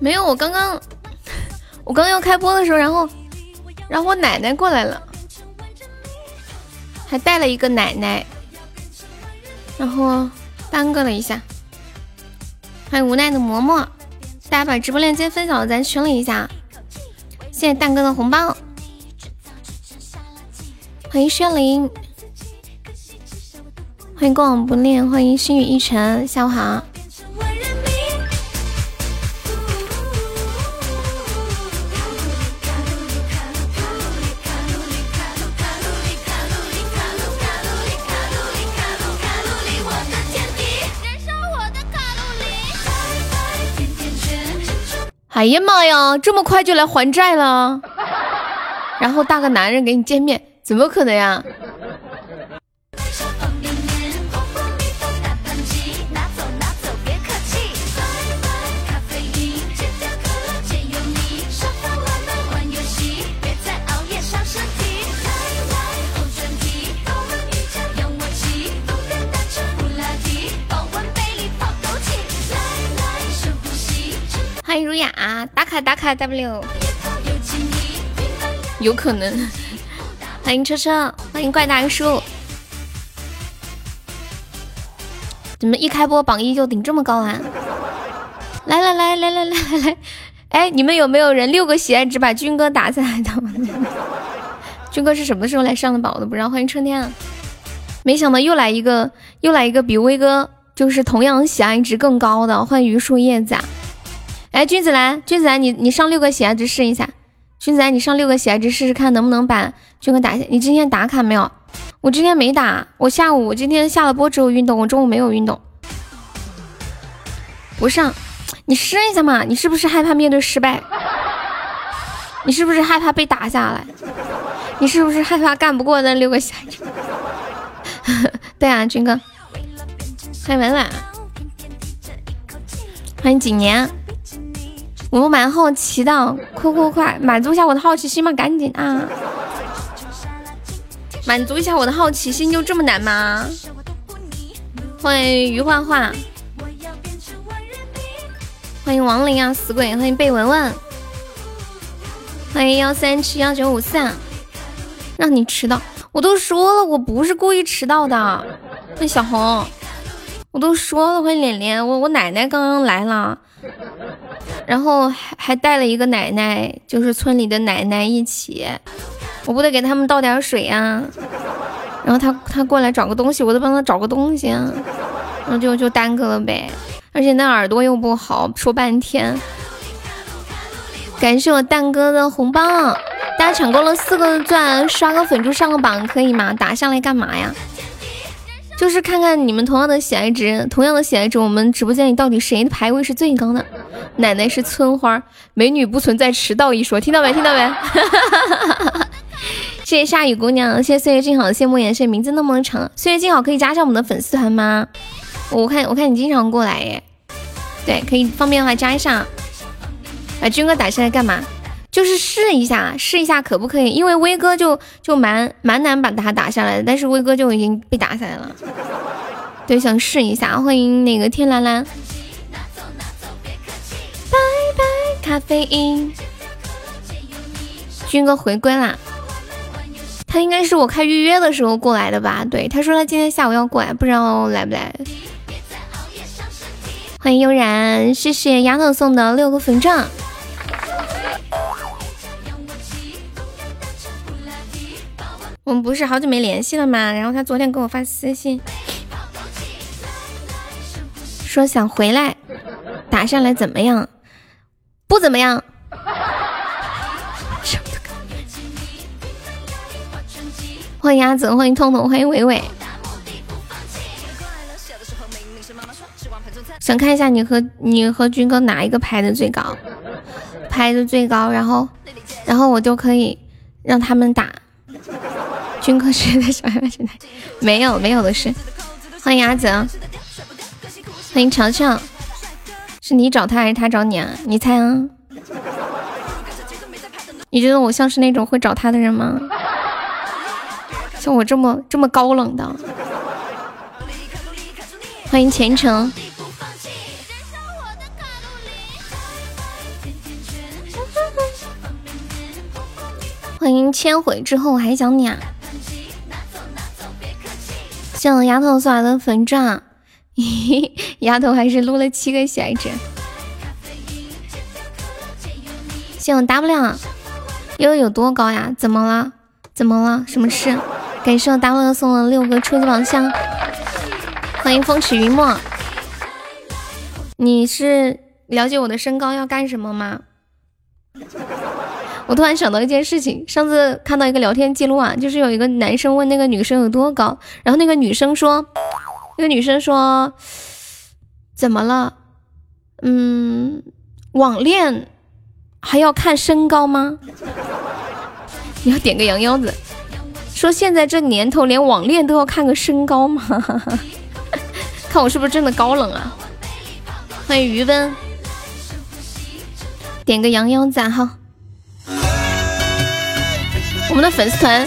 没有，我刚刚我刚要开播的时候，然后然后我奶奶过来了，还带了一个奶奶，然后耽搁了一下。欢迎无奈的嬷嬷，大家把直播链接分享到咱群里一下，谢谢蛋哥的红包。欢迎薛灵，欢迎过往不恋，欢迎心语一尘，下午好。哎呀妈呀，这么快就来还债了？然后大个男人给你见面，怎么可能呀？迎儒雅，打卡打卡 W，有可能。欢迎车车，欢迎怪大叔。怎么一开播榜一就顶这么高啊？来来来来来来来来，哎，你们有没有人六个喜爱值把军哥打下来的？军哥是什么时候来上的榜的？不知道。欢迎春天，没想到又来一个，又来一个比威哥就是同样喜爱值更高的。欢迎榆树叶子。哎，君子兰，君子兰，你你上六个喜爱值试一下。君子兰，你上六个喜爱值试试看，能不能把军哥打下？你今天打卡没有？我今天没打，我下午我今天下了播只有运动，我中午没有运动。不上，你试一下嘛。你是不是害怕面对失败？你是不是害怕被打下来？你是不是害怕干不过那六个喜爱值？对啊，军哥，欢迎婉婉，欢迎几年。我们蛮好奇的，快快快，满足一下我的好奇心嘛，赶紧啊！满足一下我的好奇心，就这么难吗？欢迎于画画，欢迎亡灵啊，死鬼！欢迎贝文文，欢迎幺三七幺九五四，让你迟到，我都说了，我不是故意迟到的。那小红，我都说了，欢迎脸脸，我我奶奶刚刚来了。然后还还带了一个奶奶，就是村里的奶奶一起，我不得给他们倒点水呀。然后他他过来找个东西，我得帮他找个东西啊。然后就就耽搁了呗，而且那耳朵又不好，说半天。感谢我蛋哥的红包，大家抢够了四个钻，刷个粉猪上个榜可以吗？打下来干嘛呀？就是看看你们同样的喜爱值，同样的喜爱值，我们直播间里到底谁的排位是最高的？奶奶是村花，美女不存在迟到一说，听到没？听到没？谢谢下雨姑娘，谢谢岁月静好的谢莫言，谢谢名字那么长，岁月静好可以加上我们的粉丝团吗？我看我看你经常过来耶，对，可以方便的话加一下。把军哥打下来干嘛？就是试一下，试一下可不可以？因为威哥就就蛮蛮难把他打下来的，但是威哥就已经被打下来了。对，想试一下。欢迎那个天蓝蓝，拜拜咖啡因，军哥回归啦。他应该是我开预约的时候过来的吧？对，他说他今天下午要过来，不知道来不来。欢迎悠然，谢谢丫头送的六个粉钻。我们不是好久没联系了吗？然后他昨天给我发私信，说想回来打上来怎么样？不怎么样。欢迎鸭子，欢迎痛痛，欢迎伟伟。想看一下你和你和军哥哪一个排的最高？排的最高，然后然后我就可以让他们打。军哥是在小孩现在没有没有的事。欢迎阿泽，欢迎乔乔，是你找他还是他找你啊？你猜啊？你觉得我像是那种会找他的人吗？像我这么这么高冷的？欢迎前程。欢迎千回之后还想你啊？谢我丫头送来的粉钻，丫头还是撸了七个喜爱值。谢我 W，悠悠有多高呀？怎么了？怎么了？什么事？感谢我 W 送了六个初级宝箱。欢迎风起云墨，你是了解我的身高要干什么吗？我突然想到一件事情，上次看到一个聊天记录啊，就是有一个男生问那个女生有多高，然后那个女生说，那个女生说，怎么了？嗯，网恋还要看身高吗？你要点个羊腰子，说现在这年头连网恋都要看个身高吗？看我是不是真的高冷啊？欢迎余温，点个羊腰子哈。我们的粉丝团，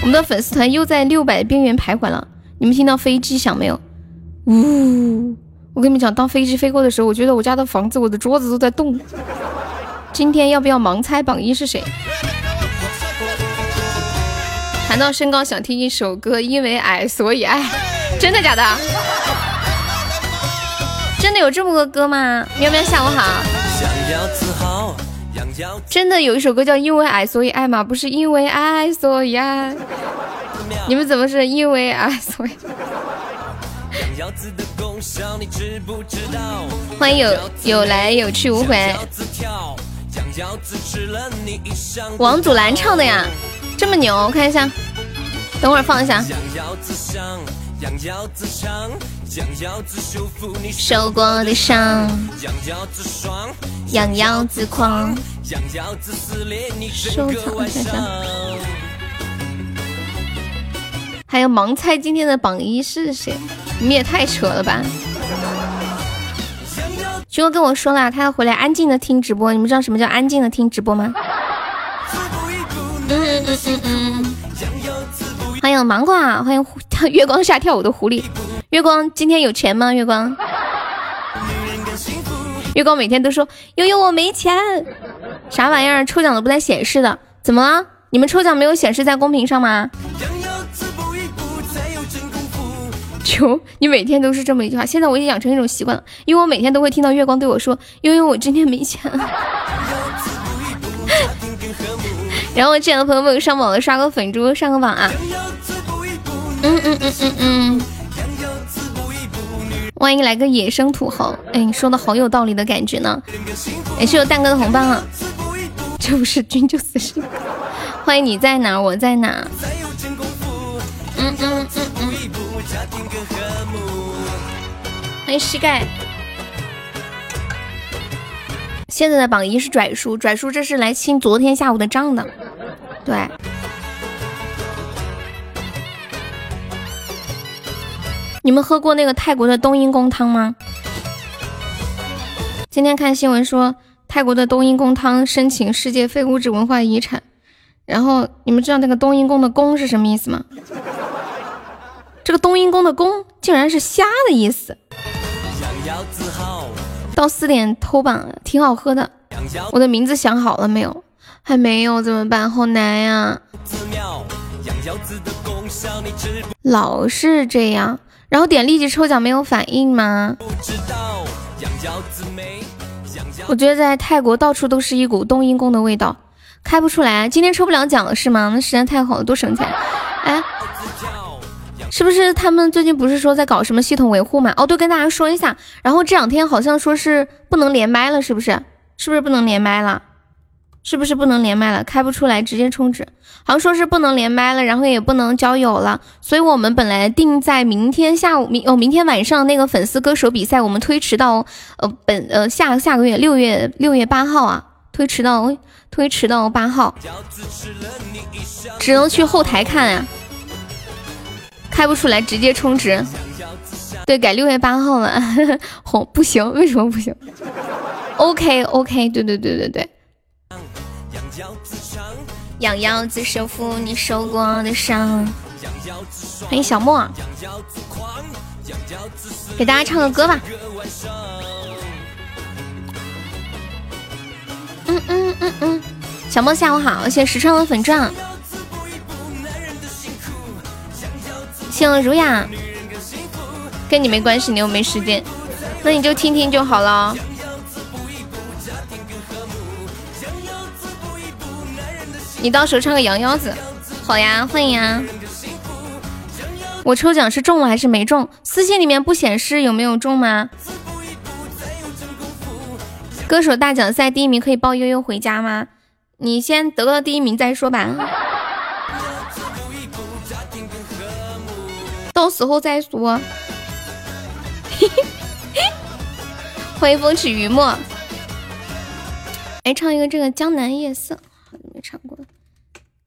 我们的粉丝团又在六百边缘徘徊了。你们听到飞机响没有？呜！我跟你们讲，当飞机飞过的时候，我觉得我家的房子、我的桌子都在动。今天要不要盲猜榜一是谁？谈到身高，想听一首歌，因为矮所以爱。真的假的？真的有这么个歌吗？喵喵下午好。真的有一首歌叫因为爱所以爱吗？不是因为爱所以爱。你们怎么是因为爱所以？欢迎有有来有去无回。王祖蓝唱的呀，这么牛，我看一下，等会儿放一下。受过的伤，养腰子狂，收藏一下。还有盲猜今天的榜一是谁？你们也太扯了吧！徐哥跟我说了，他要回来安静的听直播。你们知道什么叫安静的听直播吗？嗯嗯嗯嗯。欢迎芒果，欢 迎月光下跳舞的狐狸。月光今天有钱吗？月光，月光每天都说悠悠我没钱，啥玩意儿？抽奖都不带显示的，怎么了？你们抽奖没有显示在公屏上吗？求你每天都是这么一句话，现在我已经养成一种习惯了，因为我每天都会听到月光对我说悠悠我今天没钱。然后这样的朋友们上榜了，刷个粉猪上个榜啊！嗯嗯嗯嗯嗯。万一来个野生土豪，哎，你说的好有道理的感觉呢。也是有蛋哥的红包啊，这不是君就死心。欢迎你在哪，我在哪。嗯嗯嗯嗯。欢迎膝盖。现在的榜一是拽叔，拽叔这是来清昨天下午的账的，对。你们喝过那个泰国的冬阴功汤吗？今天看新闻说泰国的冬阴功汤申请世界非物质文化遗产。然后你们知道那个冬阴功的功是什么意思吗？这个冬阴功的功竟然是虾的意思。到四点偷榜，挺好喝的。我的名字想好了没有？还没有，怎么办？好难呀！老是这样。然后点立即抽奖没有反应吗？我觉得在泰国到处都是一股冬阴功的味道，开不出来。今天抽不了奖了是吗？那实在太好了，多省钱。哎，是不是他们最近不是说在搞什么系统维护嘛？哦，对，跟大家说一下。然后这两天好像说是不能连麦了，是不是？是不是不能连麦了？是不是不能连麦了？开不出来，直接充值。好像说是不能连麦了，然后也不能交友了。所以我们本来定在明天下午，明哦，明天晚上那个粉丝歌手比赛，我们推迟到呃本呃下下个月六月六月八号啊，推迟到推迟到八号，只能去后台看啊，开不出来，直接充值。对，改六月八号了。红不行，为什么不行？OK OK，对对对对对。养腰子修复你受过的伤。欢迎小莫，给大家唱个歌吧。嗯嗯嗯嗯小莫下午好，谢谢时昌的粉钻，谢我儒雅，跟你没关系，你又没时间，那你就听听就好了。你到时候唱个羊腰子，好呀，欢迎啊！我抽奖是中了还是没中？私信里面不显示有没有中吗？歌手大奖赛第一名可以抱悠悠回家吗？你先得到第一名再说吧，到时候再说。欢迎风起云墨，来唱一个这个江南夜色。没唱过。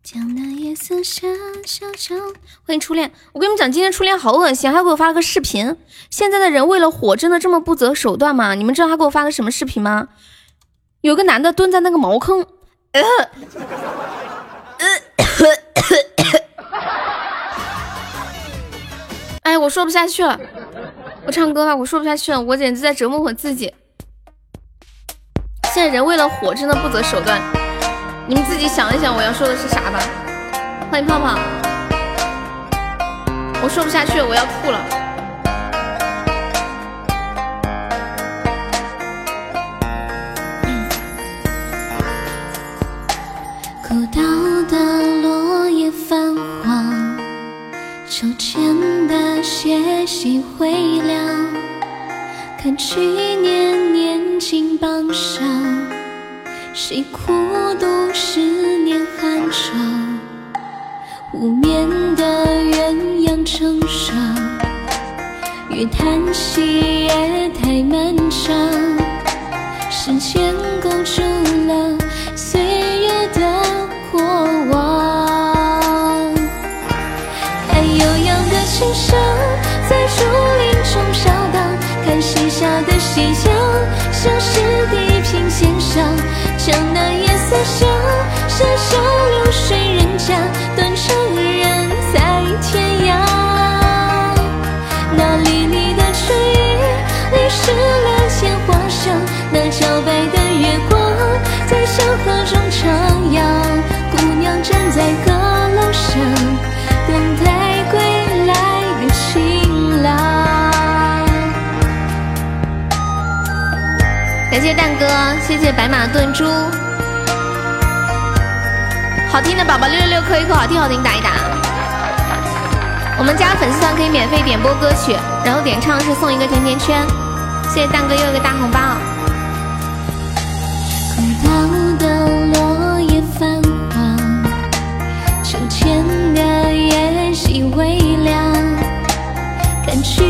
江南夜色下，小桥。欢迎初恋，我跟你们讲，今天初恋好恶心，还给我发了个视频。现在的人为了火，真的这么不择手段吗？你们知道他给我发个什么视频吗？有个男的蹲在那个茅坑，哎，我说不下去了，我唱歌吧，我说不下去了，我简直在折磨我自己。现在人为了火，真的不择手段。你们自己想一想，我要说的是啥吧。欢迎泡泡，我说不下去，我要吐了。古道的落叶泛黄，秋千的歇息回凉，看去年年轻榜上。谁苦读十年寒窗？无眠的鸳鸯成双，越叹息也太漫长。时间勾住了岁月的过往，看悠扬的琴声在竹林中飘荡，看西下的夕阳消失地平线上。江南夜色下，小桥流水人家，断肠人在天谢蛋哥，谢谢白马炖猪。好听的宝宝六六六扣一扣，好听好听打一打。我们加粉丝团可以免费点播歌曲，然后点唱是送一个甜甜圈。谢谢蛋哥又一个大红包。古道的落叶泛黄，秋千的夜细微凉，看去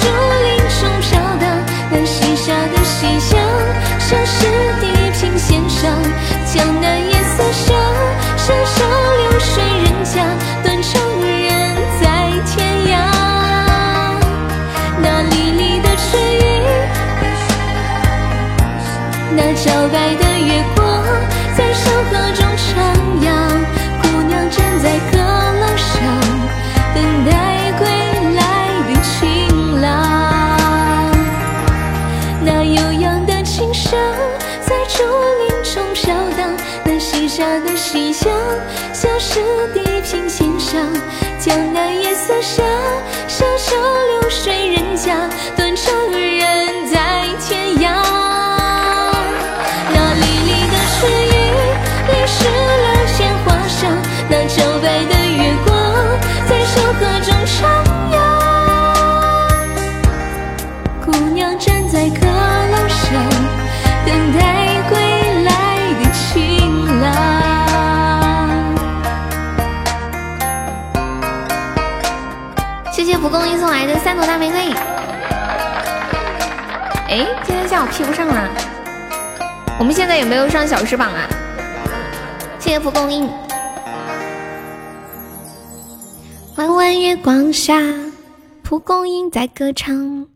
竹林中飘荡，那西下的夕阳消失地平线上。江南夜色下，小桥流水人家。断肠人在天涯那皎白的月光在小河中徜徉，姑娘站在阁楼上，等待下的夕阳消失地平线上。江南夜色下，大玫瑰。哎，今天下午 P 不上了，我们现在有没有上小时榜啊？谢谢蒲公英。弯弯月光下，蒲公英在歌唱，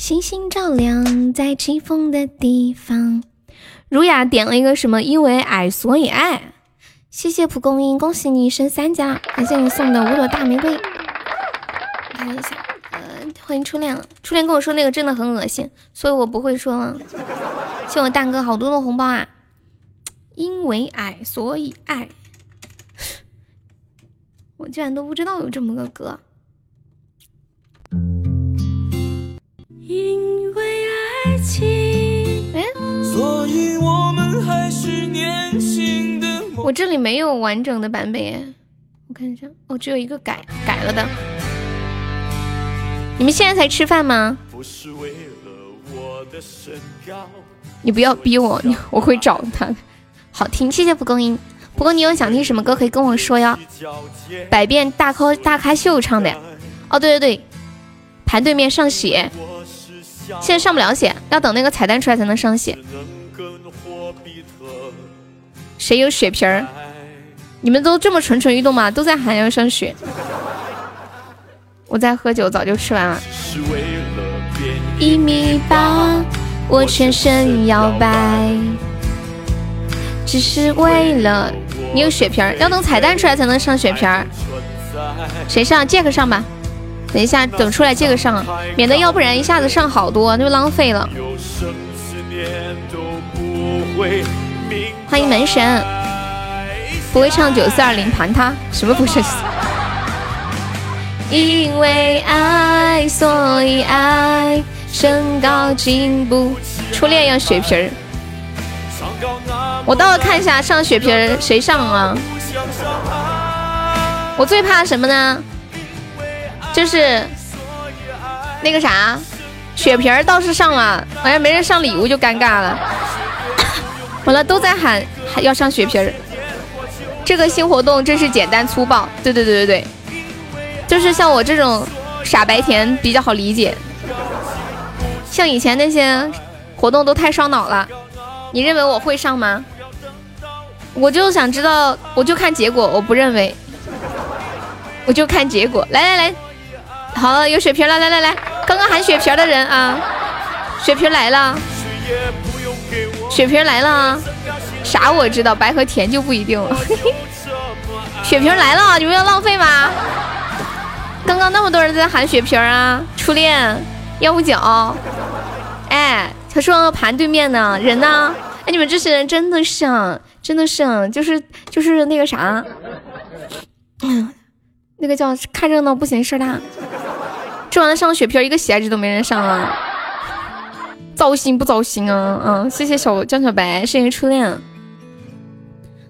星星照亮在起风的地方。儒雅点了一个什么？因为爱所以爱。谢谢蒲公英，恭喜你升三加，感谢你送的五朵大玫瑰。看一下，欢迎初恋了。初恋跟我说那个真的很恶心，所以我不会说了。谢我大哥好多的红包啊！因为爱所以爱，我居然都不知道有这么个歌。因为爱情，哎，所以我们还是年轻的。我这里没有完整的版本，我看一下，哦，只有一个改改了的。你们现在才吃饭吗？你不要逼我，你我会找他。好听，谢谢蒲公英。不过你有想听什么歌可以跟我说呀？百变大咖大咖秀唱的呀。哦，对对对，盘对面上血，现在上不了血，要等那个彩蛋出来才能上血。谁有血瓶儿？你们都这么蠢蠢欲动吗？都在喊要上血。我在喝酒，早就吃完了。一米八，我全身摇摆，只是为了你有血瓶，要等彩蛋出来才能上血瓶。谁上？Jack 上吧。等一下，等出来 Jack 上，免得要不然一下子上好多，那就浪费了。欢迎门神，不会唱九四二零盘他什么不是？因为爱，所以爱，身高进步。初恋要血皮儿，我倒要看一下上血皮儿谁上啊？我最怕什么呢？就是那个啥，血皮儿倒是上了，好像没人上礼物就尴尬了。完了，都在喊还要上血皮儿，这个新活动真是简单粗暴。对对对对对。就是像我这种傻白甜比较好理解，像以前那些活动都太烧脑了。你认为我会上吗？我就想知道，我就看结果。我不认为，我就看结果。来来来，好，有血瓶了，来来来，刚刚喊血瓶的人啊，血瓶来了，血瓶来了，啥我知道，白和甜就不一定了。血瓶来了，你们要浪费吗？刚刚那么多人在喊血瓶啊，初恋幺五九，哎，他说盘对面呢，人呢？哎，你们这些人真的是啊，真的是啊，就是就是那个啥，那个叫看热闹不嫌事大。这完了上血瓶，一个喜爱值都没人上啊，糟心不糟心啊？嗯，谢谢小江小白，谢谢初恋。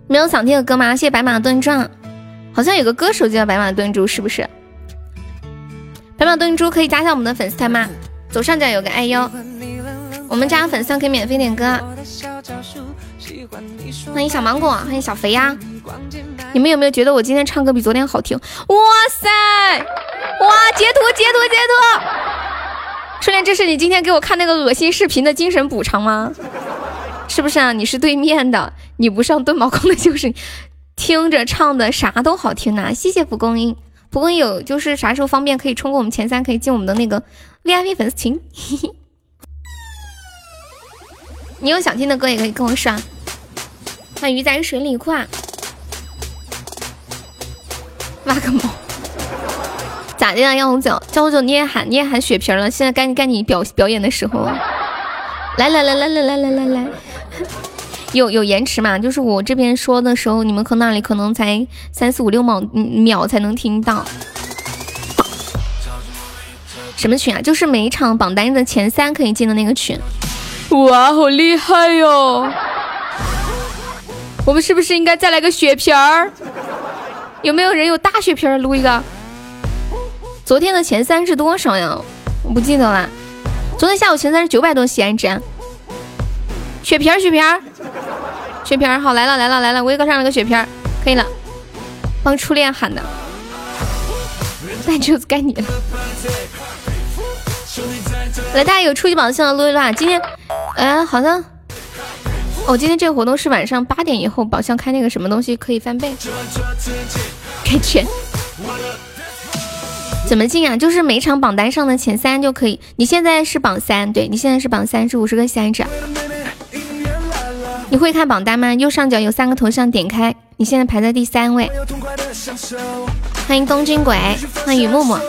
没有想听的歌吗？谢谢白马顿转，好像有个歌手叫白马炖猪，是不是？白马炖猪可以加下我们的粉丝团吗？左上角有个爱哟，我们加粉丝可以免费点歌。欢迎小芒果，欢迎小肥鸭。你们有没有觉得我今天唱歌比昨天好听？哇塞！哇，截图截图截图！初恋，这是你今天给我看那个恶心视频的精神补偿吗？是不是啊？你是对面的，你不上蹲茅坑的就是听着唱的啥都好听呐。谢谢蒲公英。不过有，就是啥时候方便可以冲过我们前三，可以进我们的那个 VIP 粉丝群。你有想听的歌也可以跟我刷。欢迎鱼仔水里啊，挖个毛。咋的呀？幺五九，幺五九你也喊，你也喊血瓶了。现在该该你表表演的时候了。来来来来来来来来来。有有延迟嘛？就是我这边说的时候，你们可那里可能才三四五六秒秒才能听到。什么群啊？就是每一场榜单的前三可以进的那个群。哇，好厉害哟！我们是不是应该再来个血瓶儿？有没有人有大血瓶儿？撸一个。昨天的前三是多少呀？我不记得了。昨天下午前三是九百多喜爱值。血瓶儿，血瓶儿。血瓶儿好来了来了来了，威哥上了个血瓶儿，可以了，帮初恋喊的，那就该你了。来，大家有初级宝箱的撸一撸啊。今天，哎，好像，哦，今天这个活动是晚上八点以后宝箱开那个什么东西可以翻倍，开钱。怎么进啊？就是每场榜单上的前三就可以。你现在是榜三，对你现在是榜三，是五十个喜爱值。你会看榜单吗？右上角有三个头像，点开，你现在排在第三位。欢迎东京鬼，欢迎雨木木。啊！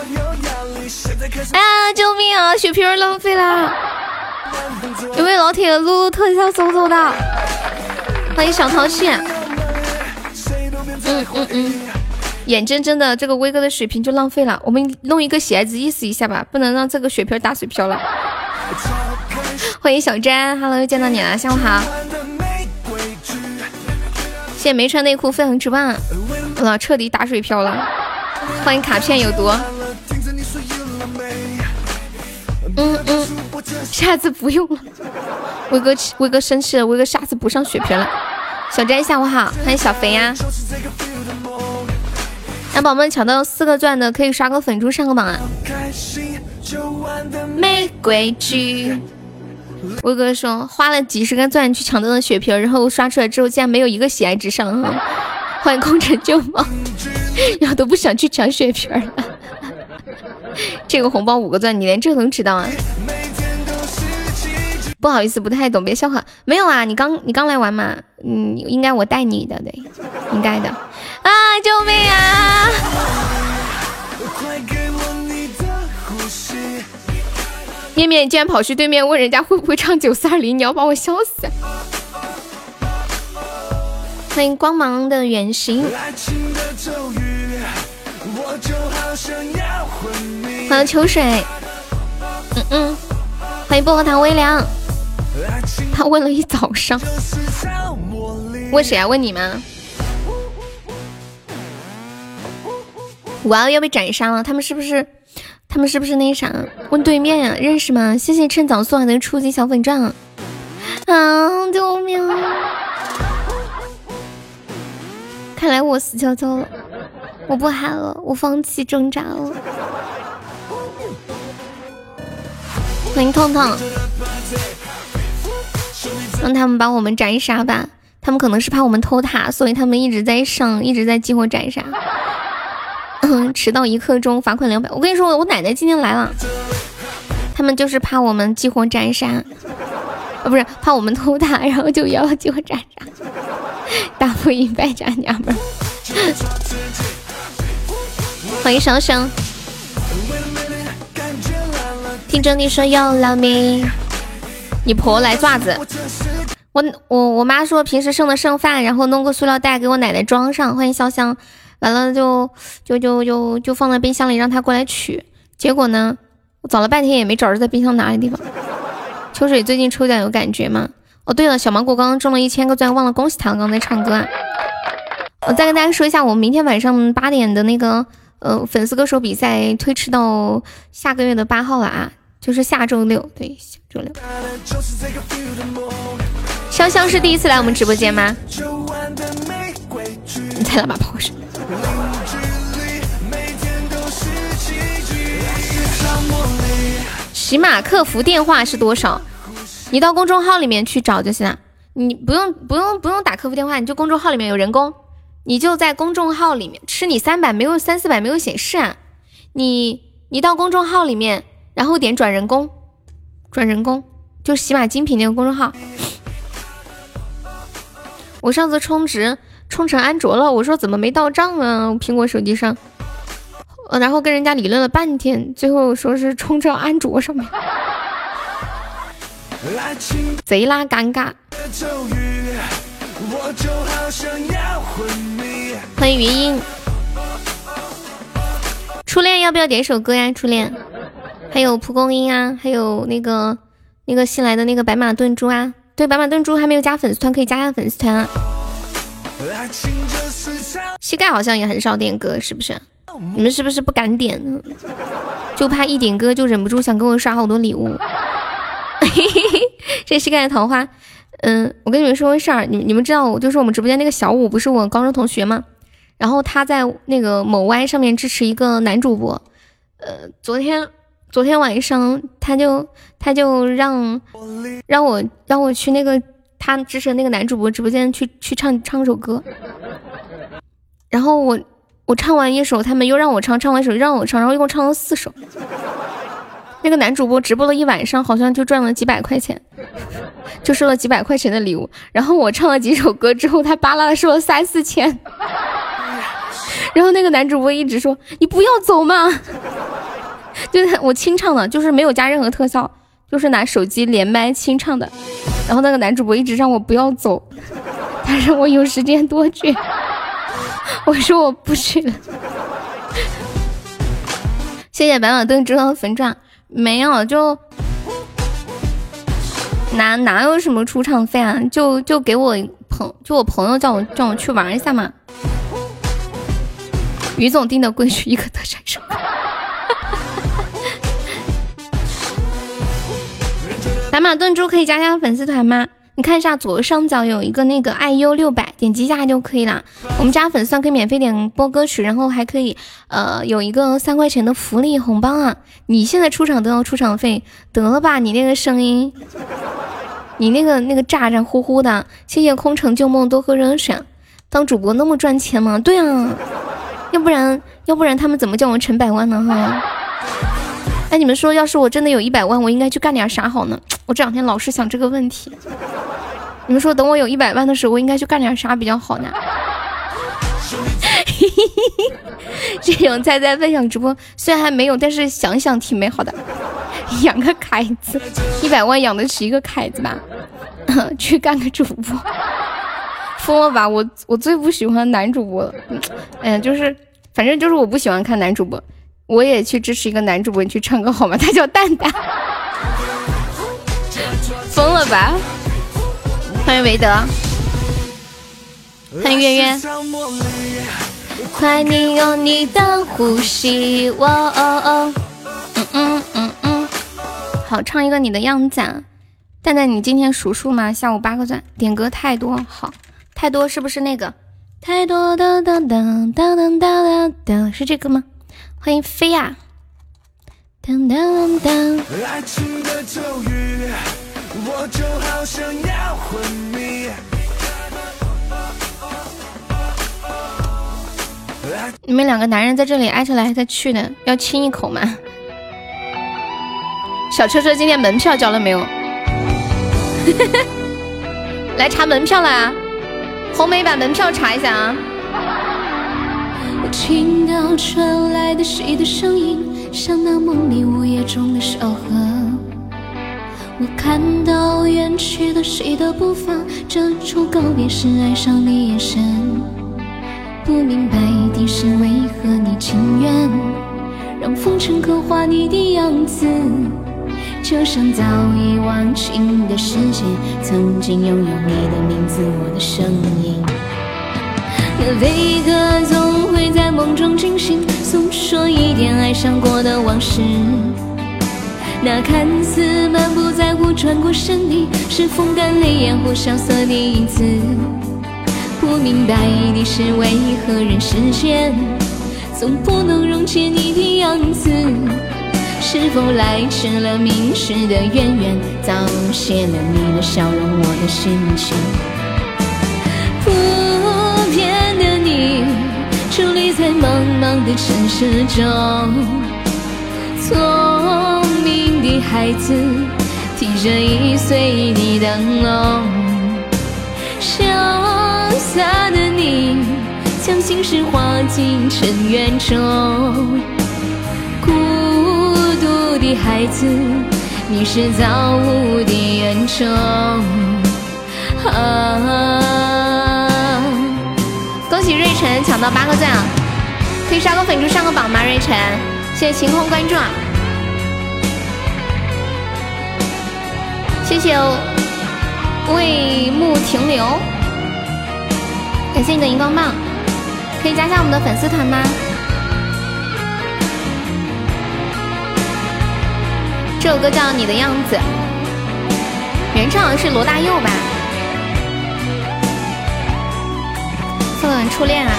救命啊！血瓶浪费了。有没有老铁撸特效搜搜的？欢迎小淘气。嗯嗯嗯。眼睁睁的这个威哥的水瓶就浪费了，我们弄一个鞋子意思一下吧，不能让这个血瓶打水漂了。欢迎小詹，Hello，又见到你了，下午好。谢谢没穿内裤飞横直棒，了彻底打水漂了。欢迎卡片有毒。嗯嗯，下次不用了。威哥威哥生气了，威哥下次不上血瓶了。小詹下午好，欢迎小肥呀。那宝宝们抢到四个钻的，可以刷个粉猪上个榜啊！玫瑰菊，威哥说花了几十个钻去抢到的血瓶，然后刷出来之后竟然没有一个喜爱值上哈。欢迎空城旧梦，然后都不想去抢血瓶了。这个红包五个钻，你连这都能知道啊？不好意思，不太懂，别笑话。没有啊，你刚你刚来玩嘛？嗯，应该我带你的，对，应该的。啊！救命啊！面面竟然跑去对面问人家会不会唱九四二零，你要把我笑死！欢迎光芒的远行，欢迎秋水，嗯嗯，欢迎薄荷糖微凉，他问了一早上，问谁啊？问你吗？哇，要被斩杀了！他们是不是？他们是不是那啥？问对面呀，认识吗？谢谢趁早送来的初级小粉钻。啊！救命！看来我死翘翘了，我不喊了，我放弃挣扎了。欢迎痛痛，让他们把我们斩杀吧！他们可能是怕我们偷塔，所以他们一直在上，一直在激活斩杀。迟到一刻钟，罚款两百。我跟你说，我奶奶今天来了，他们就是怕我们激活斩杀，啊，不是怕我们偷塔，然后就要激活斩杀，大步一败家娘们。欢迎双双，听着你说要了命，你婆来爪子。我我我妈说平时剩的剩饭，然后弄个塑料袋给我奶奶装上。欢迎潇湘。完了就就就就就放在冰箱里，让他过来取。结果呢，我找了半天也没找着在冰箱哪里地方。秋水最近抽奖有感觉吗？哦，对了，小芒果刚刚中了一千个钻，忘了恭喜他，刚刚在唱歌。啊。我再跟大家说一下，我们明天晚上八点的那个呃粉丝歌手比赛推迟到下个月的八号了啊，就是下周六，对，下周六。香香是第一次来我们直播间吗？你猜了把炮声。喜马客服电话是多少？你到公众号里面去找就行了。你不用不用不用打客服电话，你就公众号里面有人工，你就在公众号里面吃你三百，没有三四百没有显示啊。你你到公众号里面，然后点转人工，转人工就喜马精品那个公众号。我上次充值。充成安卓了，我说怎么没到账啊？苹果手机上，然后跟人家理论了半天，最后说是充成安卓上面，贼拉尴尬。欢迎云音，初恋要不要点首歌呀？初恋，还有蒲公英啊，还有那个那个新来的那个白马炖猪啊，对，白马炖猪还没有加粉丝团，可以加下粉丝团啊。膝盖好像也很少点歌，是不是？你们是不是不敢点？就怕一点歌就忍不住想给我刷好多礼物。这膝盖的桃花，嗯，我跟你们说个事儿，你你们知道，就是我们直播间那个小五不是我高中同学吗？然后他在那个某 Y 上面支持一个男主播，呃，昨天昨天晚上他就他就让让我让我去那个。他支持那个男主播直播间去去唱唱首歌，然后我我唱完一首，他们又让我唱，唱完一首又让我唱，然后一共唱了四首。那个男主播直播了一晚上，好像就赚了几百块钱，就收了几百块钱的礼物。然后我唱了几首歌之后，他巴拉的收了三四千。然后那个男主播一直说：“你不要走嘛！”就是我清唱的，就是没有加任何特效，就是拿手机连麦清唱的。然后那个男主播一直让我不要走，他说我有时间多去。我说我不去了。谢谢白马灯知道粉钻，没有就哪哪有什么出场费啊？就就给我朋就我朋友叫我叫我去玩一下嘛。于总定的规矩，一个特产生。白马炖猪可以加加粉丝团吗？你看一下左上角有一个那个爱优六百，点击一下就可以了。我们加粉丝团可以免费点播歌曲，然后还可以呃有一个三块钱的福利红包啊！你现在出场都要出场费，得了吧？你那个声音，你那个那个咋咋呼呼的。谢谢空城旧梦多喝热水。当主播那么赚钱吗？对啊，要不然要不然他们怎么叫我陈百万呢？哈。哎，你们说，要是我真的有一百万，我应该去干点啥好呢？我这两天老是想这个问题。你们说，等我有一百万的时候，我应该去干点啥比较好呢？这种菜菜分享直播，虽然还没有，但是想想挺美好的。养个凯子，一百万养得起一个凯子吧？去干个主播，疯了吧？我我最不喜欢男主播了。哎呀，就是，反正就是我不喜欢看男主播。我也去支持一个男主播，你去唱歌好吗？他叫蛋蛋，疯了吧？欢迎韦德，欢迎月月，快你有你的呼吸，哦哦哦，嗯嗯嗯嗯，好，唱一个你的样子，啊。蛋蛋，你今天数数吗？下午八个钻，点歌太多，好，太多是不是那个？太多的哒哒哒哒哒哒，是这个吗？欢迎飞呀！当当当。你们两个男人在这里挨着来挨着去的，要亲一口吗？小车车今天门票交了没有？来查门票了啊！红梅把门票查一下啊！我听到传来的谁的声音，像那梦里午夜中的小河。我看到远去的谁的步伐，这处告别时爱上的眼神。不明白的是为何你情愿让风尘刻画你的样子，就像早已忘情的世界，曾经拥有你的名字，我的声音。悲歌总会在梦中惊醒，诉说一点爱上过的往事。那看似满不在乎转过身的，是风干泪眼或萧瑟的影子。不明白的是为何人世间总不能溶解你的样子？是否来迟了明时的渊源，早谢了你的笑容，我的心情。不在茫茫的城市中，聪明的孩子提着易碎的灯笼，潇洒的你将心事化进尘缘中，孤独的孩子，你是造物的恩宠。啊！恭喜瑞晨抢到八个赞啊！可以刷个粉猪上个榜吗？瑞晨，谢谢晴空关注啊！谢谢为木停留，感谢你的荧光棒，可以加下我们的粉丝团吗？这首歌叫《你的样子》，原唱是罗大佑吧？初恋啊！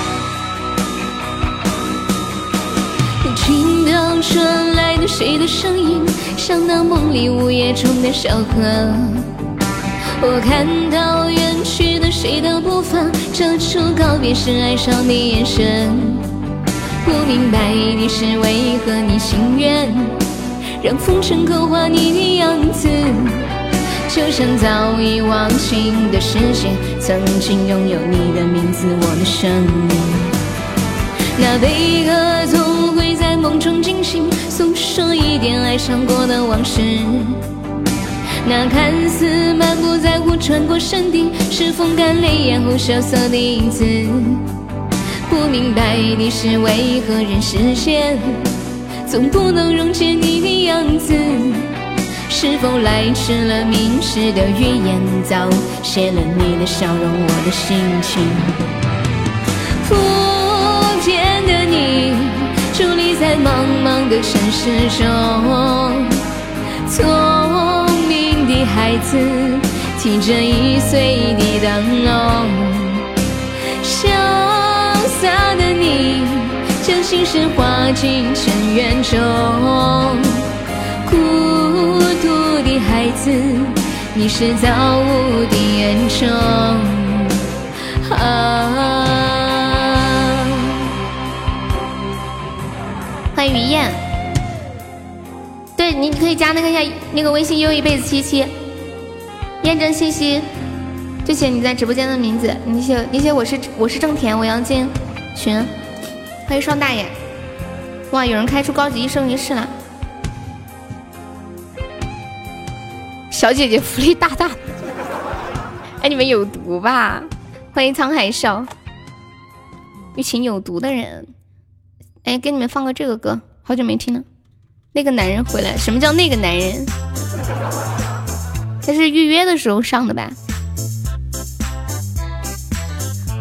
到传来的谁的声音，像那梦里午夜中的小河。我看到远去的谁的步伐，这处告别时哀伤的眼神。不明白的是为何你心愿让风尘刻画你的样子，就像早已忘情的视线，曾经拥有你的名字，我的生命。那悲歌总梦中惊醒，诉说一点爱上过的往事。那看似满不在乎穿过山顶，是风干泪眼后萧瑟的影子。不明白的是为何人世间总不能溶解你的样子？是否来迟了明示的预言，早谢了你的笑容，我的心情。在茫茫的城市中，聪明的孩子提着易碎的灯笼，潇。洒的你，将心事化进尘缘中。孤独的孩子，你是造物的恩宠。啊欢迎于燕，对，你可以加那个下那个微信又一辈子七七，验证信息。就写你在直播间的名字，你写你写我是我是正田，我要进群。欢迎双大爷，哇，有人开出高级一生一世了，小姐姐福利大大。哎，你们有毒吧？欢迎沧海笑，一群有毒的人。哎，给你们放个这个歌，好久没听了。那个男人回来，什么叫那个男人？他是预约的时候上的吧？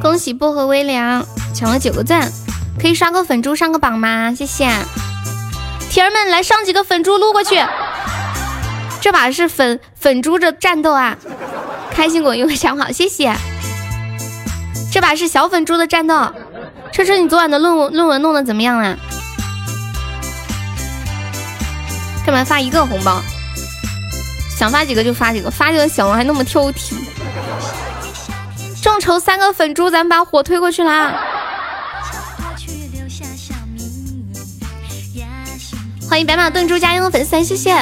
恭喜薄荷微凉抢了九个赞，可以刷个粉猪上个榜吗？谢谢，铁儿们来上几个粉猪撸过去。这把是粉粉猪的战斗啊！开心果又想好，谢谢。这把是小粉猪的战斗。车车，你昨晚的论文论文弄得怎么样啦？干嘛发一个红包？想发几个就发几个，发几个小龙还那么挑剔。众筹三个粉猪，咱们把火推过去啦！欢迎白马炖猪加油粉丝，谢谢！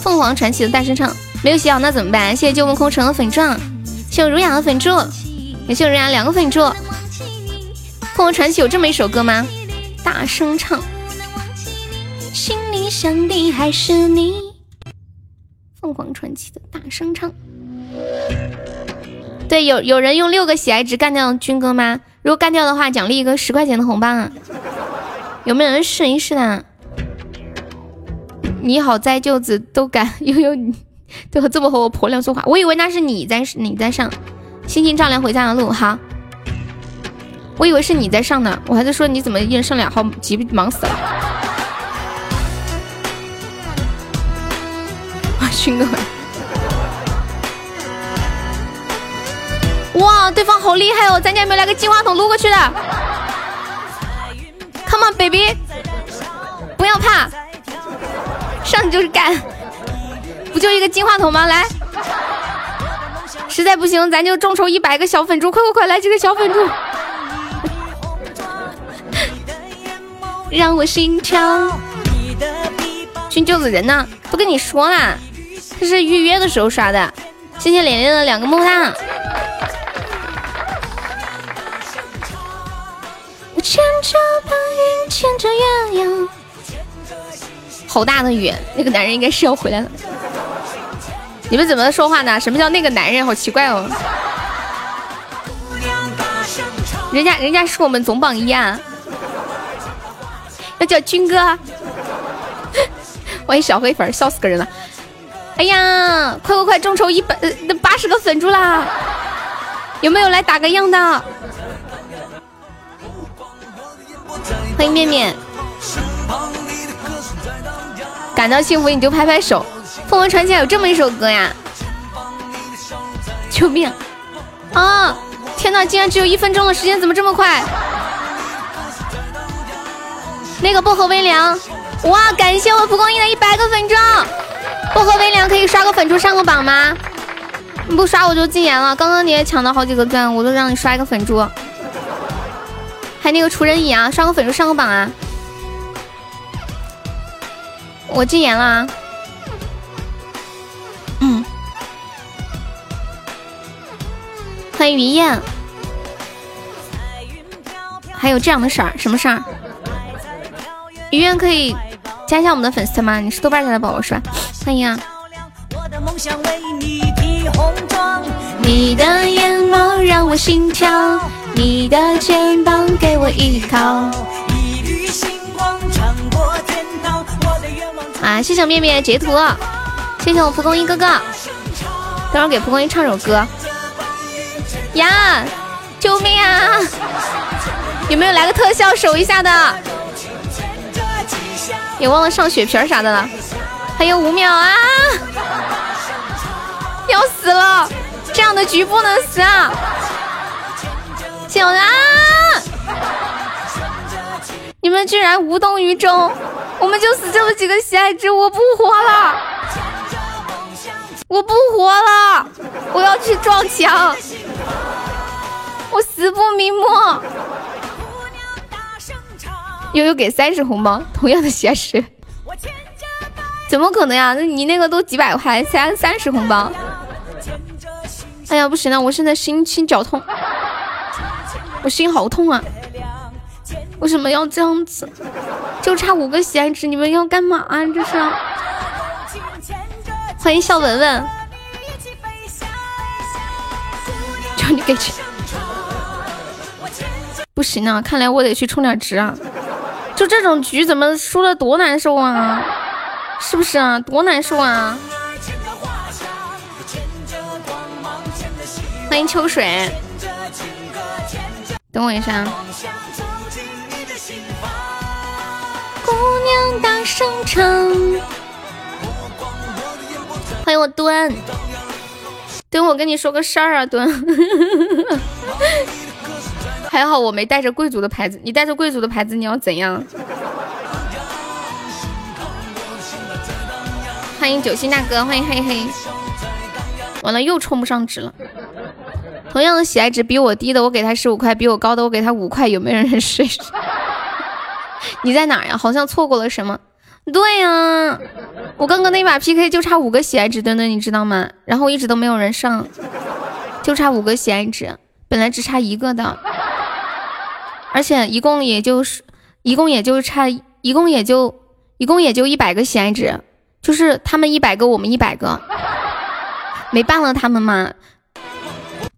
凤凰传奇的大声唱没有洗好，那怎么办？谢谢旧梦空城的粉钻，谢谢我儒雅的粉猪，感谢我儒雅两个粉猪。凤凰传奇有这么一首歌吗？大声唱，心里想的还是你。凤凰传奇的大声唱，对，有有人用六个喜爱值干掉军哥吗？如果干掉的话，奖励一个十块钱的红包啊！有没有人试一试的？你好，栽舅子都敢悠 悠，都这么和我婆娘说话，我以为那是你在你在上，心情照亮回家的路。好，我以为是你在上呢，我还在说你怎么一人上两号，急忙死了。勋哥，哇，对方好厉害哦！咱家有没有来个金话筒撸过去的？Come on baby，不要怕，上就是干，不就一个金话筒吗？来，实在不行咱就众筹一百个小粉猪，快快快来几个小粉猪，让我心跳。勋舅子人呢？都跟你说了。这是预约的时候刷的，谢谢连连的两个么么哒。好大的雨，那个男人应该是要回来了。你们怎么说话呢？什么叫那个男人？好奇怪哦。人家人家是我们总榜一啊，要叫军哥。欢迎小黑粉，笑死个人了。哎呀，快快快！众筹一百那八十个粉猪啦！有没有来打个样的？欢迎面面，感到幸福你就拍拍手。凤凰传奇有这么一首歌呀！救命！啊！天哪，竟然只有一分钟的时间，怎么这么快？那个薄荷微凉，哇！感谢我蒲公英的一百个粉装。薄荷微凉可以刷个粉猪上个榜吗？你不刷我就禁言了。刚刚你也抢到好几个钻，我都让你刷一个粉猪。还那个厨人乙啊，刷个粉猪上个榜啊！我禁言了。啊。欢迎于燕。还有这样的事儿，什么事儿？于燕可以加一下我们的粉丝吗？你是豆瓣家的宝宝是吧？欢迎啊！你的眼眸让我心跳，你的肩膀给我依靠。啊！谢谢面面截图，谢谢我蒲公英哥哥。等会儿给蒲公英唱首歌。呀！救命啊！有没有来个特效守一下的？也忘了上血瓶啥的了，还有五秒啊！要死了，这样的局不能死啊！醒啊！你们居然无动于衷，我们就死这么几个喜爱值，我不活了！我不活了！我要去撞墙，我死不瞑目！悠悠给三十红包，同样的喜事，怎么可能呀？那你那个都几百块，三三十红包。哎呀，不行了，我现在心心绞痛，我心好痛啊！为什么要这样子？就差五个喜爱值，你们要干嘛啊？这是？欢迎笑文文，叫你给钱。不行啊，看来我得去充点值啊。就这种局怎么输的多难受啊？是不是啊？多难受啊！欢迎秋水，等我一下。姑娘大声唱。欢迎我墩，墩，我跟你说个事儿啊，蹲。还好我没带着贵族的牌子，你带着贵族的牌子，你要怎样？欢迎九星大哥，欢迎嘿嘿。完了，又充不上值了。同样的喜爱值，比我低的我给他十五块，比我高的我给他五块，有没有人试试？你在哪呀？好像错过了什么？对呀，我刚刚那把 PK 就差五个喜爱值，墩墩你知道吗？然后一直都没有人上，就差五个喜爱值，本来只差一个的。而且一共也就是，一共也就差，一共也就，一共也就一百个喜爱值，就是他们一百个，我们一百个，没办了他们嘛，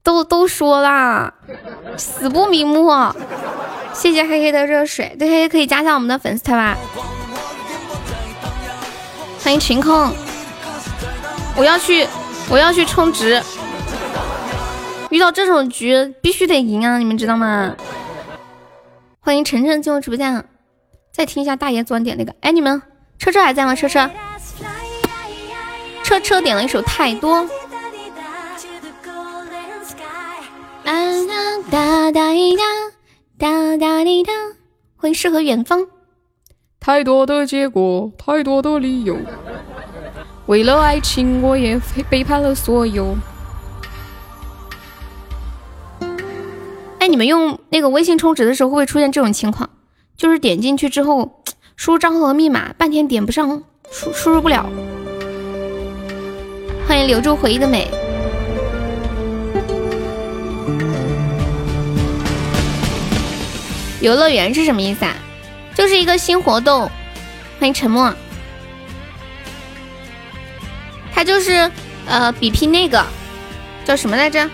都都说啦，死不瞑目。谢谢黑黑的热水，对黑黑可以加下我们的粉丝团吧。欢迎晴空，我要去，我要去充值。遇到这种局必须得赢啊，你们知道吗？欢迎晨晨进入直播间，再听一下大爷昨晚点那个。哎，你们车车还在吗？车车，车车点了一首太多。哒哒滴哒哒哒滴哒。欢迎诗和远方。太多的结果，太多的理由。为了爱情，我也背叛了所有。哎，你们用那个微信充值的时候，会不会出现这种情况？就是点进去之后，输入账号和密码，半天点不上，输输入不了。欢迎留住回忆的美。游乐园是什么意思啊？就是一个新活动。欢迎沉默。他就是呃比拼那个叫什么来着？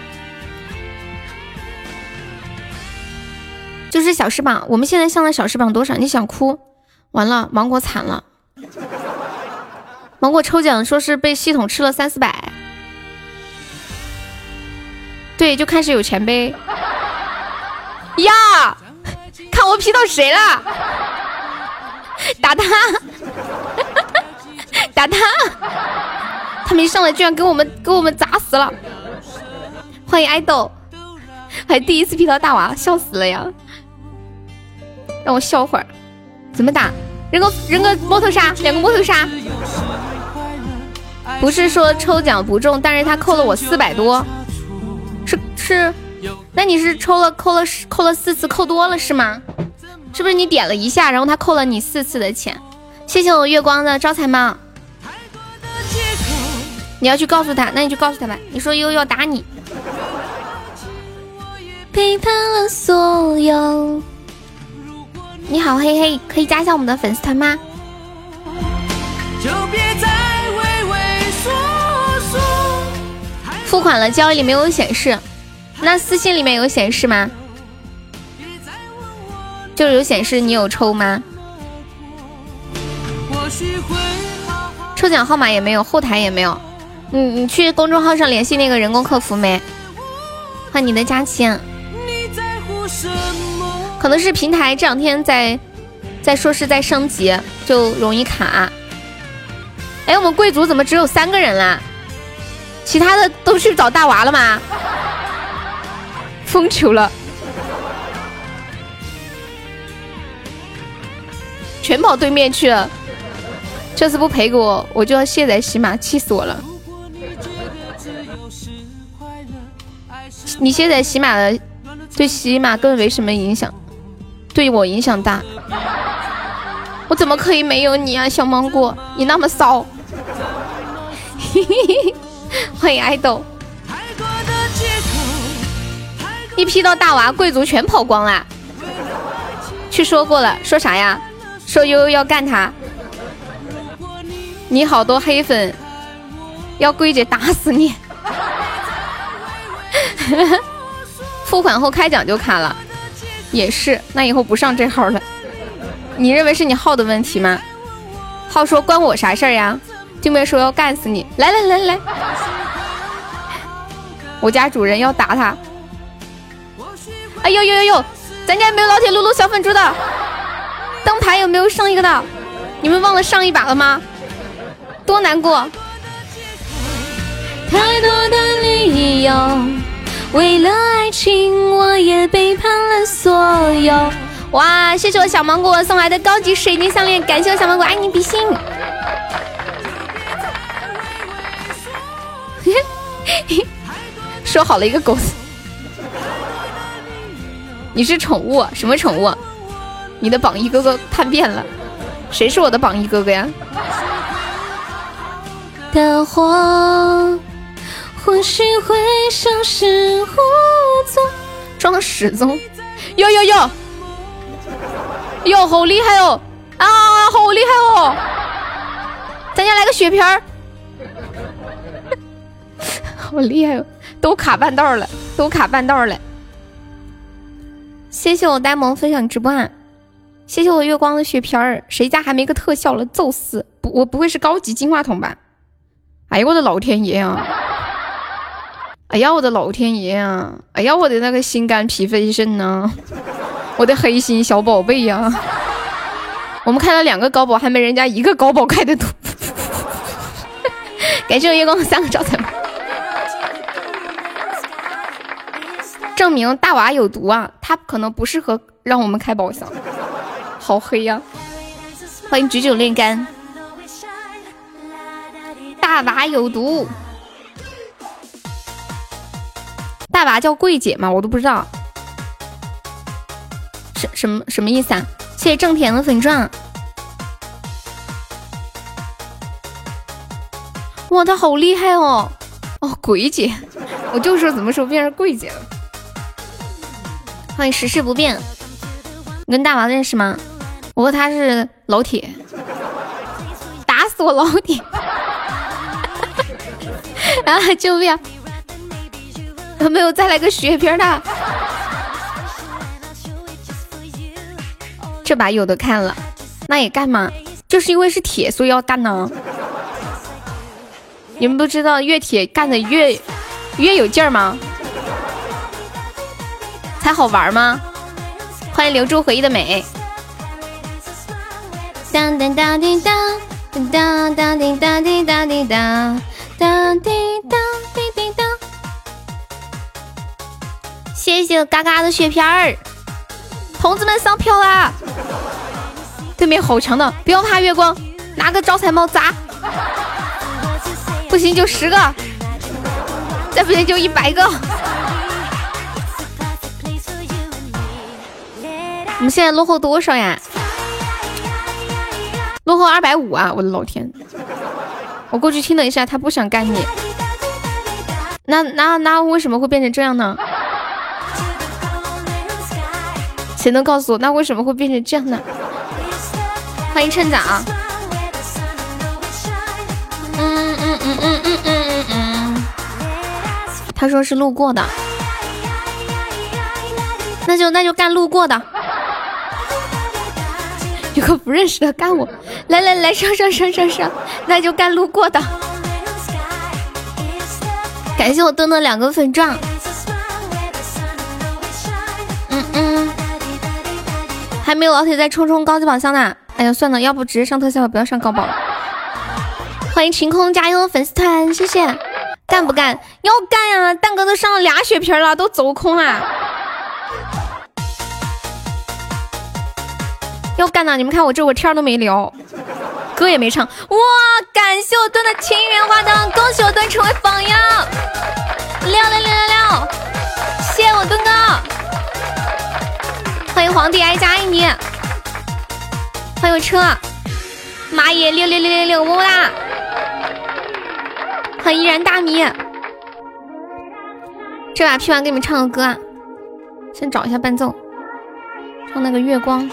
就是小时榜，我们现在上的小时榜多少？你想哭？完了，芒果惨了。芒果抽奖说是被系统吃了三四百。对，就开始有钱呗。呀，我 P 到谁了？打他！打他！他们一上来居然给我们给我们砸死了。欢迎爱豆，还第一次 P 到大娃，笑死了呀！让我笑会儿，怎么打？扔个扔个摸头杀，两个摸头杀。不是说抽奖不中，但是他扣了我四百多，是是，那你是抽了扣了扣了四次，扣多了是吗？是不是你点了一下，然后他扣了你四次的钱？谢谢我月光的招财猫。你要去告诉他，那你就告诉他吧。你说悠悠打你，背叛了所有。你好，嘿嘿，可以加一下我们的粉丝团吗？付款了，交易里没有显示，那私信里面有显示吗？就是有显示你有抽吗？抽奖号码也没有，后台也没有。你你去公众号上联系那个人工客服没？换你的佳期，可能是平台这两天在在说是在升级，就容易卡。哎，我们贵族怎么只有三个人啦？其他的都去找大娃了吗？疯球了，全跑对面去了。这次不赔给我，我就要卸载喜马，气死我了。你卸载喜马的，对喜马根本没什么影响，对我影响大。我怎么可以没有你啊，小芒果，你那么骚。欢迎爱豆，一批到大娃贵族全跑光了。去说过了，说啥呀？说悠悠要干他。你好多黑粉，要桂姐打死你。付款后开奖就卡了，也是。那以后不上这号了。你认为是你号的问题吗？号说关我啥事儿呀？对面说要干死你，来来来来，我家主人要打他。哎呦呦呦呦，咱家有没有老铁撸撸小粉猪的？灯牌有没有上一个的？你们忘了上一把了吗？多难过。太多的理由，为了爱情我也背叛了所有。哇，谢谢我小芒果送来的高级水晶项链，感谢我小芒果，爱你比心。说好了一个狗子，你是宠物？什么宠物？你的榜一哥哥叛变了，谁是我的榜一哥哥呀？的火或许会消失无踪，装失踪，哟哟哟，哟好厉害哦！啊，好厉害哦！咱家来个血瓶儿。好厉害，都卡半道了，都卡半道了。谢谢我呆萌分享直播啊，谢谢我月光的血瓶儿。谁家还没个特效了？揍死！不，我不会是高级金话筒吧？哎呀，我的老天爷啊！哎呀，我的老天爷啊！哎呀，我的那个心肝脾肺肾呐！我的黑心小宝贝呀！我们开了两个高宝，还没人家一个高宝开的多。感谢我月光三个招财猫。证明大娃有毒啊！他可能不适合让我们开宝箱，好黑呀！欢迎举酒炼肝，大娃有毒。大娃叫桂姐吗？我都不知道，什什么什么意思啊？谢谢正田的粉钻。哇，他好厉害哦！哦，鬼姐，我就说怎么说变成桂姐了。欢迎时事不变，你跟大王认识吗？我和他是老铁，打死我老铁！啊，救命！有没有再来个血瓶的？这把有的看了，那也干吗？就是因为是铁，所以要干呢。你们不知道越铁干的越越有劲儿吗？才好玩吗？欢迎留住回忆的美。当当当滴当，当当滴当滴当滴当，当滴当滴滴当。谢谢嘎嘎的血片儿，同志们上票啦！对面好强的，不要怕月光，拿个招财猫砸。不行就十个，再不行就一百个。我们现在落后多少呀？落后二百五啊！我的老天，我过去听了一下，他不想干你。那那那为什么会变成这样呢？谁能告诉我那为什么会变成这样呢？欢迎趁早。嗯嗯嗯嗯嗯嗯嗯嗯。他说是路过的，那就那就干路过的。有个不认识的干我，来来来上上上上上，那就干路过的。感谢我墩墩两个粉钻。嗯嗯。还没有老铁在冲冲高级宝箱呢。哎呀，算了，要不直接上特效吧，不要上高宝了。欢迎晴空加油粉丝团，谢谢。干不干？要干呀！蛋哥都上了俩血瓶了，都走空了。要干呐！你们看我这会天都没聊，歌也没唱。哇！感谢我墩的情缘花灯，恭喜我墩成为榜样。六六六六六！谢我墩哥。欢迎皇帝哀家爱你。欢迎我车。妈耶！六六六六六，么么哒。欢迎依然大米。这把 P 完给你们唱个歌，先找一下伴奏，唱那个月光。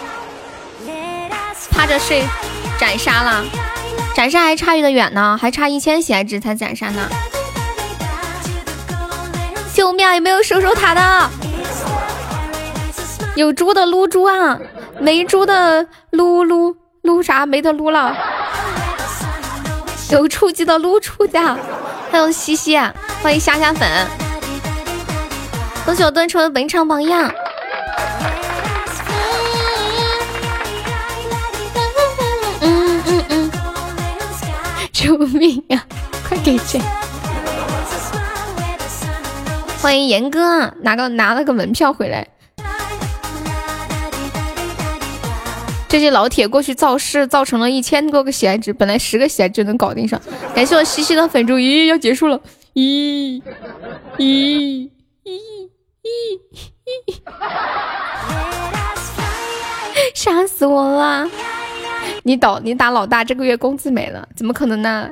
趴着睡，斩杀了，斩杀还差有点远呢，还差一千血值才斩杀呢。救命！有没有守守塔的？有猪的撸猪啊，没猪的撸撸撸啥？没得撸了。有初级的撸初级，还有西西，欢迎虾虾粉，恭喜我蹲成为本场榜样。救命呀！快给钱！欢迎严哥，拿个拿了个门票回来。这些老铁过去造势，造成了一千多个喜爱值，本来十个喜爱值能搞定上。感谢我西西的粉猪，咦，要结束了！咦咦咦咦咦！吓死我了！你倒你打老大，这个月工资没了，怎么可能呢？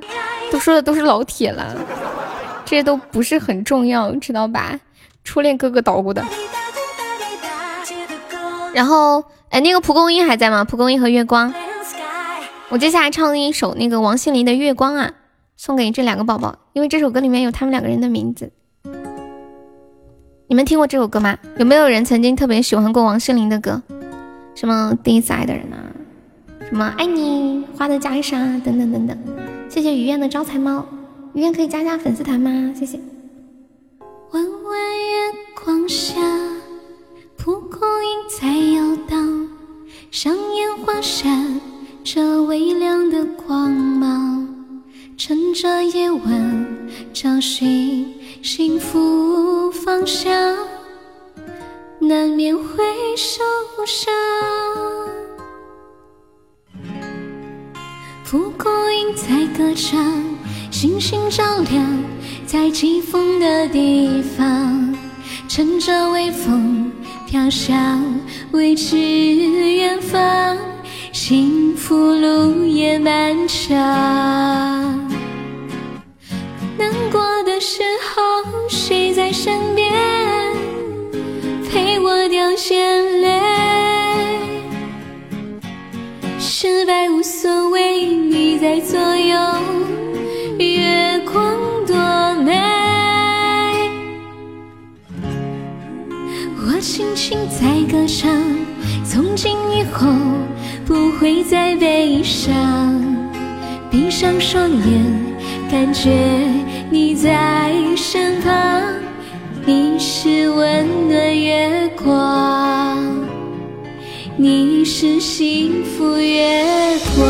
都说的都是老铁了，这些都不是很重要，知道吧？初恋哥哥捣鼓的。然后，哎，那个蒲公英还在吗？蒲公英和月光，我接下来唱一首那个王心凌的《月光》啊，送给这两个宝宝，因为这首歌里面有他们两个人的名字。你们听过这首歌吗？有没有人曾经特别喜欢过王心凌的歌？什么第一次爱的人啊？什么爱你花的袈裟等等等等，谢谢雨燕的招财猫，雨燕可以加加粉丝团吗？谢谢。弯弯月光下，蒲公英在游荡，像烟花闪着微亮的光芒，趁着夜晚找寻幸福方向，难免会受伤。蒲公英在歌唱，星星照亮在起风的地方，乘着微风飘向未知远方，幸福路也漫长。难过的时候，谁在身边陪我掉眼泪？失败无所谓，你在左右，月光多美。我轻轻在歌唱，从今以后不会再悲伤。闭上双眼，感觉你在身旁，你是温暖月光。你是幸福月光。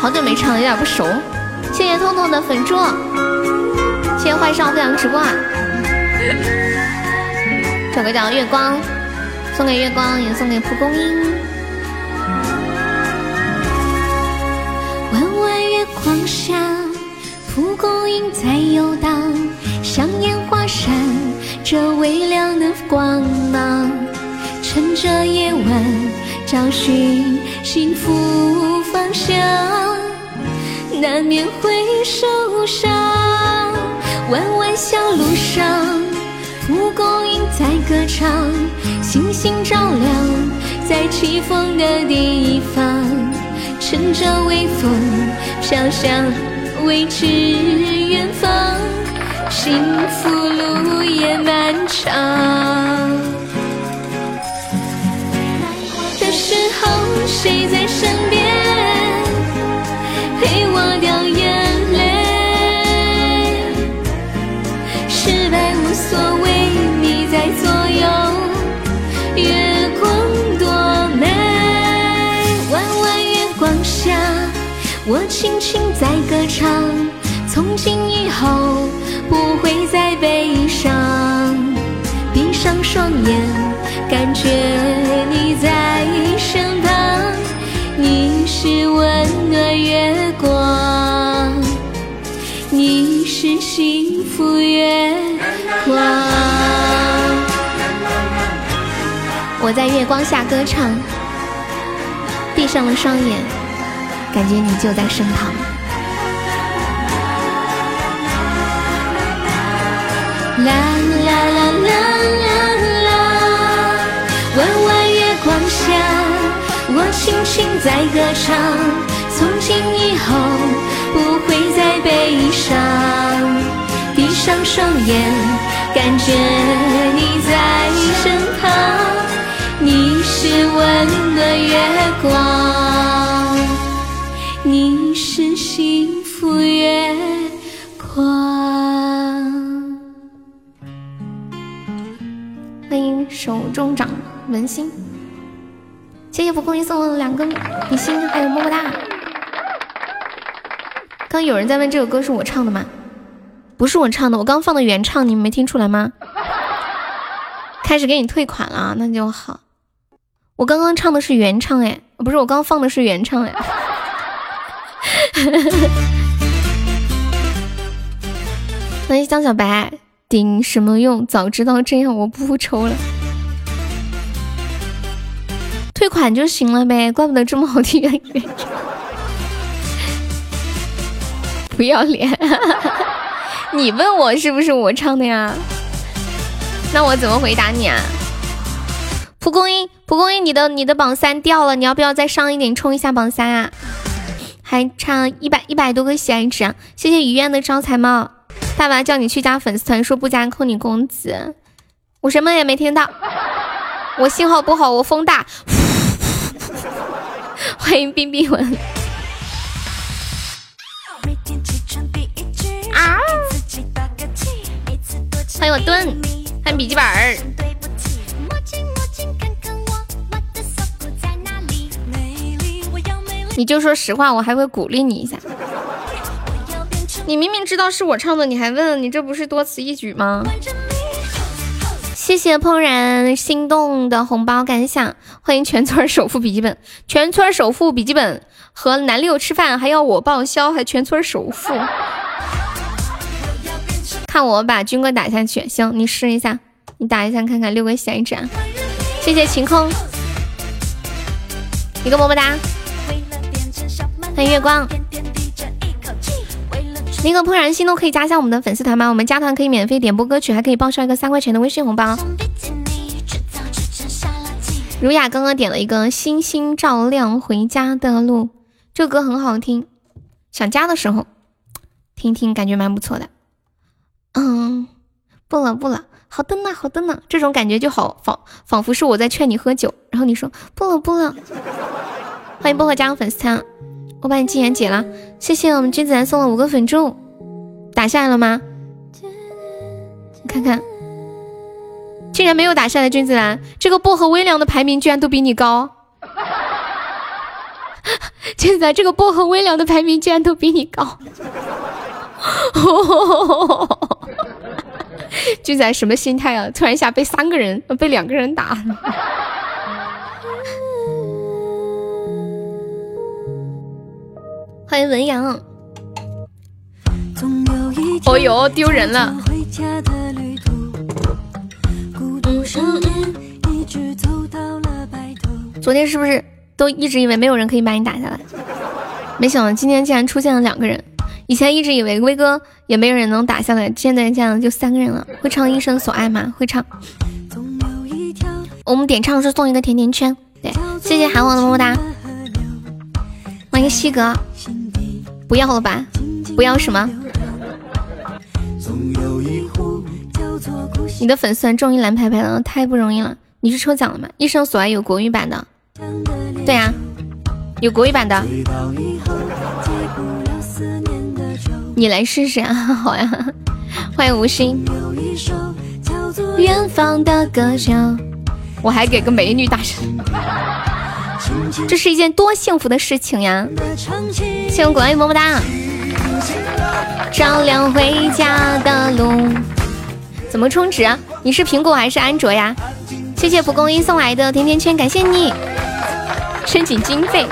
好久没唱了，有点不熟。谢谢痛痛的粉猪，谢谢坏少不想直播。啊。这个叫月光，送给月光，也送给蒲公英。弯弯月光下，蒲公英在游荡，像烟花闪着微亮的光芒。趁着夜晚，找寻幸福方向，难免会受伤。弯弯小路上，蒲公英在歌唱，星星照亮在起风的地方。乘着微风飘向未知远方，幸福路也漫长。的时候，谁在身边陪我掉眼泪？失败无所谓，你在左右，月光多美。弯弯月光下，我轻轻在歌唱。从今以后，不会再悲伤。闭上双眼。感觉你在身旁，你是温暖月光，你是幸福月光。我在月光下歌唱，闭上了双眼，感觉你就在身旁。啦啦啦啦啦啦，弯弯月光下，我轻轻在歌唱，从今以后不会再悲伤。闭上双眼，感觉你在身旁，你是温暖月光，你是幸福月手中掌文心。谢谢蒲公英送了两个比心，还有么么哒。刚有人在问这首歌是我唱的吗？不是我唱的，我刚放的原唱，你们没听出来吗？开始给你退款了，那就好。我刚刚唱的是原唱哎，不是我刚放的是原唱哎。欢迎江小白，顶什么用？早知道这样，我不抽了。退款就行了呗，怪不得这么好听。不要脸！你问我是不是我唱的呀？那我怎么回答你啊？蒲公英，蒲公英，你的你的榜三掉了，你要不要再上一点，冲一下榜三啊？还差一百一百多个喜爱值！谢谢于愿的招财猫，爸爸叫你去加粉丝团，说不加扣你工资，我什么也没听到，我信号不好，我风大。欢迎冰冰文啊！欢迎我蹲，欢迎笔记本儿。你就说实话，我还会鼓励你一下。你明明知道是我唱的，你还问，你这不是多此一举吗？谢谢怦然心动的红包感想，欢迎全村首富笔记本，全村首富笔记本和南六吃饭还要我报销，还全村首富，看我把军哥打下去，行，你试一下，你打一下看看，六个喜值，谢谢晴空，一个么么哒，欢迎月光。那个怦然心动可以加一下我们的粉丝团吗？我们加团可以免费点播歌曲，还可以报销一个三块钱的微信红包。如雅刚刚点了一个星星照亮回家的路，这歌很好听，想家的时候听听，感觉蛮不错的。嗯，不了不了，好的呢好的呢，这种感觉就好，仿仿佛是我在劝你喝酒，然后你说不了不了。欢迎薄荷加入粉丝团。我把你禁言解了，谢谢我们君子兰送了五个粉柱，打下来了吗？你看看，竟然没有打下来。君子兰，这个薄荷微凉的排名居然都比你高。君子兰，这个薄荷微凉的排名居然都比你高。君子兰什么心态啊？突然一下被三个人，被两个人打。欢迎文阳，哦呦，丢人了！昨天是不是都一直以为没有人可以把你打下来？没想到今天竟然出现了两个人。以前一直以为威哥也没有人能打下来，现在这样就三个人了。会唱《一生所爱》吗？会唱。我们点唱是送一个甜甜圈。对，谢谢韩王的么么哒。欢迎西哥。不要了吧？不要什么？你的粉丝终于蓝牌牌了，太不容易了。你是抽奖了吗？一生所爱有国语版的。对呀，有国语版的。你来试试啊！好呀，欢迎无心。远方的歌声，我还给个美女打赏，这是一件多幸福的事情呀！谢谢我果爱么么哒。照亮回家的路，怎么充值啊？你是苹果还是安卓呀？谢谢蒲公英送来的甜甜圈，感谢你。申请经费，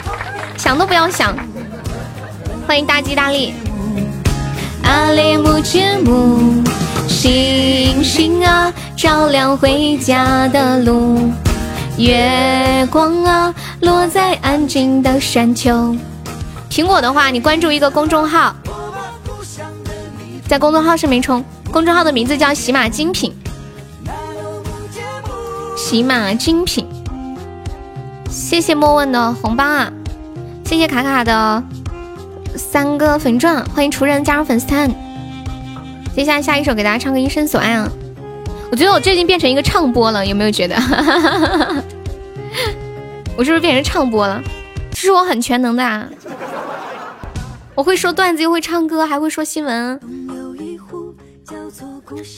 想都不要想。欢迎大吉大利。阿里木节目，星星啊，照亮回家的路。月光啊，落在安静的山丘。苹果的话，你关注一个公众号，在公众号上面充，公众号的名字叫喜马精品。喜马精品，谢谢莫问的红包啊，谢谢卡卡的。三个粉钻，欢迎厨人加入粉丝团。接下来下一首给大家唱个《一生所爱》啊！我觉得我最近变成一个唱播了，有没有觉得？我是不是变成唱播了？其实我很全能的啊！我会说段子，又会唱歌，还会说新闻，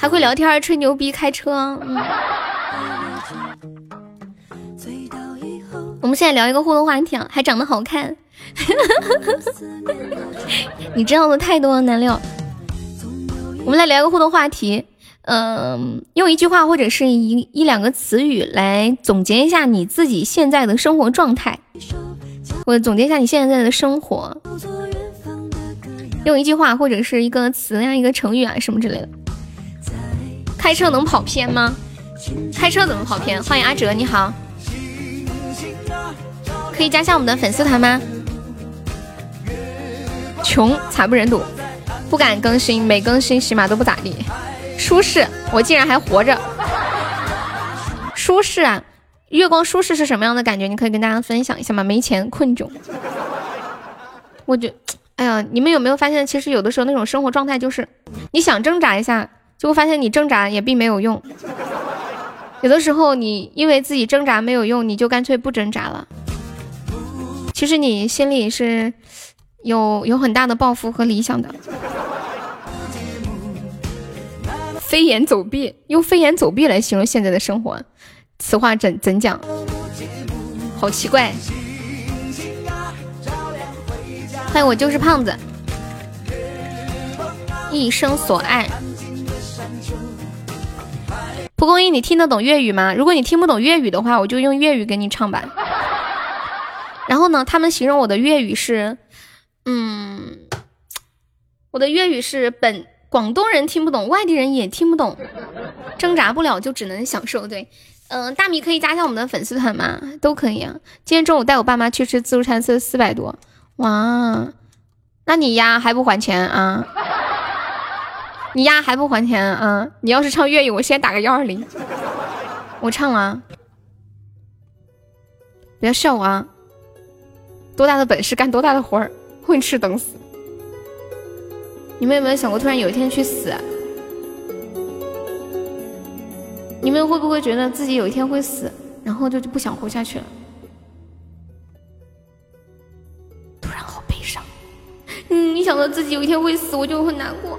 还会聊天、吹牛逼、开车。嗯。我们现在聊一个互动话题啊，还长得好看。你知道的太多了，南六。我们来聊一个互动话题，嗯，用一句话或者是一一两个词语来总结一下你自己现在的生活状态，或者总结一下你现在的生活。用一句话或者是一个词呀、一个成语啊什么之类的。开车能跑偏吗？开车怎么跑偏？欢迎阿哲，你好，可以加下我们的粉丝团吗？穷惨不忍睹，不敢更新，每更新起码都不咋地。舒适，我竟然还活着。舒适啊，月光舒适是什么样的感觉？你可以跟大家分享一下吗？没钱困窘。我觉，哎呀，你们有没有发现，其实有的时候那种生活状态就是，你想挣扎一下，结果发现你挣扎也并没有用。有的时候你因为自己挣扎没有用，你就干脆不挣扎了。其实你心里是。有有很大的抱负和理想的，飞檐走壁，用飞檐走壁来形容现在的生活，此话怎怎讲？好奇怪。欢迎我就是胖子，一生所爱。蒲公英，你听得懂粤语吗？如果你听不懂粤语的话，我就用粤语给你唱吧。然后呢，他们形容我的粤语是。嗯，我的粤语是本广东人听不懂，外地人也听不懂，挣扎不了就只能享受。对，嗯，大米可以加一下我们的粉丝团吗？都可以啊。今天中午带我爸妈去吃自助餐，吃了四百多，哇！那你丫还不还钱啊？你丫还不还钱啊？你要是唱粤语，我先打个幺二零。我唱了，不要笑我啊！多大的本事干多大的活儿。混吃等死！你们有没有想过，突然有一天去死？你们会不会觉得自己有一天会死，然后就就不想活下去了？突然好悲伤。嗯，一想到自己有一天会死，我就很难过。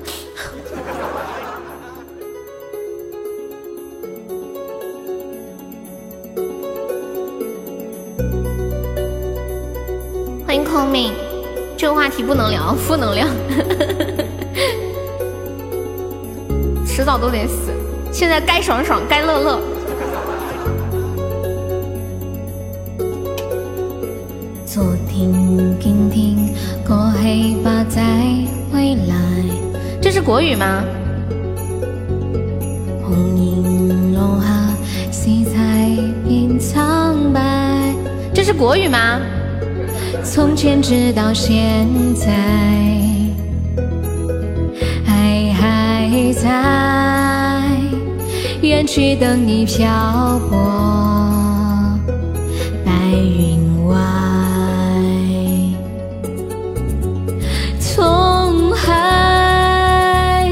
欢迎空明。这个话题不能聊，负能量，迟早都得死。现在该爽爽，该乐乐。坐听听听，过去吧，在未来，这是国语吗？红颜落下，是彩变苍白。这是国语吗？从前直到现在，还在，远去等你漂泊，白云外。从海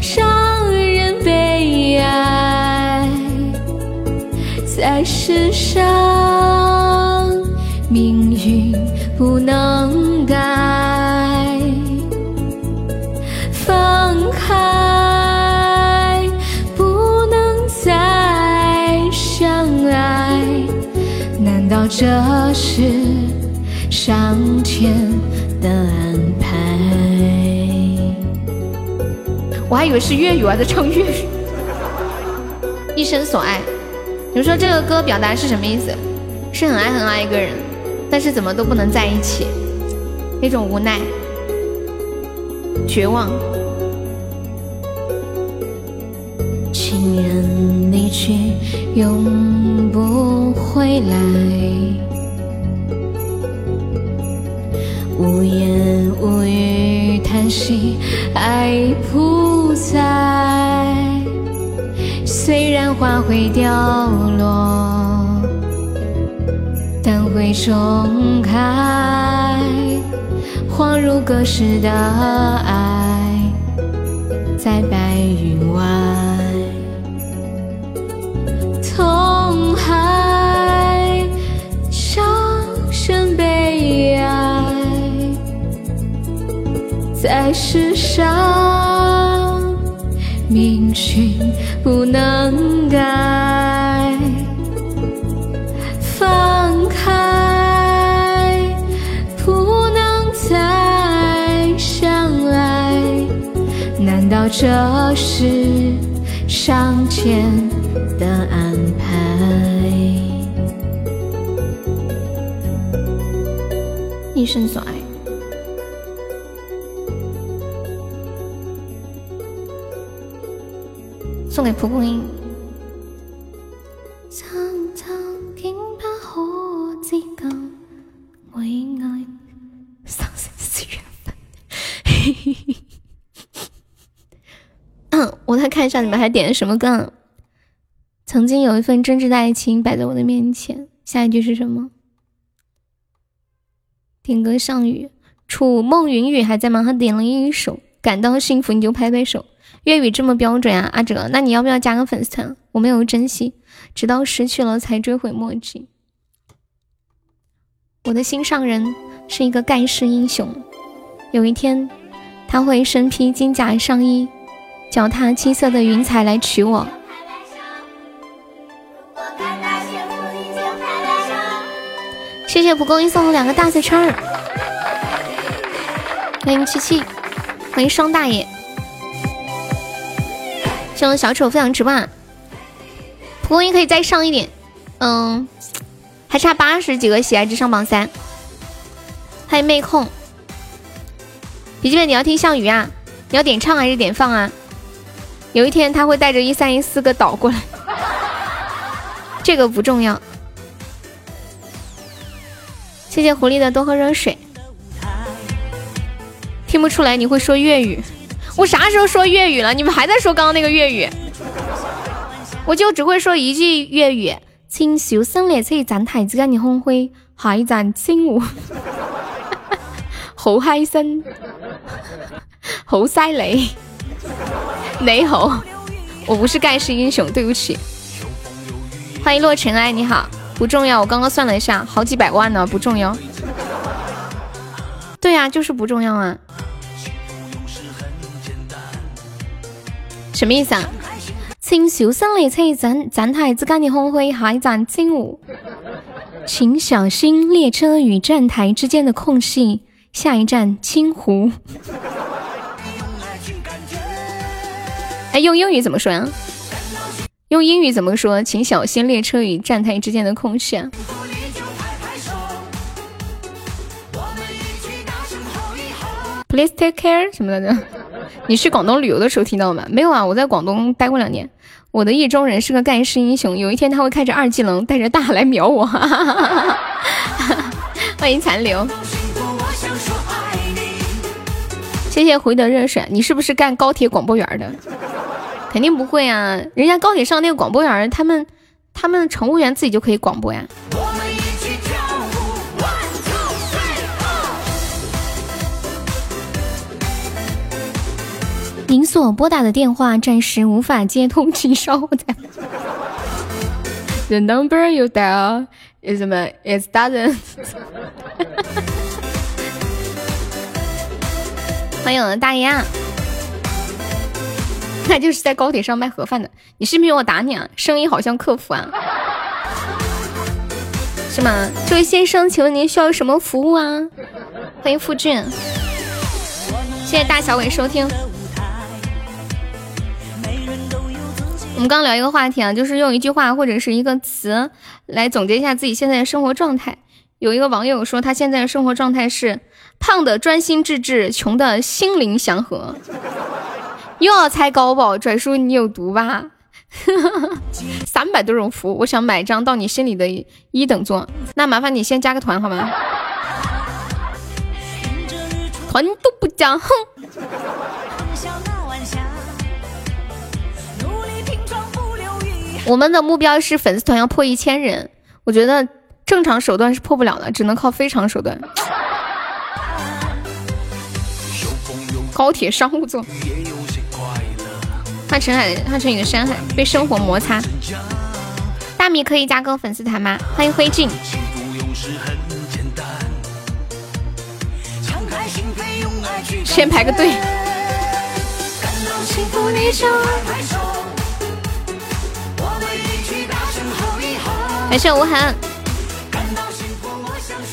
上人悲哀，在世上命运不能这是上天的安排？我还以为是粤语，我还在唱粤语，一生所爱。你们说这个歌表达是什么意思？是很爱很爱一个人，但是怎么都不能在一起，那种无奈、绝望。情人离去，永不回来，无言无语叹息，爱不在。虽然花会凋落，但会重开。恍如隔世的爱，在白云外。在世上，命运。不能改，放开，不能再相爱。难道这是上天的安排？一生所爱。送给蒲公英。嗯，我再看一下你们还点的什么歌。曾经有一份真挚的爱情摆在我的面前。下一句是什么？点歌上雨，楚梦云雨还在吗？他点了一首，感到幸福你就拍拍手。粤语这么标准啊，阿哲，那你要不要加个粉丝团？我没有珍惜，直到失去了才追悔莫及。我的心上人是一个盖世英雄，有一天他会身披金甲上衣，脚踏七色的云彩来娶我。谢谢蒲公英送我两个大嘴圈儿，欢迎七七，欢迎双大爷。谢谢小丑分享直播，蒲公英可以再上一点，嗯，还差八十几个喜爱值上榜三。欢迎妹控，笔记本你要听项羽啊？你要点唱还是点放啊？有一天他会带着一三一四个倒过来，这个不重要。谢谢狐狸的多喝热水，听不出来你会说粤语。我啥时候说粤语了？你们还在说刚刚那个粤语？我就只会说一句粤语：请小心列车站台之间的空灰，下一站青湖。好嗨森，好犀利！你好，我不是盖世英雄，对不起。欢迎洛尘埃，你好，不重要。我刚刚算了一下，好几百万呢，不重要。对呀，就是不重要啊。什么意思啊？请小心列车站站台之间的空隙，下一站金湖。请小心列车与站台之间的空隙，下一站清湖。哎，用英语怎么说呀？用英语怎么说？请小心列车与站台之间的空隙。啊。Please take care 什么的。你去广东旅游的时候听到吗？没有啊，我在广东待过两年。我的意中人是个盖世英雄，有一天他会开着二技能，带着大来秒我。欢迎残留，谢谢回的热水。你是不是干高铁广播员的？肯定不会啊，人家高铁上那个广播员，他们他们乘务员自己就可以广播呀。您所拨打的电话暂时无法接通，请稍后再。The number you dial is 什么？It doesn't。欢迎我的大爷，那就是在高铁上卖盒饭的。你信不信我打你啊？声音好像客服啊？是吗？这位先生，请问您需要什么服务啊？欢迎付俊，谢谢大小伟收听。我们刚聊一个话题啊，就是用一句话或者是一个词来总结一下自己现在的生活状态。有一个网友说，他现在的生活状态是胖的专心致志，穷的心灵祥和。又要猜高保，拽叔你有毒吧？三百多种服务，我想买张到你心里的一等座，那麻烦你先加个团好吗？团都不加，哼。我们的目标是粉丝团要破一千人，我觉得正常手段是破不了的，只能靠非常手段。高铁商务座，换成海，换成你的山海被生活摩擦。大米可以加个粉丝团吗？欢迎灰烬。先排个队。感谢无痕，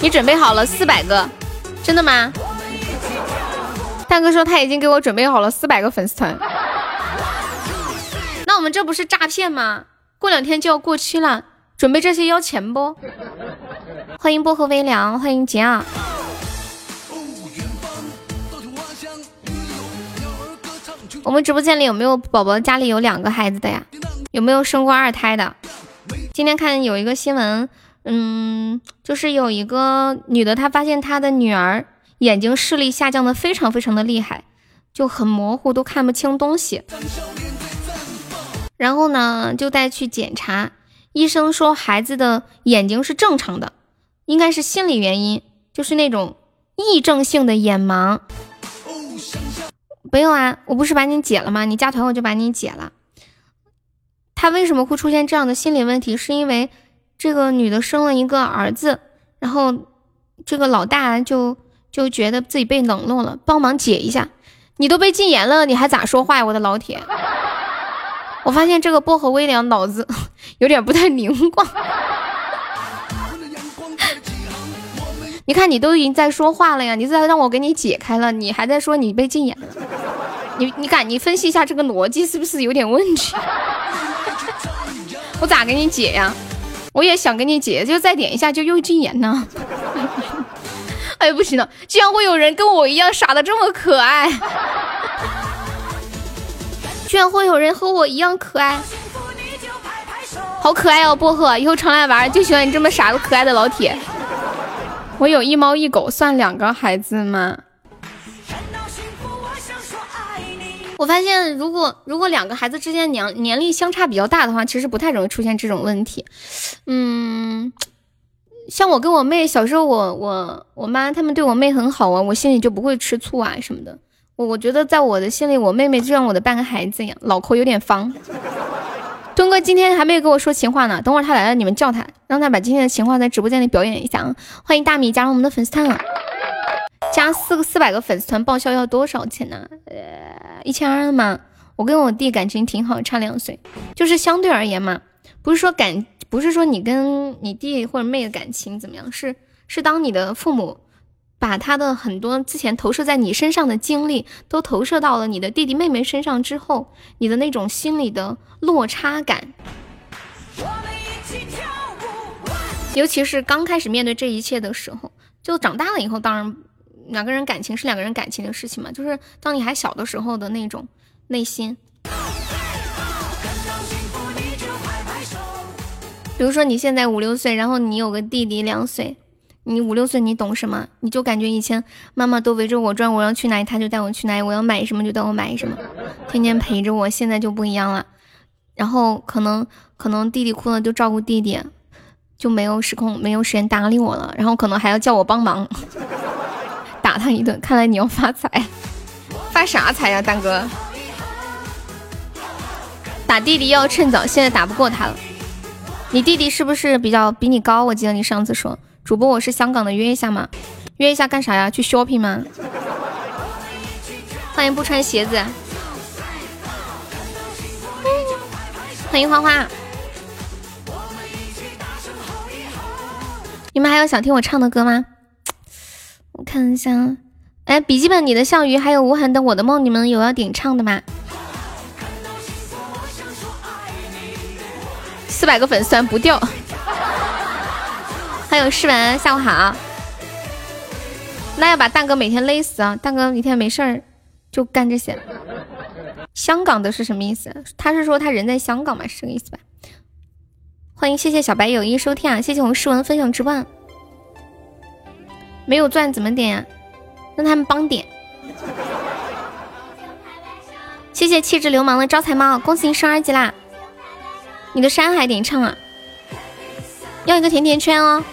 你准备好了四百个，真的吗？大哥说他已经给我准备好了四百个粉丝团，那我们这不是诈骗吗？过两天就要过期了，准备这些要钱不？欢迎薄荷微凉，欢迎杰儿。我们直播间里有没有宝宝家里有两个孩子的呀？有没有生过二胎的？今天看有一个新闻，嗯，就是有一个女的，她发现她的女儿眼睛视力下降的非常非常的厉害，就很模糊，都看不清东西。然后呢，就带去检查，医生说孩子的眼睛是正常的，应该是心理原因，就是那种癔症性的眼盲。没有啊，我不是把你解了吗？你加团我就把你解了。他为什么会出现这样的心理问题？是因为这个女的生了一个儿子，然后这个老大就就觉得自己被冷落了，帮忙解一下。你都被禁言了，你还咋说话呀？我的老铁，我发现这个薄荷微凉脑子 有点不太灵光。你看，你都已经在说话了呀，你在让我给你解开了，你还在说你被禁言了。你你敢？你分析一下这个逻辑是不是有点问题？我咋给你解呀？我也想给你解，就再点一下就又禁言呢。哎，不行了，居然会有人跟我一样傻的这么可爱，居然会有人和我一样可爱，好可爱哦！薄荷，以后常来玩，就喜欢你这么傻的可爱的老铁。我有一猫一狗，算两个孩子吗？我发现，如果如果两个孩子之间年年龄相差比较大的话，其实不太容易出现这种问题。嗯，像我跟我妹小时候，我我我妈他们对我妹很好啊，我心里就不会吃醋啊什么的。我我觉得在我的心里，我妹妹就像我的半个孩子一样。脑壳有点方。东哥今天还没有跟我说情话呢，等会儿他来了，你们叫他，让他把今天的情话在直播间里表演一下啊！欢迎大米加入我们的粉丝团。加四个四百个粉丝团报销要多少钱呢？呃，一千二嘛。我跟我弟感情挺好，差两岁，就是相对而言嘛，不是说感，不是说你跟你弟或者妹的感情怎么样，是是当你的父母把他的很多之前投射在你身上的精力都投射到了你的弟弟妹妹身上之后，你的那种心理的落差感，尤其是刚开始面对这一切的时候，就长大了以后，当然。两个人感情是两个人感情的事情嘛，就是当你还小的时候的那种内心。比如说你现在五六岁，然后你有个弟弟两岁，你五六岁你懂什么？你就感觉以前妈妈都围着我转，我要去哪里他就带我去哪里，我要买什么就带我买什么，天天陪着我。现在就不一样了，然后可能可能弟弟哭了就照顾弟弟，就没有时空没有时间搭理我了，然后可能还要叫我帮忙，打他一顿。看来你要发财，发啥财呀，大哥？打弟弟要趁早，现在打不过他了。你弟弟是不是比较比你高？我记得你上次说，主播我是香港的，约一下嘛？约一下干啥呀？去 shopping 吗？欢迎不穿鞋子，欢迎花花。你们还有想听我唱的歌吗？我看一下，哎，笔记本里的笑鱼还有无痕的我的梦，你们有要点唱的吗？四百个粉丝不掉，还有诗文，下午好。那要把蛋哥每天累死啊！蛋哥一天没事儿就干这些。香港的是什么意思？他是说他人在香港吗？是这个意思吧？欢迎，谢谢小白友谊收听啊！谢谢我们诗文分享直播。没有钻怎么点呀？让他们帮点。谢谢气质流氓的招财猫，恭喜你升二级啦！你的山海点唱啊？要一个甜甜圈哦。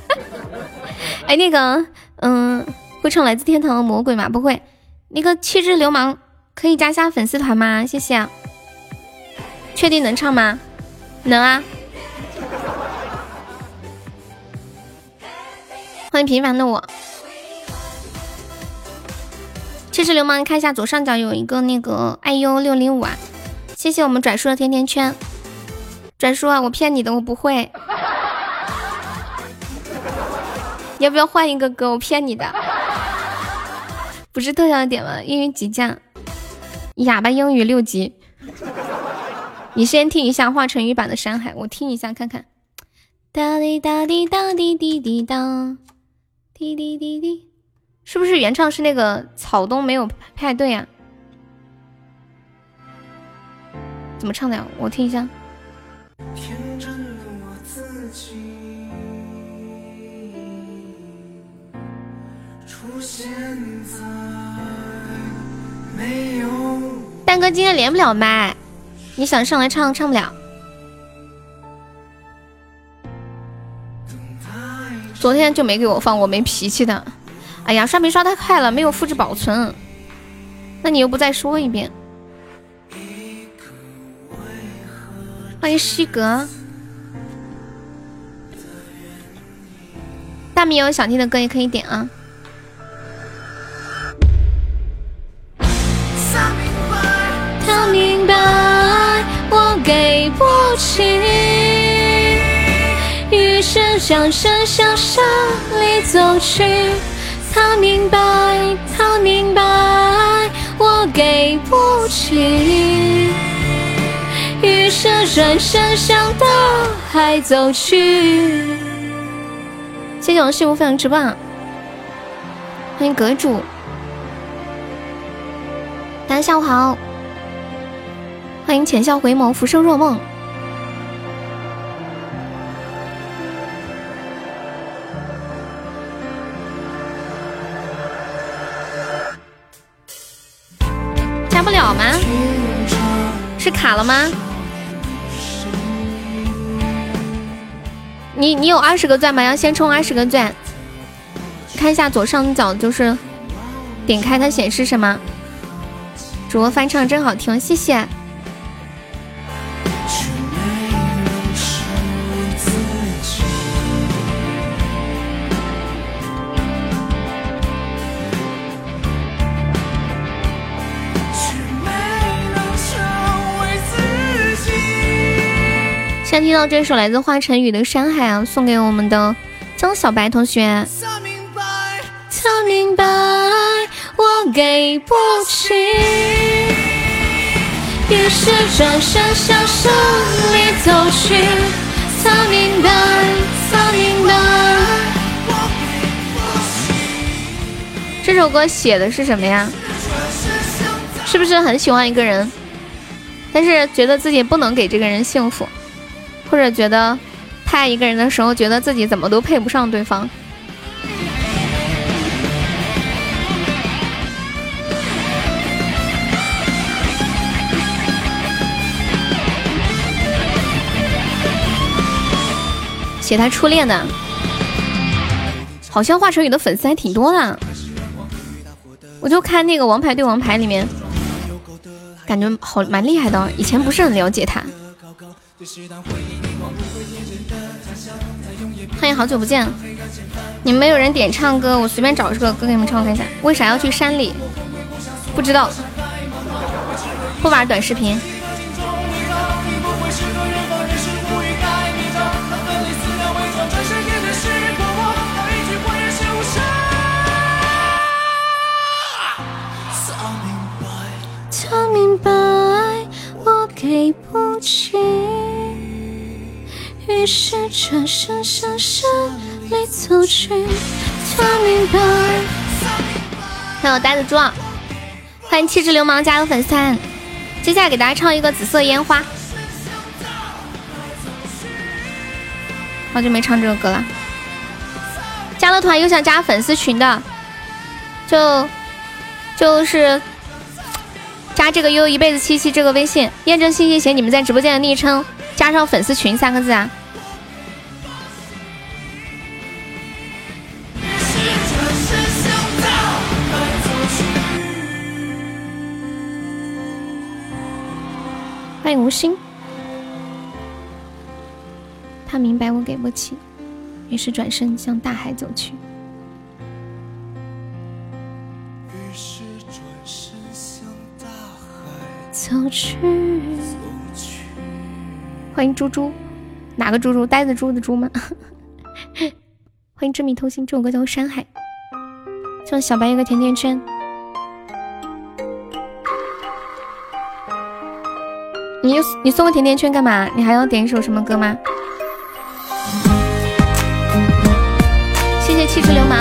哎，那个，嗯，会唱来自天堂的魔鬼吗？不会。那个气质流氓可以加下粉丝团吗？谢谢。确定能唱吗？能啊。欢迎平凡的我。气质流氓，看一下左上角有一个那个 IU 六零五啊。谢谢我们转述的甜甜圈，转述啊！我骗你的，我不会。要不要换一个歌？我骗你的，不是特效点吗？英语几降？哑巴英语六级。你先听一下华晨宇版的《山海》，我听一下看看。哒滴哒滴哒滴滴滴当，滴滴滴滴，是不是原唱是那个草东没有派对啊？怎么唱的呀？我听一下。天真的我自己出现在没有蛋哥今天连不了麦，你想上来唱唱不了。昨天就没给我放，我没脾气的。哎呀，刷屏刷太快了，没有复制保存。那你又不再说一遍？欢迎西格，大米有想听的歌也可以点啊。他明白我给不起，是向山向山里走去。他明白，他明白我给不起。于是转身向大海走去。谢谢我幸福分享直播，欢迎阁主，大家下午好，欢迎浅笑回眸，浮生若梦。好吗？是卡了吗？你你有二十个钻吗？要先充二十个钻。看一下左上角，就是点开它显示什么？主播翻唱真好听，谢谢。现在听到这首来自华晨宇的《山海》啊，送给我们的张小白同学。他明白，他明白，我给不起。于是转身向山里走去。他明白，他明白，我给不起这首歌写的是什么呀？是不是很喜欢一个人，但是觉得自己不能给这个人幸福，或者觉得太爱一个人的时候，觉得自己怎么都配不上对方？写他初恋的，好像华晨宇的粉丝还挺多的。我就看那个《王牌对王牌》里面，感觉好蛮厉害的。以前不是很了解他。欢迎好久不见，你们没有人点唱歌，我随便找这个歌给你们唱看一下。为啥要去山里？不知道。不玩短视频。明白我给不起，于是转身向山里走去。他明白。欢迎呆子猪，欢迎气质流氓加油粉丝。接下来给大家唱一个《紫色烟花》。好久没唱这个歌了。加了团又想加粉丝群的，就就是。加这个悠悠一辈子七七这个微信，验证信息写你们在直播间的昵称，加上粉丝群三个字啊。欢迎无心，他明白我给不起，于是转身向大海走去。走去。欢迎猪猪，哪个猪猪？呆子猪的猪吗？欢迎致命偷心，这首歌叫《山海》，送小白一个甜甜圈。你你送个甜甜圈干嘛？你还要点一首什么歌吗？谢谢气质流氓，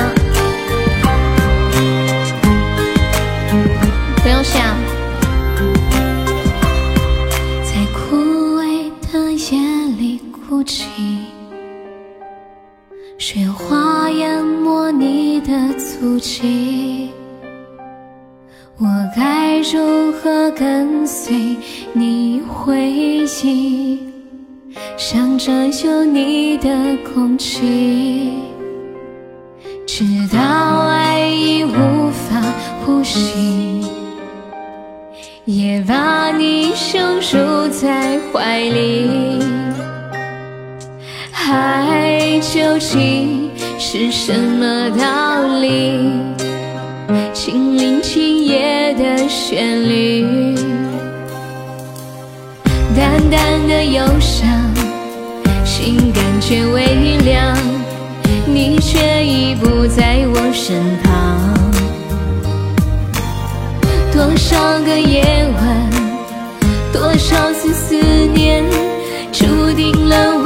不用谢。在枯萎的夜里哭泣雪花淹没你的足迹，我该如何跟随你回忆？想着有你的空气，直到爱已无法呼吸，也把你拥入在怀里。爱究竟是什么道理？请聆听夜的旋律，淡淡的忧伤，心感觉微凉，你却已不在我身旁。多少个夜晚，多少次思念，注定了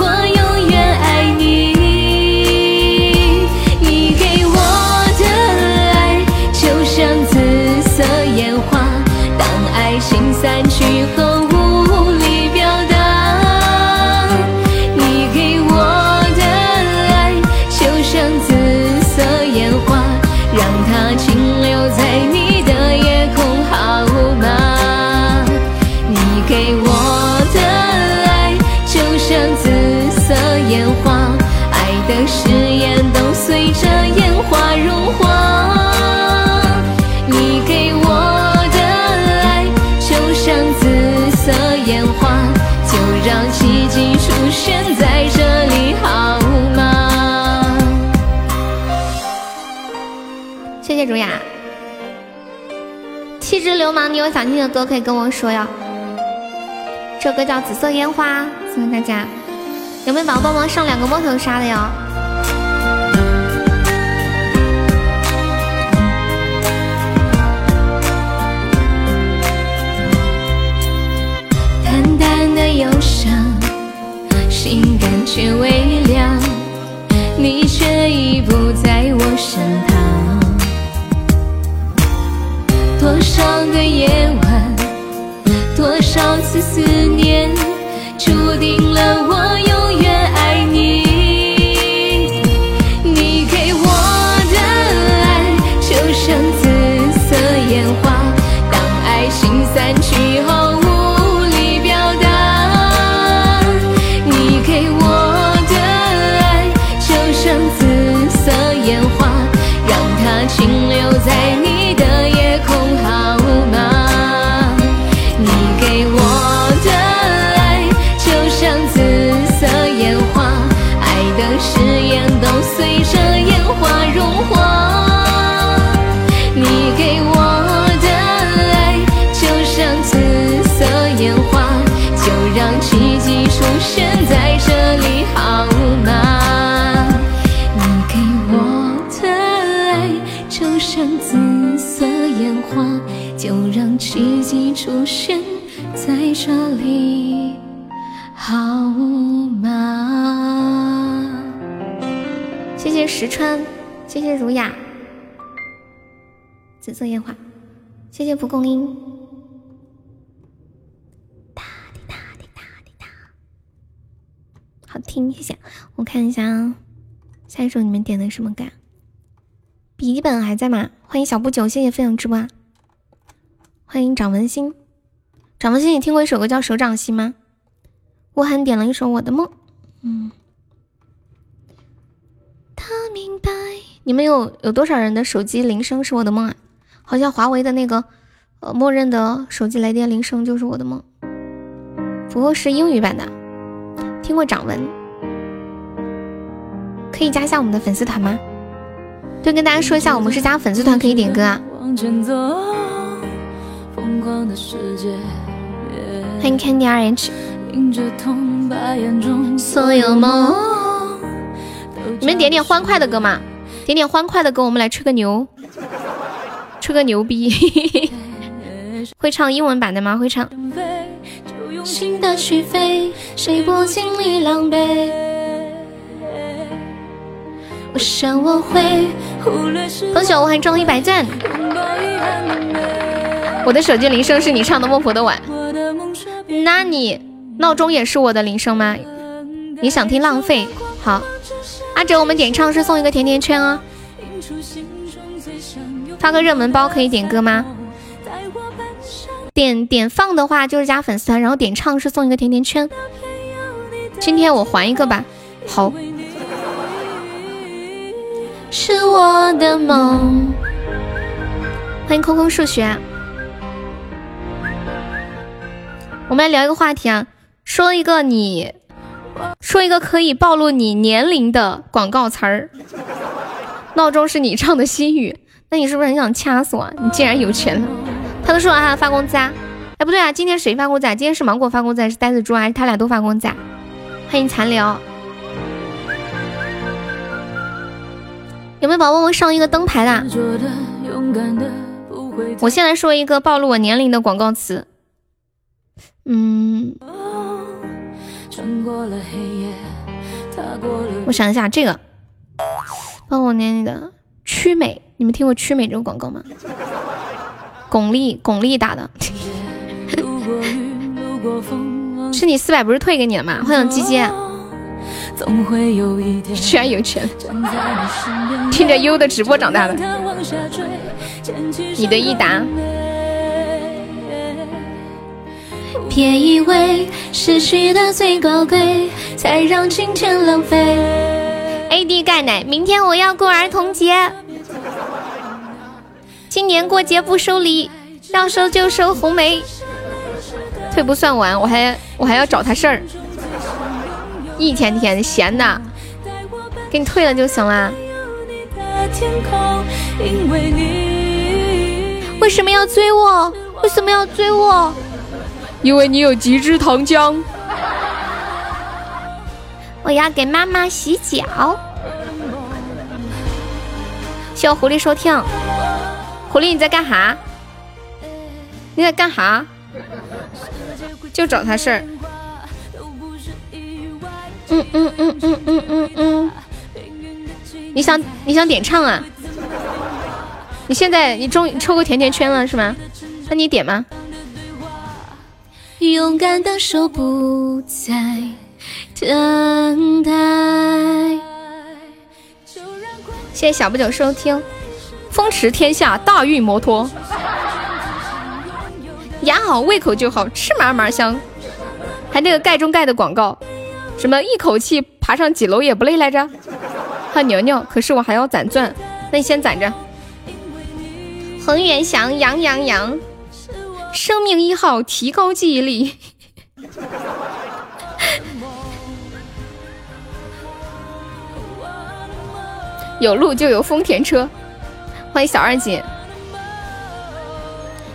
气质流氓，你有想听的歌可以跟我说哟。这首歌叫《紫色烟花》，送给大家。有没有宝宝帮忙上两个摸头杀的哟？淡淡的忧伤，心感觉微凉，你却已不在我身旁。多少个夜晚多少次思念注定了我这里好吗？谢谢石川，谢谢儒雅，紫色烟花，谢谢蒲公英。哒滴哒滴哒滴哒，好听，谢谢。我看一下啊，下一首你们点的什么歌？笔记本还在吗？欢迎小不久，谢谢分享直播啊。欢迎掌纹心，掌纹心，你听过一首歌叫《手掌心》吗？吴涵点了一首《我的梦》，嗯。他明白。你们有有多少人的手机铃声是我的梦啊？好像华为的那个呃默认的手机来电铃声就是我的梦，不过是英语版的。听过掌纹，可以加一下我们的粉丝团吗？对，跟大家说一下，我们是加粉丝团可以点歌啊。欢迎 Candy R H。所有梦，你们点点欢快的歌嘛，点点欢快的歌，我们来吹个牛，吹个牛逼。会唱英文版的吗？会唱。心的去飞，谁不经历狼狈？我想我会忽略时恭喜我还中一百赞。我的手机铃声是你唱的《孟婆的碗》，那你闹钟也是我的铃声吗？你想听浪费？好，阿哲，我们点唱是送一个甜甜圈哦。发个热门包可以点歌吗？点点放的话就是加粉丝团，然后点唱是送一个甜甜圈。今天我还一个吧。好，是我的梦。欢迎空空数学。我们来聊一个话题啊，说一个你，说一个可以暴露你年龄的广告词儿。闹钟是你唱的心语，那你是不是很想掐死我？你竟然有钱了，他都说完还发工资啊？哎，不对啊，今天谁发工资啊？今天是芒果发工资，还是呆子猪？还是他俩都发工资啊？欢迎残留。有没有宝宝们上一个灯牌的？我先来说一个暴露我年龄的广告词。嗯，我想一下，这个帮我念那个曲美，你们听过曲美这个广告吗？巩俐，巩俐打的。是你四百不是退给你了吗？欢迎鸡鸡。居然有钱，听着优的直播长大的。你的益达。别以为失去的最高贵，才让金钱浪费。AD 钙奶，明天我要过儿童节，今年过节不收礼，要收就收红梅。退不算完，我还我还要找他事儿，一天天闲的，给你退了就行了。为什么要追我？为什么要追我？因为你有极致糖浆，我要给妈妈洗脚。谢狐狸收听，狐狸你在干哈？你在干哈？就找他事儿。嗯嗯嗯嗯嗯嗯嗯，你想你想点唱啊？你现在你终于抽个甜甜圈了是吗？那你点吗？勇敢的手不再等待。谢谢小不久收听，风驰天下大运摩托，牙好胃口就好，吃嘛嘛香。还那个盖中盖的广告，什么一口气爬上几楼也不累来着？还牛牛，可是我还要攒钻，那你先攒着。恒源祥，羊羊羊，生命一号，提高记忆力。有路就有丰田车，欢迎小二姐。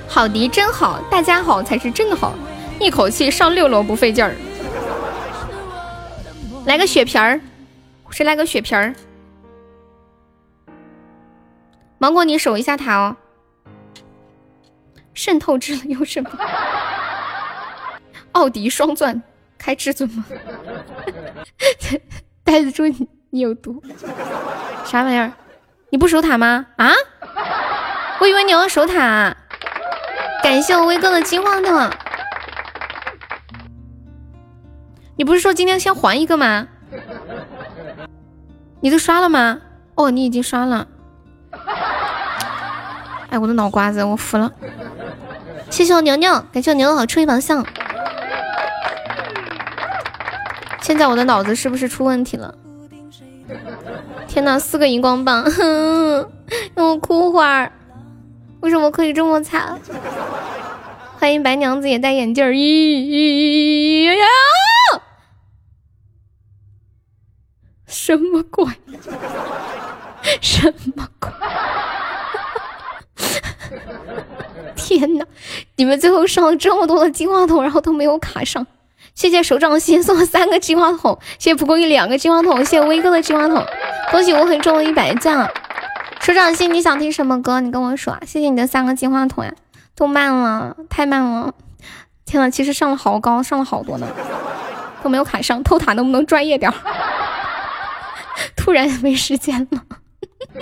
好迪，真好，大家好才是真的好。一口气上六楼不费劲儿，来个血瓶儿，谁来个血瓶儿？芒果，你守一下塔哦。渗透之了有什么？奥迪双钻开至尊吗？呆子猪，你你有毒？啥玩意儿？你不守塔吗？啊？我以为你要守塔。感谢我威哥的金话筒。你不是说今天先还一个吗？你都刷了吗？哦，你已经刷了。哎，我的脑瓜子，我服了。谢谢我牛牛，感谢我牛牛好出一榜上。现在我的脑子是不是出问题了？天哪，四个荧光棒，让我哭会儿。为什么可以这么惨？欢迎白娘子也戴眼镜儿，咦呀！什么鬼？什么鬼？天哪！你们最后上了这么多的金话筒，然后都没有卡上。谢谢手掌心送了三个金话筒，谢谢蒲公英两个金话筒，谢谢威哥的金话筒。恭喜我很中了一百赞！手掌心，你想听什么歌？你跟我说。谢谢你的三个金话筒呀，都慢了，太慢了。天呐，其实上了好高，上了好多呢，都没有卡上。偷塔能不能专业点？突然没时间了，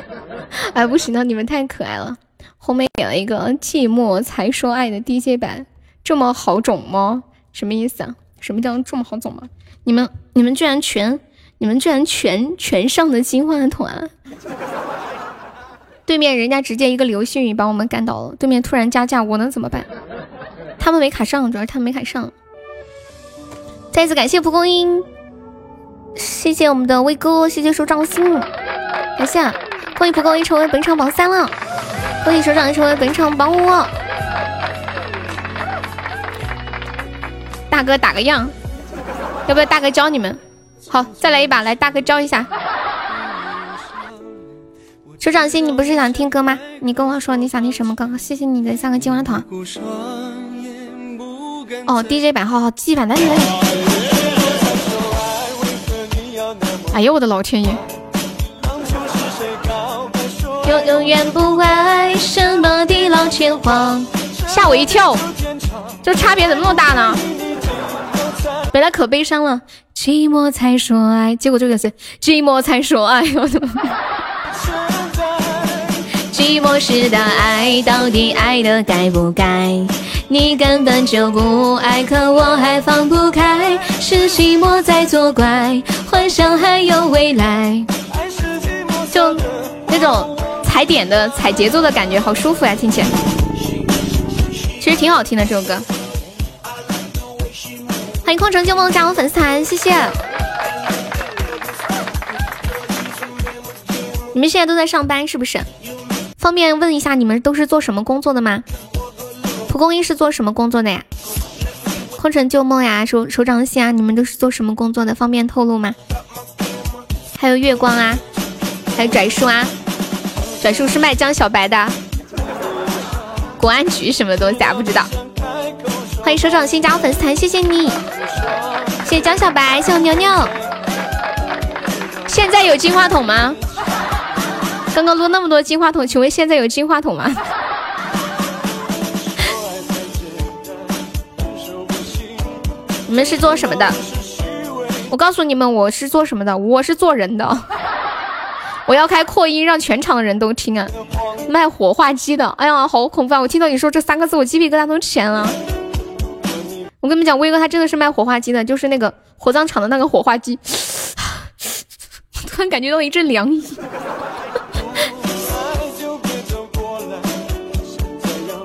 哎，不行了，你们太可爱了。后面点了一个寂寞才说爱的 DJ 版，这么好种吗？什么意思啊？什么叫这么好种吗？你们你们居然全你们居然全全上的金话筒啊！对面人家直接一个流星雨把我们干倒了，对面突然加价，我能怎么办？他们没卡上，主要是他们没卡上。再次感谢蒲公英。谢谢我们的威哥，谢谢手掌心，感谢，恭喜蒲公英成为本场榜三了，恭喜首长成为本场榜五。大哥打个样，要不要大哥教你们？好，再来一把，来大哥教一下。手掌心，你不是想听歌吗？你跟我说你想听什么歌？谢谢你的三个金花筒。哦，DJ 版，好好，G 版，来来来。哎呦我的老天爷！永永远不会什么地老天荒，吓我一跳，这差别怎么那么大呢？本来可悲伤了，寂寞才说爱，结果这个是寂寞才说爱，我的妈！寂寞时的爱，到底爱的该不该？你根本就不爱，可我还放不开。是寂寞在作怪，幻想还有未来。就那种踩点的、踩节奏的感觉，好舒服呀，听起来。其实挺好听的这首歌。欢迎空城旧梦加入粉丝团，谢谢。你们现在都在上班是不是？方便问一下，你们都是做什么工作的吗？蒲公英是做什么工作的呀？空城旧梦呀，手手掌心啊，你们都是做什么工作的？方便透露吗？还有月光啊，还有拽叔啊，转述是卖江小白的，公安局什么东西啊？不知道。欢迎手掌心加入粉丝团，谢谢你，谢谢江小白，谢谢牛牛。现在有金话筒吗？刚刚录那么多金话筒，请问现在有金话筒吗？你们是做什么的？我告诉你们，我是做什么的？我是做人的。我要开扩音，让全场的人都听啊！卖火化机的，哎呀，好恐怖啊！我听到你说这三个字，我鸡皮疙瘩都起来了。我跟你们讲，威哥他真的是卖火化机的，就是那个火葬场的那个火化机。突然感觉到一阵凉意。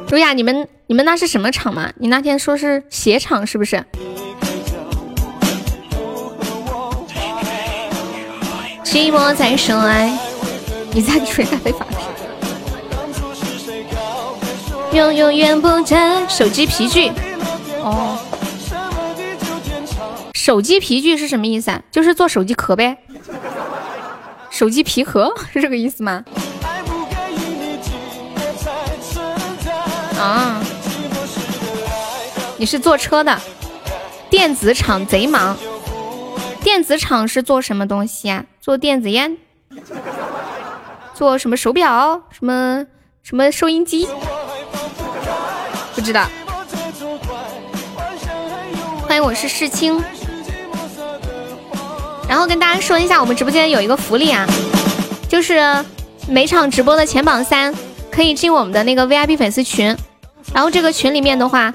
如雅，你们你们那是什么厂吗？你那天说是鞋厂是不是？寂寞在深爱，你在吹咖啡发片。永永远不沾。手机皮具，哦，手机皮具是什么意思啊？就是做手机壳呗。手机皮壳是这个意思吗？啊，你是坐车的，电子厂贼忙。电子厂是做什么东西啊？做电子烟？做什么手表？什么什么收音机？不知道。欢迎，我是世清。然后跟大家说一下，我们直播间有一个福利啊，就是每场直播的前榜三可以进我们的那个 VIP 粉丝群，然后这个群里面的话，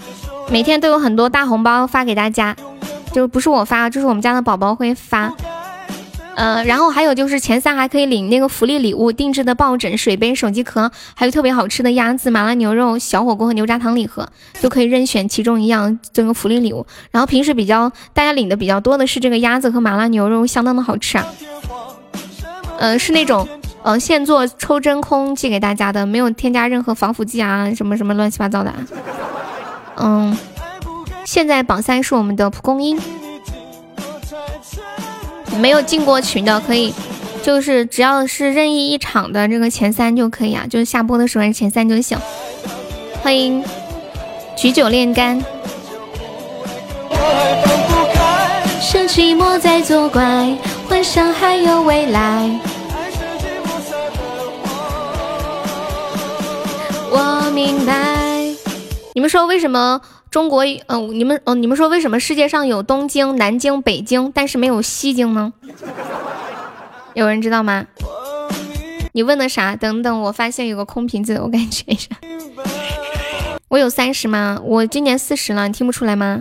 每天都有很多大红包发给大家，就不是我发，就是我们家的宝宝会发。呃，然后还有就是前三还可以领那个福利礼物，定制的抱枕、水杯、手机壳，还有特别好吃的鸭子、麻辣牛肉、小火锅和牛轧糖礼盒，都可以任选其中一样这个福利礼物。然后平时比较大家领的比较多的是这个鸭子和麻辣牛肉，相当的好吃啊。呃，是那种呃现做抽真空寄给大家的，没有添加任何防腐剂啊，什么什么乱七八糟的。嗯，现在榜三是我们的蒲公英。没有进过群的可以，就是只要是任意一场的这个前三就可以啊，就是下播的时候是前三就行。欢迎举酒炼肝。是寂寞在作怪，幻想还有未来。我明白。你们说为什么？中国，嗯，你们，嗯，你们说为什么世界上有东京、南京、北京，但是没有西京呢？有人知道吗？你问的啥？等等，我发现有个空瓶子，我感觉一下。我有三十吗？我今年四十了，你听不出来吗？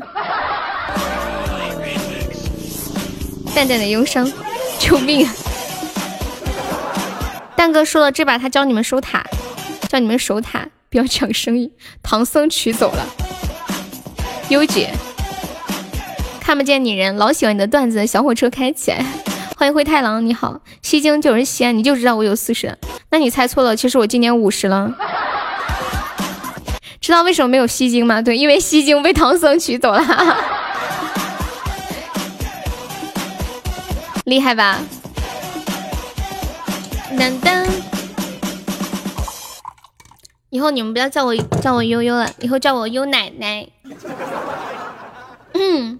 淡淡的忧伤，救命！蛋哥说了，这把他教你们守塔，教你们守塔，不要抢生意。唐僧取走了。优姐，看不见你人，老喜欢你的段子。小火车开起来，欢迎灰太狼，你好。西京就是西安，你就知道我有四十，那你猜错了，其实我今年五十了。知道为什么没有西京吗？对，因为西京被唐僧取走了。厉害吧？噔噔。以后你们不要叫我叫我悠悠了，以后叫我悠奶奶。嗯，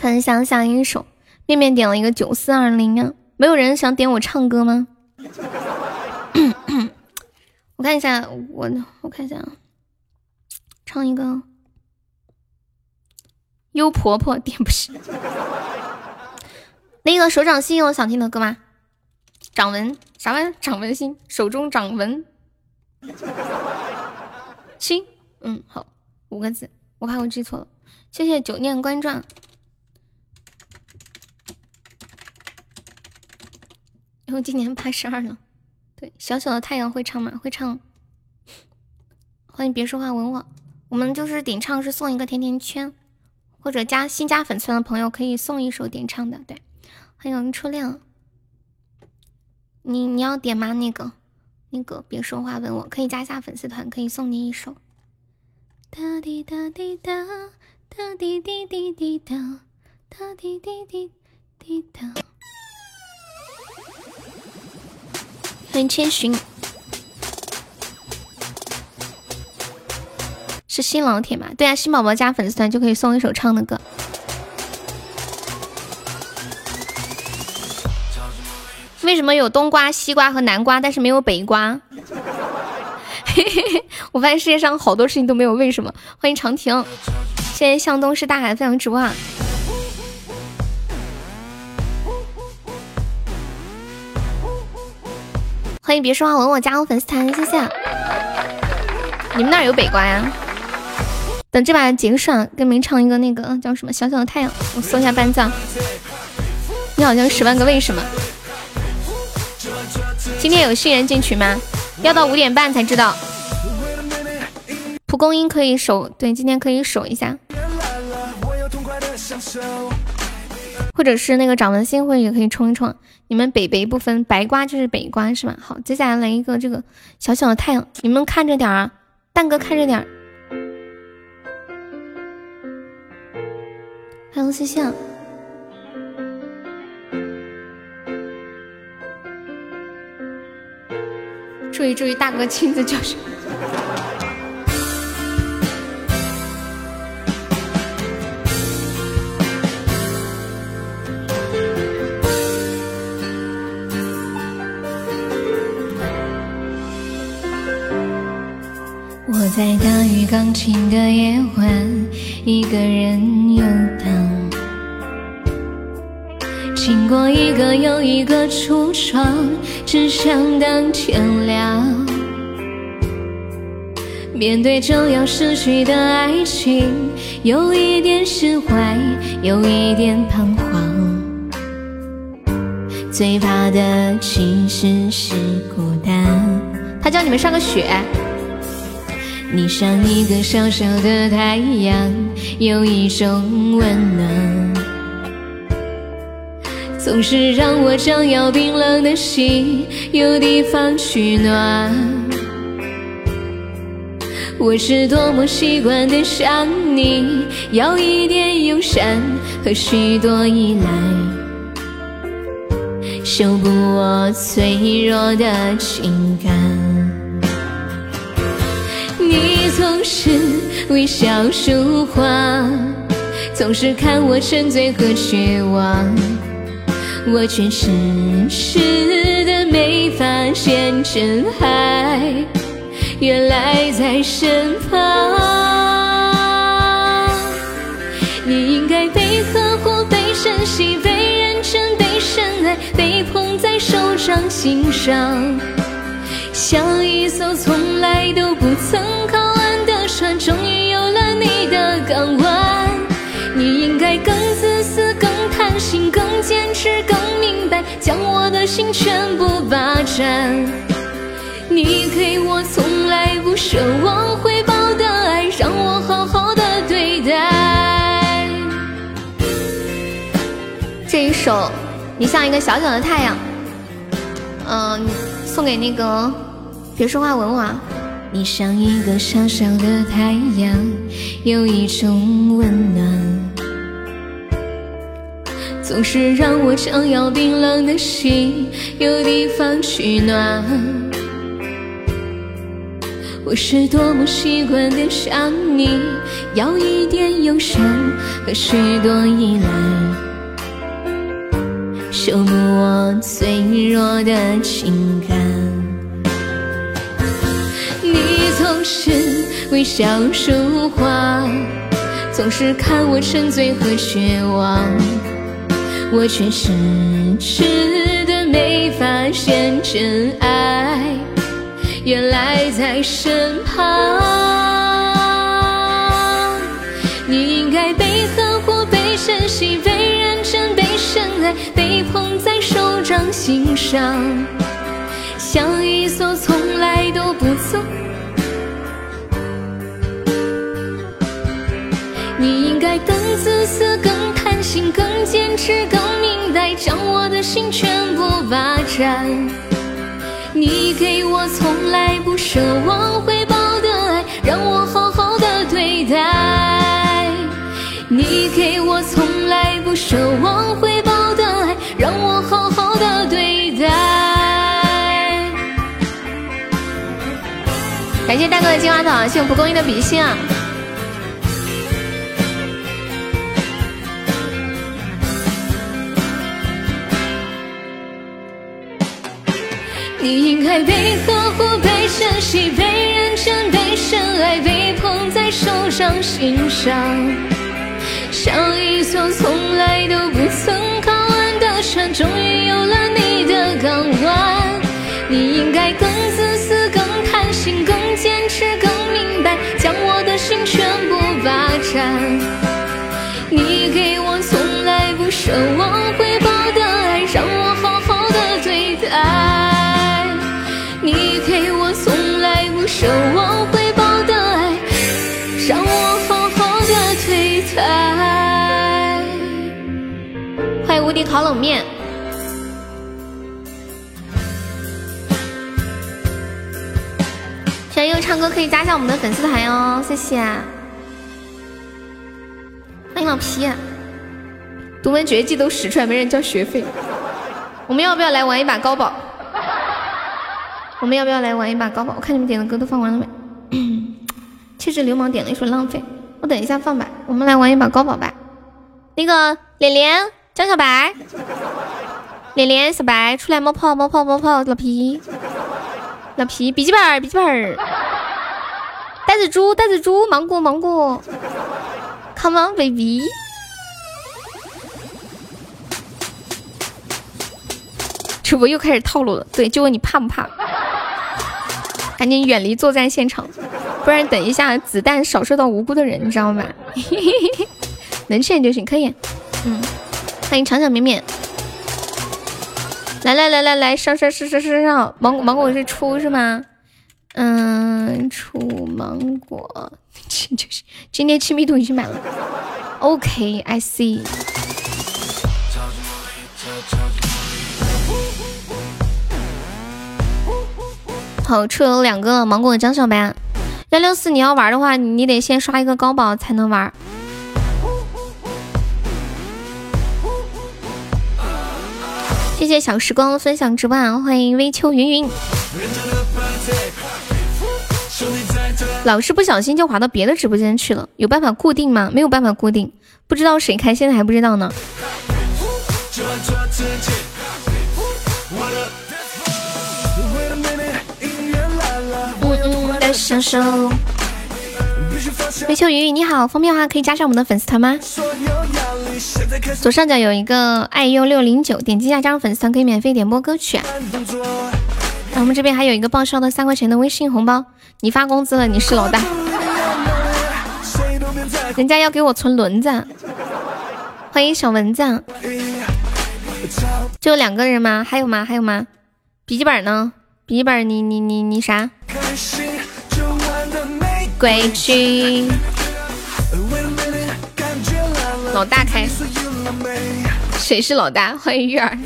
很想想一首，面面点了一个九四二零啊，没有人想点我唱歌吗？我看一下，我我看一下啊，唱一个。优婆婆点不是。那个手掌心有想听的歌吗？掌纹。啥玩意？掌纹心，手中掌纹。心，嗯，好，五个字。我怕我记错了，谢谢九念关注。然后今年八十二了，对，小小的太阳会唱吗？会唱。欢迎别说话吻我，我们就是点唱是送一个甜甜圈，或者加新加粉丝的朋友可以送一首点唱的。对，欢迎初恋。你你要点吗？那个那个别说话吻我，可以加一下粉丝团，可以送你一首。哒滴哒滴哒，哒滴滴滴滴哒，哒滴滴滴滴哒。欢迎千寻，是新老铁吗？对啊，新宝宝加粉丝团就可以送一首唱的歌。为什么有冬瓜、西瓜和南瓜，但是没有北瓜？我发现世界上好多事情都没有为什么。欢迎长亭，现在向东是大海分享直播啊！欢迎别说话吻我加入粉丝团，谢谢。你们那有北瓜呀？等这把结束，跟你们唱一个那个叫什么《小小的太阳》，我搜一下伴奏。你好像十万个为什么？今天有新人进群吗？要到五点半才知道。蒲公英可以守，对，今天可以守一下。或者是那个掌纹星辉也可以冲一冲。你们北北不分，白瓜就是北瓜是吧？好，接下来来一个这个小小的太阳，你们看着点啊，蛋哥看着点。欢迎谢谢。注意注意，大哥亲自教学。我在大雨刚晴的夜晚，一个人游荡，经过一个又一个橱窗，只想等天亮。面对就要失去的爱情，有一点释怀，有一点彷徨。最怕的其实是孤单。他叫你们上个学。你像一个小小的太阳，有一种温暖，总是让我将要冰冷的心有地方取暖。我是多么习惯的想你，要一点友善和许多依赖，修补我脆弱的情感。你总是微笑说话，总是看我沉醉和绝望，我却迟迟的没发现真爱原来在身旁。你应该被呵护、被珍惜、被认真、被深爱、被捧在手掌心上。像一艘从来都不曾靠岸的船，终于有了你的港湾。你应该更自私、更贪心、更、我的心全部霸占。你给我从来不奢望回报的爱，让我好好的对待。这一首，你像一个小小的太阳，嗯，送给那个。别说话，文娃。你像一个小小的太阳，有一种温暖，总是让我将要冰冷的心有地方取暖。我是多么习惯的想你，要一点友善和许多依赖，修补我脆弱的情感。你总是微笑说话，总是看我沉醉和绝望，我却迟迟的没发现真爱原来在身旁。你应该被呵护、被珍惜、被认真、被深爱、被捧在手掌心上，像一艘从来都不曾。你应该更自私、更心、更坚持、更明白，将我的心全部霸占。你给我从来不奢望回报的爱，让我好好的对待。你给我从来不奢望回报的爱，让我好好的对待。感谢大哥的金话筒，谢谢蒲公英的比心啊！你应该被呵护、被珍惜、被认真、被深爱、被捧在手掌心上，像一艘从来都不曾靠岸的船，终于有了你的港湾。你应该更自私、更贪心、更坚持、更明白，将我烤冷面。想要唱歌可以加一下我们的粉丝团哦，谢谢。欢迎老皮，独门绝技都使出来，没人交学费。我们要不要来玩一把高保？我们要不要来玩一把高保？我看你们点的歌都放完了没？气质流氓点了一首浪费，我等一下放吧。我们来玩一把高保吧。那个脸脸张小白，脸脸小白出来冒泡冒泡冒泡，老皮。老皮，笔记本，笔记本，袋子猪，袋子猪，芒果，芒果，Come on baby，主播又开始套路了，对，就问你怕不怕？赶紧远离作战现场，不然等一下子弹扫射到无辜的人，你知道吗？能吃点就行，可以。嗯，欢迎长小绵绵。来来来来来，上上上上上上，芒果芒果是出是吗？嗯，出芒果，就是今天亲密度已经满了。OK，I see。好，出有两个芒果的江小白。幺六四，你要玩的话，你得先刷一个高保才能玩。谢谢小时光分享直播，欢迎微秋云云。老是不小心就滑到别的直播间去了，有办法固定吗？没有办法固定，不知道谁开，现在还不知道呢。微秋云云你好，方便的话可以加上我们的粉丝团吗？左上角有一个爱优六零九，点击一下加入粉丝团可以免费点播歌曲。那我们这边还有一个报销的三块钱的微信红包，你发工资了，你是老大。人家要给我存轮子。欢迎小蚊子。就两个人吗？还有吗？还有吗？笔记本呢？笔记本你你你你啥？规矩。老大开，谁是老大？欢迎月儿。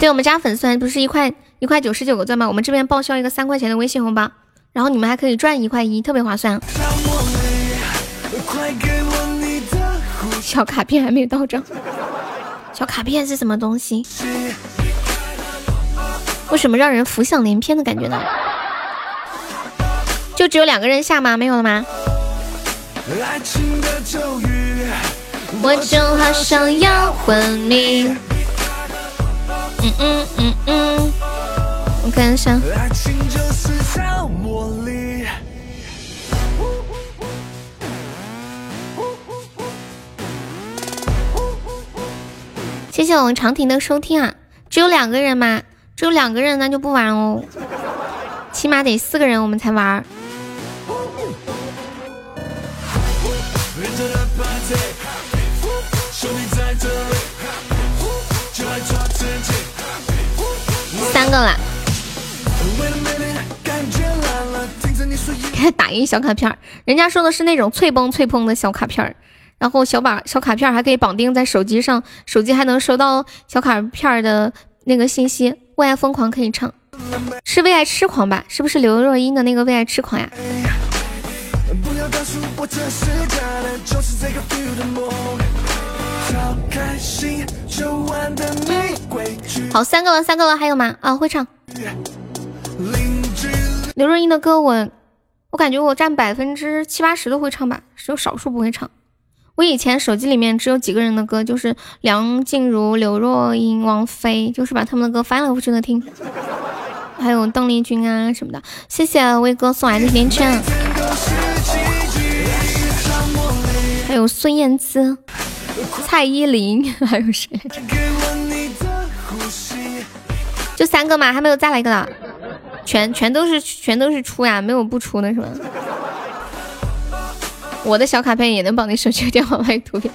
对我们家粉丝不是一块一块九十九个钻吗？我们这边报销一个三块钱的微信红包，然后你们还可以赚一块一，特别划算。小卡片还没有到账。小卡片是什么东西？为什么让人浮想联翩的感觉呢？就只有两个人下吗？没有了吗？我就好想要昏迷。嗯嗯嗯嗯，我看一下。谢谢我们长亭的收听啊！只有两个人吗？只有两个人那就不玩哦，起码得四个人我们才玩。三个了，打印小卡片人家说的是那种脆崩脆崩的小卡片然后小把小卡片还可以绑定在手机上，手机还能收到小卡片的那个信息。为爱疯狂可以唱，是为爱痴狂吧？是不是刘若英的那个为爱痴狂呀？好，三个了，三个了，还有吗？啊，会唱。刘若英的歌，我我感觉我占百分之七八十都会唱吧，只有少数不会唱。我以前手机里面只有几个人的歌，就是梁静茹、刘若英、王菲，就是把他们的歌翻来覆去的听，还有邓丽君啊什么的。谢谢威哥送来的甜甜圈，还有孙燕姿、蔡依林，还有谁？就三个嘛，还没有再来一个呢。全全都是全都是出呀，没有不出的是吧？我的小卡片也能绑你手机电话发图片。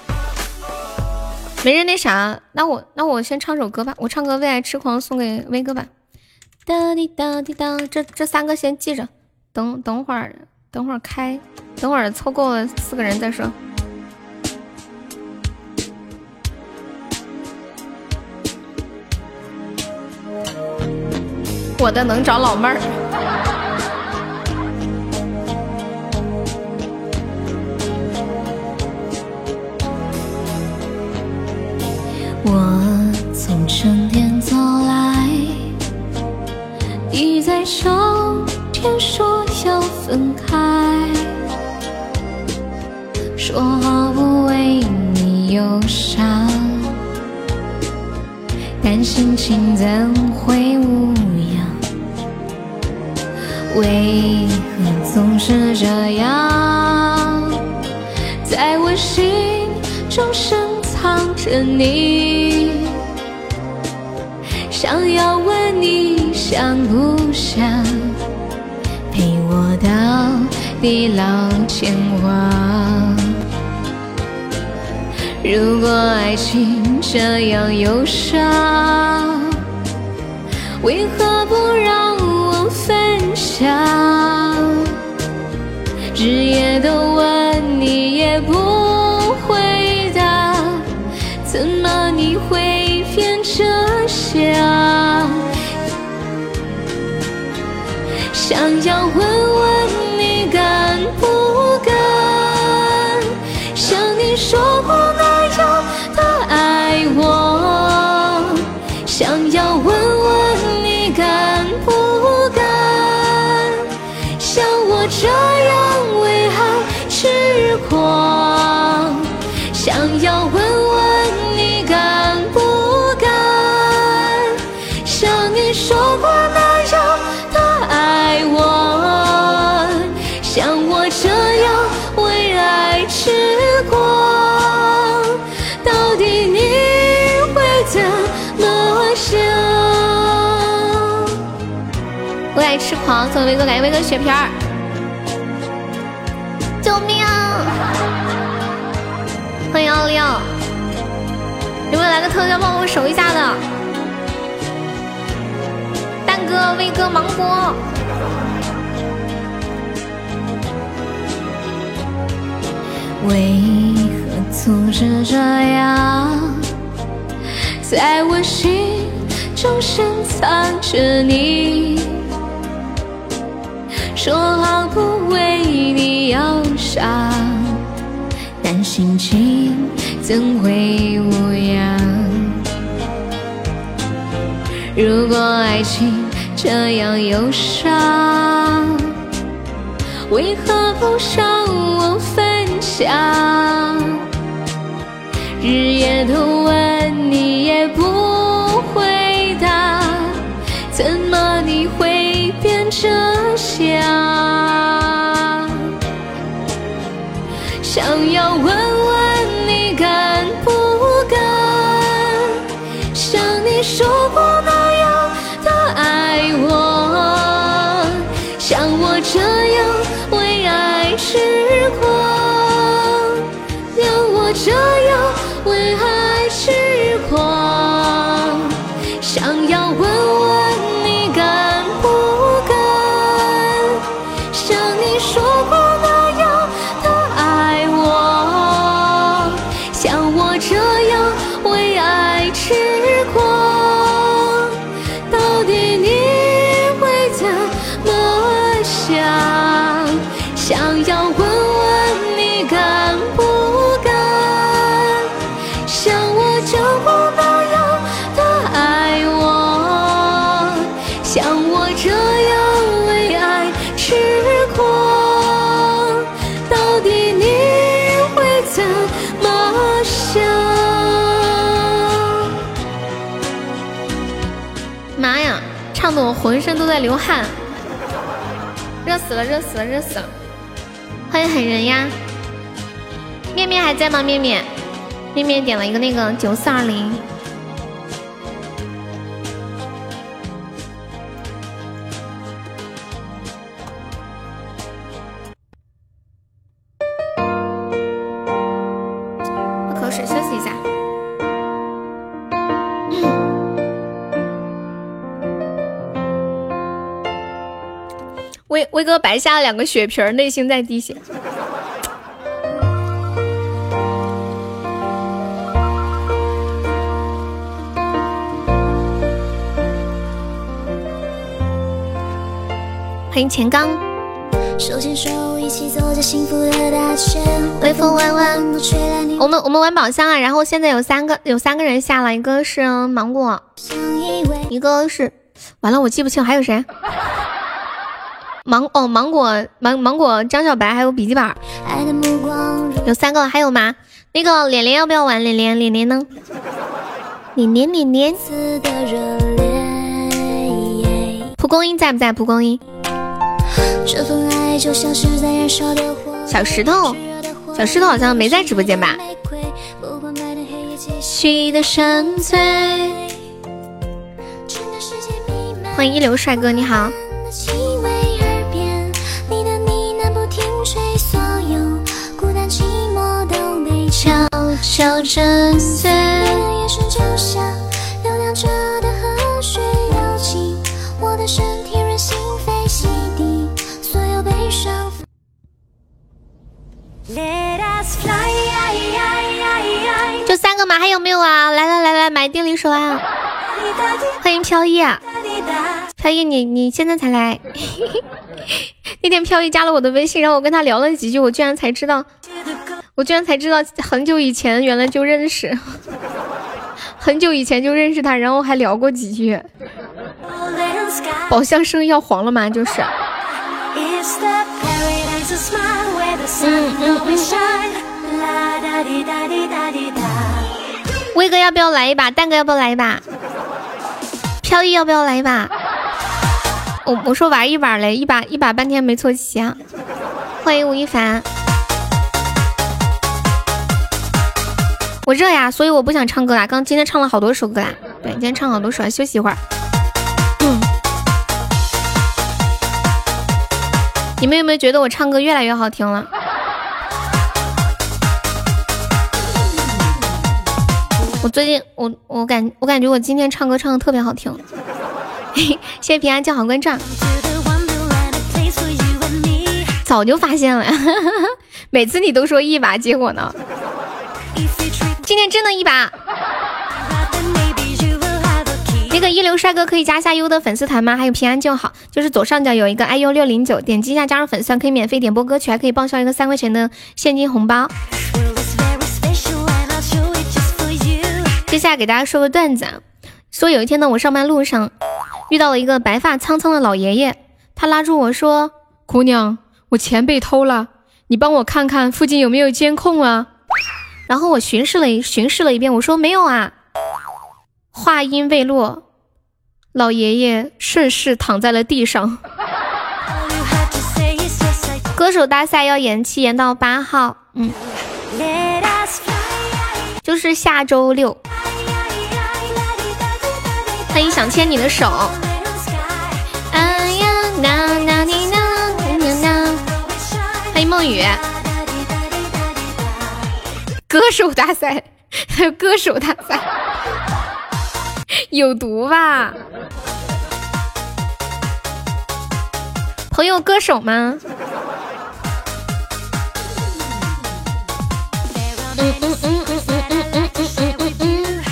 没人那啥，那我那我先唱首歌吧，我唱个《为爱痴狂》送给威哥吧。哒滴哒滴哒，这这三个先记着，等等会儿等会儿开，等会儿凑够了四个人再说。我的能找老妹儿。我从春天走来，你在秋天说要分开，说好不为你忧伤，但心情怎会无恙？为何总是这样，在我心中深藏着你？想要问你想不想陪我到地老天荒？如果爱情这样忧伤，为何不让我分享？日夜都问你也不回，你会变这样？想要问问你为爱痴狂，送威哥，感谢威哥血瓶儿，救命啊！欢迎奥利奥，有没有来个特效帮我守一下的？蛋哥、威哥、芒果，为何总是这样，在我心中深藏着你？说好不为你忧伤，但心情怎会无恙？如果爱情这样忧伤，为何不让我分享？日夜都问你也不回答，怎么你会变这家？想要问浑身都在流汗，热死了，热死了，热死了！欢迎狠人呀，面面还在吗？面面，面面点了一个那个九四二零。白下了两个血瓶儿，内心在滴血。欢迎钱刚。手牵手一起走着幸福的大街，微风弯弯风都吹来你我们我们玩宝箱啊，然后现在有三个有三个人下了，一个是芒果。一个是完了我记不清还有谁。芒哦芒果芒芒果张小白还有笔记本有三个，还有吗？那个脸脸要不要玩？脸脸脸脸呢？脸脸脸脸，此的热烈。蒲公英在不在？蒲公英，这份爱就像是在燃烧的火，小石头，小石头好像没在直播间吧？欢迎一流帅哥，你好。悄震碎。眼神就像流淌着的河水，流进我的身体，润心扉，洗涤所有悲伤。Let us fly，就三个吗？还有没有啊？来来来来，买定离手啊！欢迎飘逸啊！飘逸，你你现在才来？那天飘逸加了我的微信，然后我跟他聊了几句，我居然才知道，我居然才知道很久以前原来就认识，很久以前就认识他，然后还聊过几句。宝箱生意要黄了吗？就是。威哥要不要来一把？蛋哥要不要来一把？飘逸要不要来一把？我我说玩一把嘞，一把一把半天没凑齐啊！欢迎吴亦凡，我热呀，所以我不想唱歌啦。刚今天唱了好多首歌啦，对，今天唱好多首，休息一会儿。嗯，你们有没有觉得我唱歌越来越好听了？我最近我我感我感觉我今天唱歌唱的特别好听，谢谢平安叫好关注，早就发现了，每次你都说一把，结果呢？今天真的一把。那个一流帅哥可以加一下优的粉丝团吗？还有平安就好，就是左上角有一个 iu 六零九，点击一下加入粉丝团可以免费点播歌曲，还可以报销一个三块钱的现金红包。接下来给大家说个段子啊，说有一天呢，我上班路上遇到了一个白发苍苍的老爷爷，他拉住我说：“姑娘，我钱被偷了，你帮我看看附近有没有监控啊。”然后我巡视了一巡视了一遍，我说没有啊。话音未落，老爷爷顺势躺在了地上。歌手大赛要延期，延到八号，嗯，就是下周六。欢迎想牵你的手。哎呀，那那你那那那，欢迎梦雨。歌手大赛，还 有歌手大赛，有毒吧？朋友，歌手吗？嗯嗯嗯嗯嗯嗯嗯嗯嗯嗯。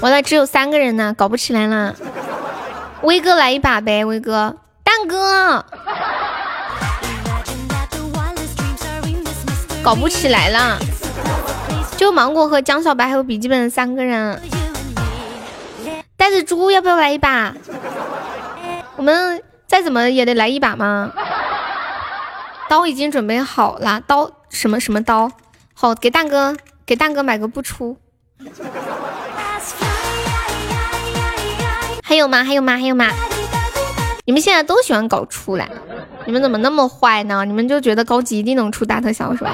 完了，只有三个人呢，搞不起来了。威哥来一把呗，威哥，蛋哥，搞不起来了。就芒果和江小白还有笔记本三个人。袋子猪要不要来一把？我们再怎么也得来一把吗？刀已经准备好了，刀什么什么刀？好，给蛋哥，给蛋哥买个不出。还有吗？还有吗？还有吗？你们现在都喜欢搞出来，你们怎么那么坏呢？你们就觉得高级一定能出大特效是吧？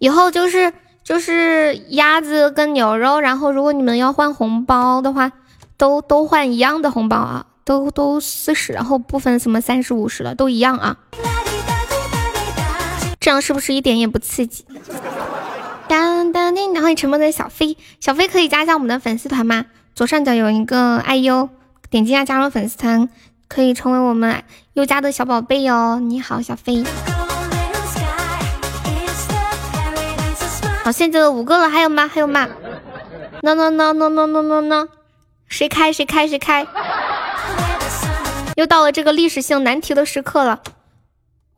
以后就是就是鸭子跟牛肉，然后如果你们要换红包的话，都都换一样的红包啊，都都四十，然后不分什么三十五十了，都一样啊。这样是不是一点也不刺激？当当叮当，欢迎沉默的小飞，小飞可以加一下我们的粉丝团吗？左上角有一个爱优，点击一下加入粉丝团，可以成为我们优家的小宝贝哦。你好，小飞。好，现在五个了，还有吗？还有吗？No No No No No No No No，谁开谁开谁开？又到了这个历史性难题的时刻了。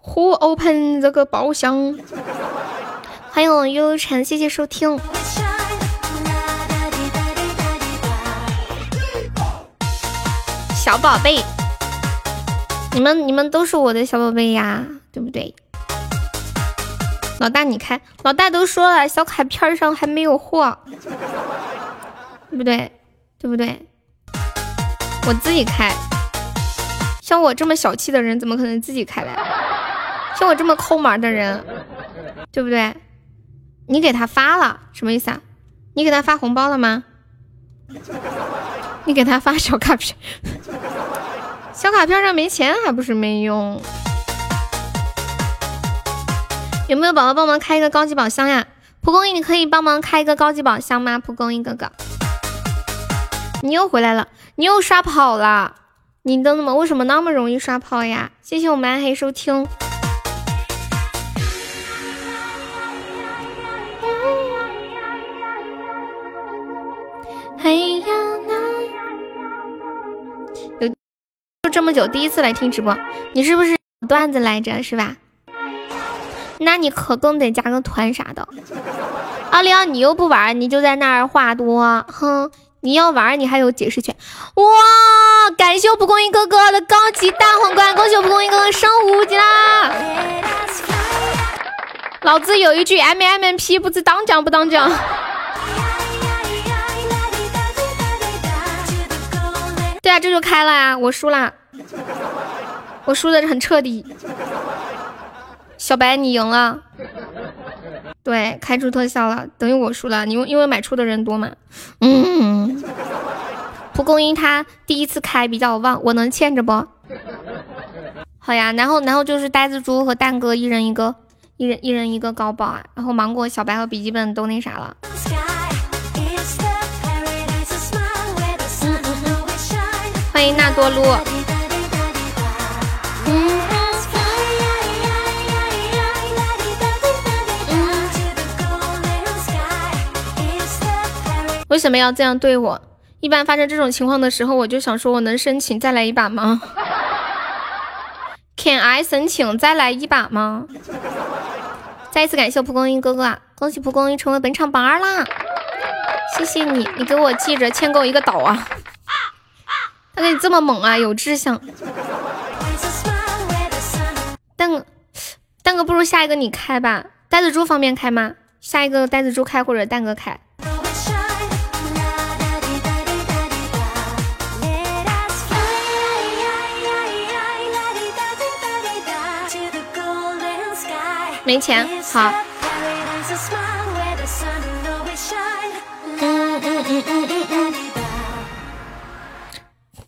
Who open 这个包厢？欢迎我悠悠晨，谢谢收听。小宝贝，你们你们都是我的小宝贝呀，对不对？老大你开，老大都说了，小卡片上还没有货，对不对？对不对？我自己开。像我这么小气的人，怎么可能自己开来？像我这么抠门的人，对不对？你给他发了什么意思啊？你给他发红包了吗？你给他发小卡片，小卡片上没钱还不是没用？有没有宝宝帮忙开一个高级宝箱呀？蒲公英，你可以帮忙开一个高级宝箱吗？蒲公英哥哥，你又回来了，你又刷跑了，你的怎么为什么那么容易刷跑呀？谢谢我们暗黑收听。嘿呀有就这么久，第一次来听直播，你是不是段子来着是吧？那你可更得加个团啥的。奥利奥，你又不玩，你就在那儿话多，哼！你要玩，你还有解释权。哇！感谢我蒲公英哥哥的高级大皇冠，恭喜我蒲公英哥哥升五级啦！老子有一句 M M P，不知当讲不当讲。对啊，这就开了啊！我输了，我输的很彻底。小白，你赢了。对，开出特效了，等于我输了。你因为买出的人多嘛。嗯。蒲公英他第一次开比较旺，我能欠着不？好呀，然后然后就是呆子猪和蛋哥一人一个，一人一人一个高保啊。然后芒果、小白和笔记本都那啥了。欢迎纳多路。为什么要这样对我？一般发生这种情况的时候，我就想说，我能申请再来一把吗？Can I 申请再来一把吗？再一次感谢蒲公英哥哥啊！恭喜蒲公英成为本场榜二啦！谢谢你，你给我记着欠够一个岛啊！他给你这么猛啊，有志向。蛋，蛋哥，不如下一个你开吧。呆子猪方便开吗？下一个呆子猪开或者蛋哥开。没钱，好。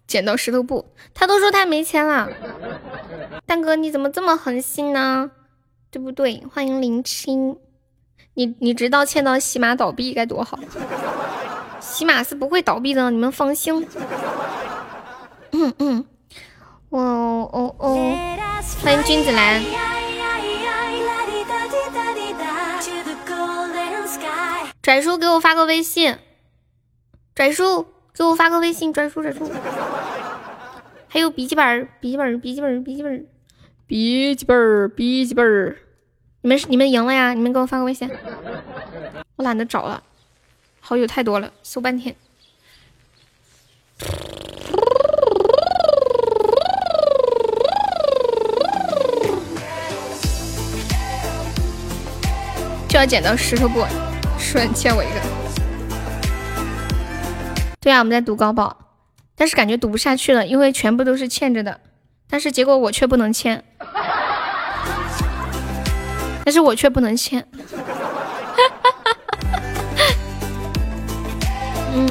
剪刀石头布，他都说他没钱了。蛋哥，你怎么这么狠心呢？对不对？欢迎林青，你你知道欠到喜马倒闭该多好？喜马是不会倒闭的，你们放心。嗯嗯，哦哦哦，欢迎君子兰。拽叔给我发个微信，拽叔给我发个微信，拽叔拽叔。还有笔记本，笔记本，笔记本，笔记本，笔记本，笔记本。你们你们赢了呀？你们给我发个微信，我懒得找了，好友太多了，搜半天。就要捡到石头布。说你欠我一个，对啊，我们在赌高宝，但是感觉赌不下去了，因为全部都是欠着的，但是结果我却不能欠，但是我却不能欠，嗯。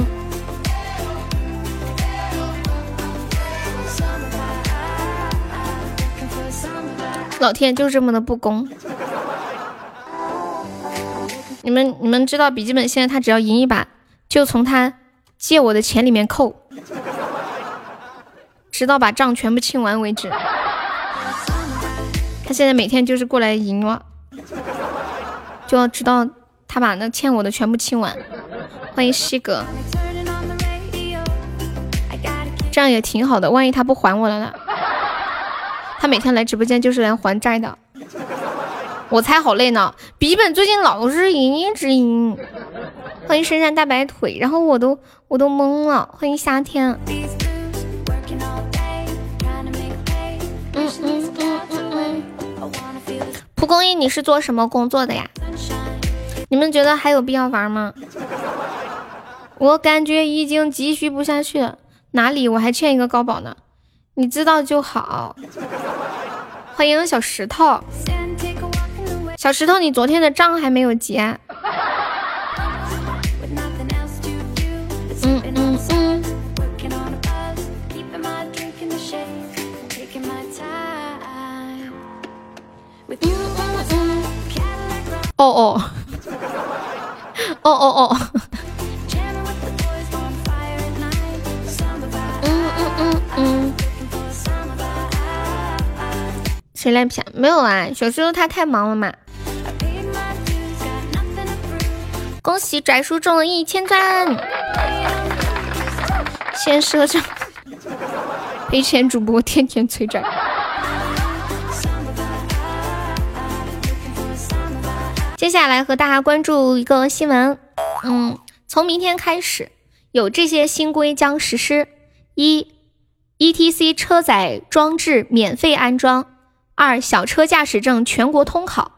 老天就这么的不公。你们你们知道笔记本现在他只要赢一把，就从他借我的钱里面扣，直到把账全部清完为止。他现在每天就是过来赢了，就要知道他把那欠我的全部清完。欢迎西哥，这样也挺好的。万一他不还我了呢？他每天来直播间就是来还债的。我才好累呢，笔记本最近老是赢，一直赢。欢迎深山大白腿，然后我都我都懵了。欢迎夏天。蒲公英，你是做什么工作的呀？你们觉得还有必要玩吗？我感觉已经继续不下去了。哪里？我还欠一个高保呢。你知道就好。欢迎小石头。小石头，你昨天的账还没有结。哦哦。哦哦哦。嗯嗯嗯嗯。谁来骗？没有啊，小叔叔他太忙了嘛。恭喜拽叔中了一千钻！先赊账，赔钱主播天天催债。接下来和大家关注一个新闻，嗯，从明天开始有这些新规将实施：一，ETC 车载装置免费安装；二，小车驾驶证全国通考，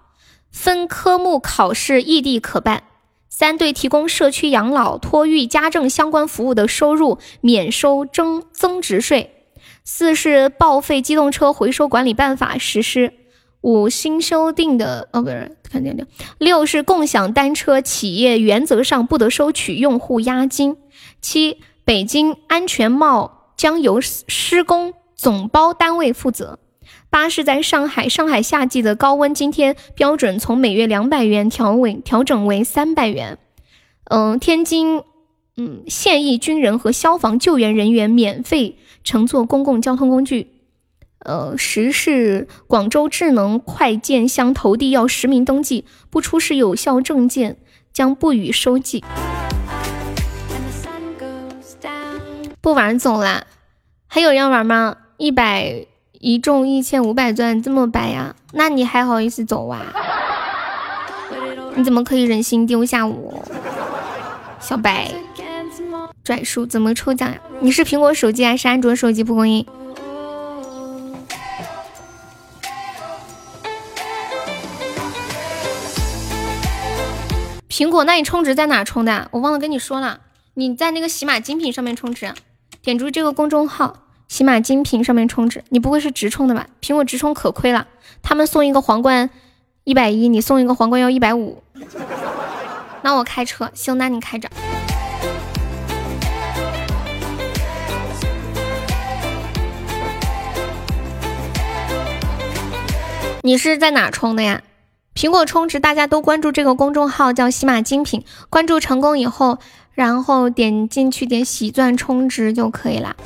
分科目考试异地可办。三对提供社区养老、托育、家政相关服务的收入免收增增值税。四是报废机动车回收管理办法实施。五新修订的哦不是看见没六是共享单车企业原则上不得收取用户押金。七北京安全帽将由施工总包单位负责。八是在上海，上海夏季的高温今天标准从每月两百元调为调整为三百元。嗯，天津，嗯，现役军人和消防救援人员免费乘坐公共交通工具。呃，十是广州智能快件箱投递要实名登记，不出示有效证件将不予收寄。不玩走了，还有人玩吗？一百。一中一千五百钻，这么白呀？那你还好意思走啊？你怎么可以忍心丢下我，小白？拽叔怎么抽奖呀？你是苹果手机还是安卓手机？蒲公英。苹果？那你充值在哪充的？我忘了跟你说了，你在那个喜马精品上面充值，点住这个公众号。喜马精品上面充值，你不会是直充的吧？苹果直充可亏了，他们送一个皇冠一百一，你送一个皇冠要一百五。那我开车，行，那你开着。你是在哪充的呀？苹果充值，大家都关注这个公众号叫喜马精品，关注成功以后，然后点进去点喜钻充值就可以了。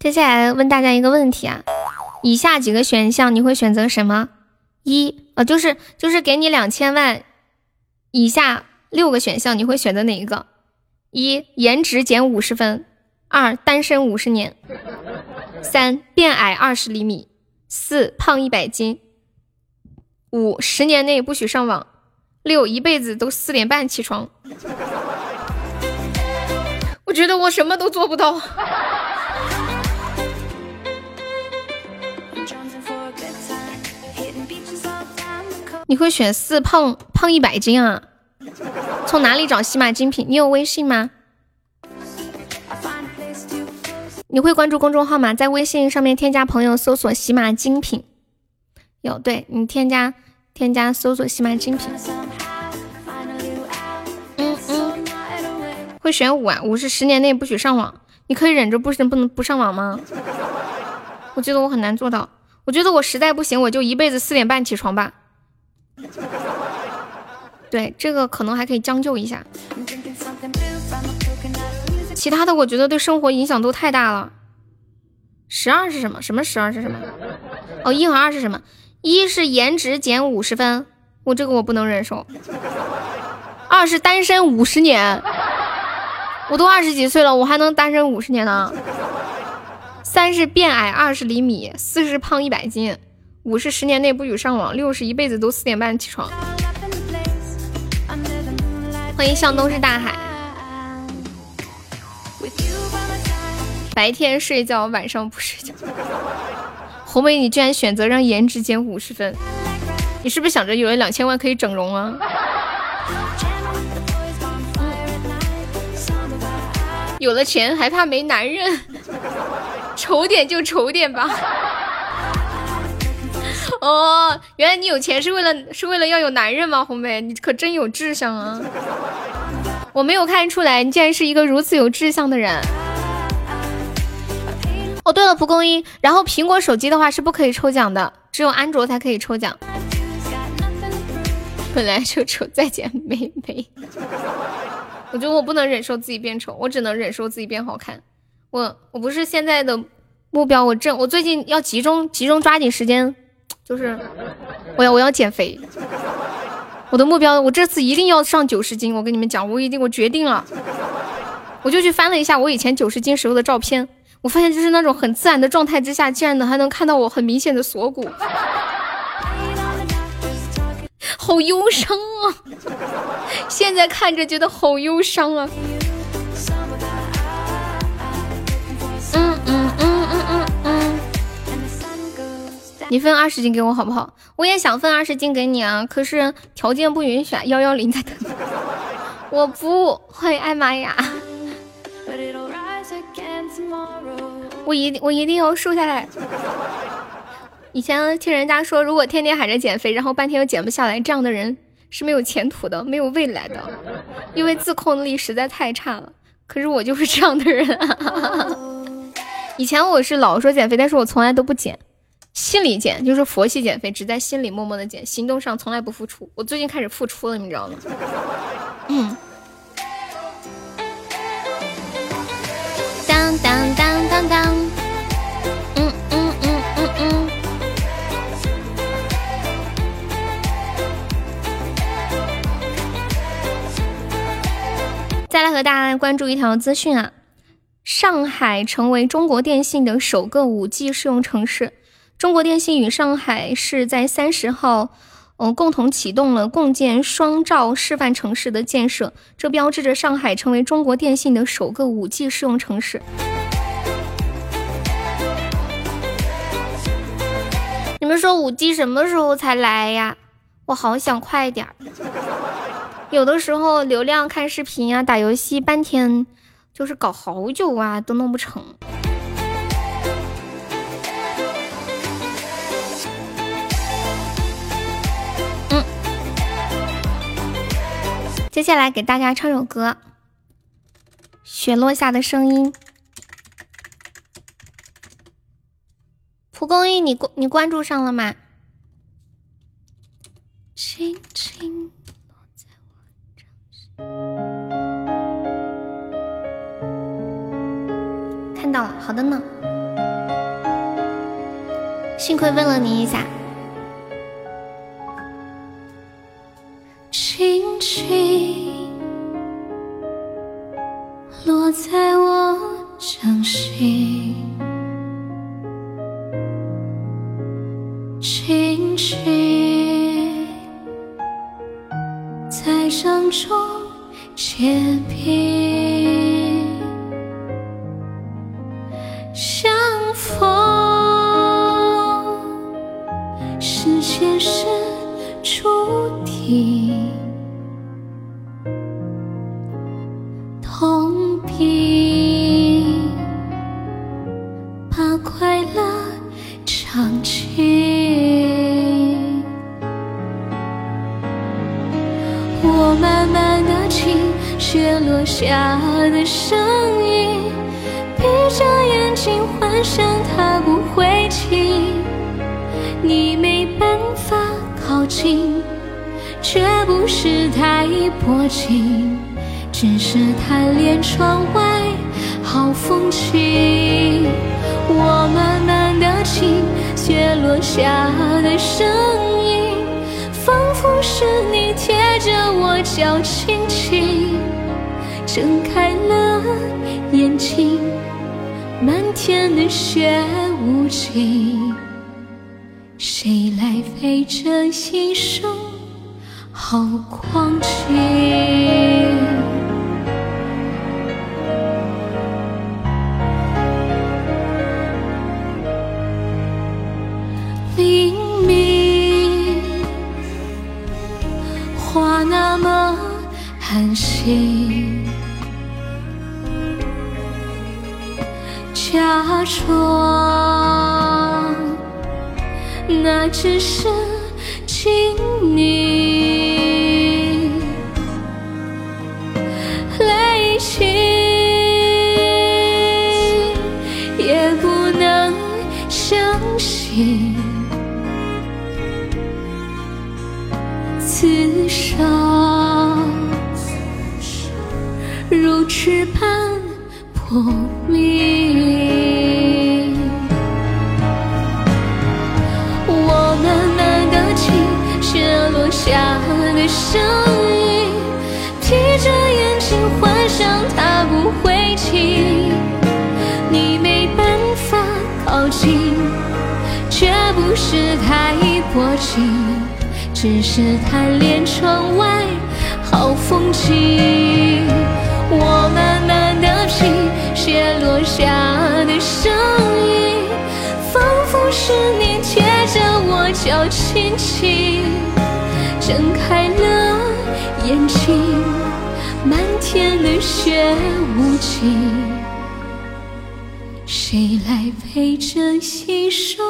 接下来问大家一个问题啊，以下几个选项你会选择什么？一啊，就是就是给你两千万，以下六个选项你会选择哪一个？一颜值减五十分，二单身五十年，三变矮二十厘米，四胖一百斤，五十年内不许上网，六一辈子都四点半起床。我觉得我什么都做不到。你会选四胖胖一百斤啊？从哪里找喜马精品？你有微信吗？你会关注公众号吗？在微信上面添加朋友，搜索喜马精品。有，对你添加添加搜索喜马精品。嗯嗯，会选五啊？五是十年内不许上网。你可以忍着不不能不上网吗？我觉得我很难做到。我觉得我实在不行，我就一辈子四点半起床吧。对，这个可能还可以将就一下。其他的我觉得对生活影响都太大了。十二是什么？什么十二是什么？哦，一和二是什么？一是颜值减五十分，我这个我不能忍受。二是单身五十年，我都二十几岁了，我还能单身五十年呢。三是变矮二十厘米，四是胖一百斤，五是十年内不许上网，六是一辈子都四点半起床。欢迎向东是大海。白天睡觉，晚上不睡觉。红梅，你居然选择让颜值减五十分，你是不是想着有了两千万可以整容啊？有了钱还怕没男人？丑点就丑点吧。哦，原来你有钱是为了是为了要有男人吗？红梅，你可真有志向啊！我没有看出来，你竟然是一个如此有志向的人。哦，对了，蒲公英，然后苹果手机的话是不可以抽奖的，只有安卓才可以抽奖。本来就丑，再见美美。我觉得我不能忍受自己变丑，我只能忍受自己变好看。我我不是现在的目标，我正我最近要集中集中抓紧时间，就是我要我要减肥。我的目标，我这次一定要上九十斤。我跟你们讲，我已经我决定了。我就去翻了一下我以前九十斤时候的照片。我发现就是那种很自然的状态之下，竟然能还能看到我很明显的锁骨，好忧伤啊！现在看着觉得好忧伤啊。嗯嗯嗯嗯嗯嗯。你分二十斤给我好不好？我也想分二十斤给你啊，可是条件不允许啊。幺幺零在等。我不会，艾玛雅。我一定我一定要瘦下来。以前听人家说，如果天天喊着减肥，然后半天又减不下来，这样的人是没有前途的，没有未来的，因为自控力实在太差了。可是我就是这样的人。以前我是老说减肥，但是我从来都不减，心里减就是佛系减肥，只在心里默默的减，行动上从来不付出。我最近开始付出了，你知道吗？嗯。再来和大家关注一条资讯啊，上海成为中国电信的首个五 G 试用城市。中国电信与上海市在三十号。嗯，共同启动了共建双兆示范城市的建设，这标志着上海成为中国电信的首个五 G 试用城市。你们说五 G 什么时候才来呀？我好想快点儿。有的时候流量看视频啊、打游戏，半天就是搞好久啊，都弄不成。接下来给大家唱首歌，《雪落下的声音》。蒲公英，你关你关注上了吗？轻轻到了，好的呢。幸亏问了你一下。轻轻落在我掌心，轻轻在掌中结冰，同频，把快乐唱尽。我慢慢地听雪落下的声音，闭着眼睛幻想它不会停。你没办法靠近。却不是太薄情，只是贪恋窗外好风景。我慢慢的听雪落下的声音，仿佛是你贴着我脚轻轻睁开了眼睛，漫天的雪无尽，谁来陪这一生好光景？明明话那么寒心，假装那只是情下的声音，闭着眼睛幻想它不会停，你没办法靠近，却不是太薄情。只是贪恋窗外好风景，我慢慢的听雪落下的声音，仿佛是你贴着我脚轻轻睁开了眼睛，漫天的雪无情，谁来陪这一生？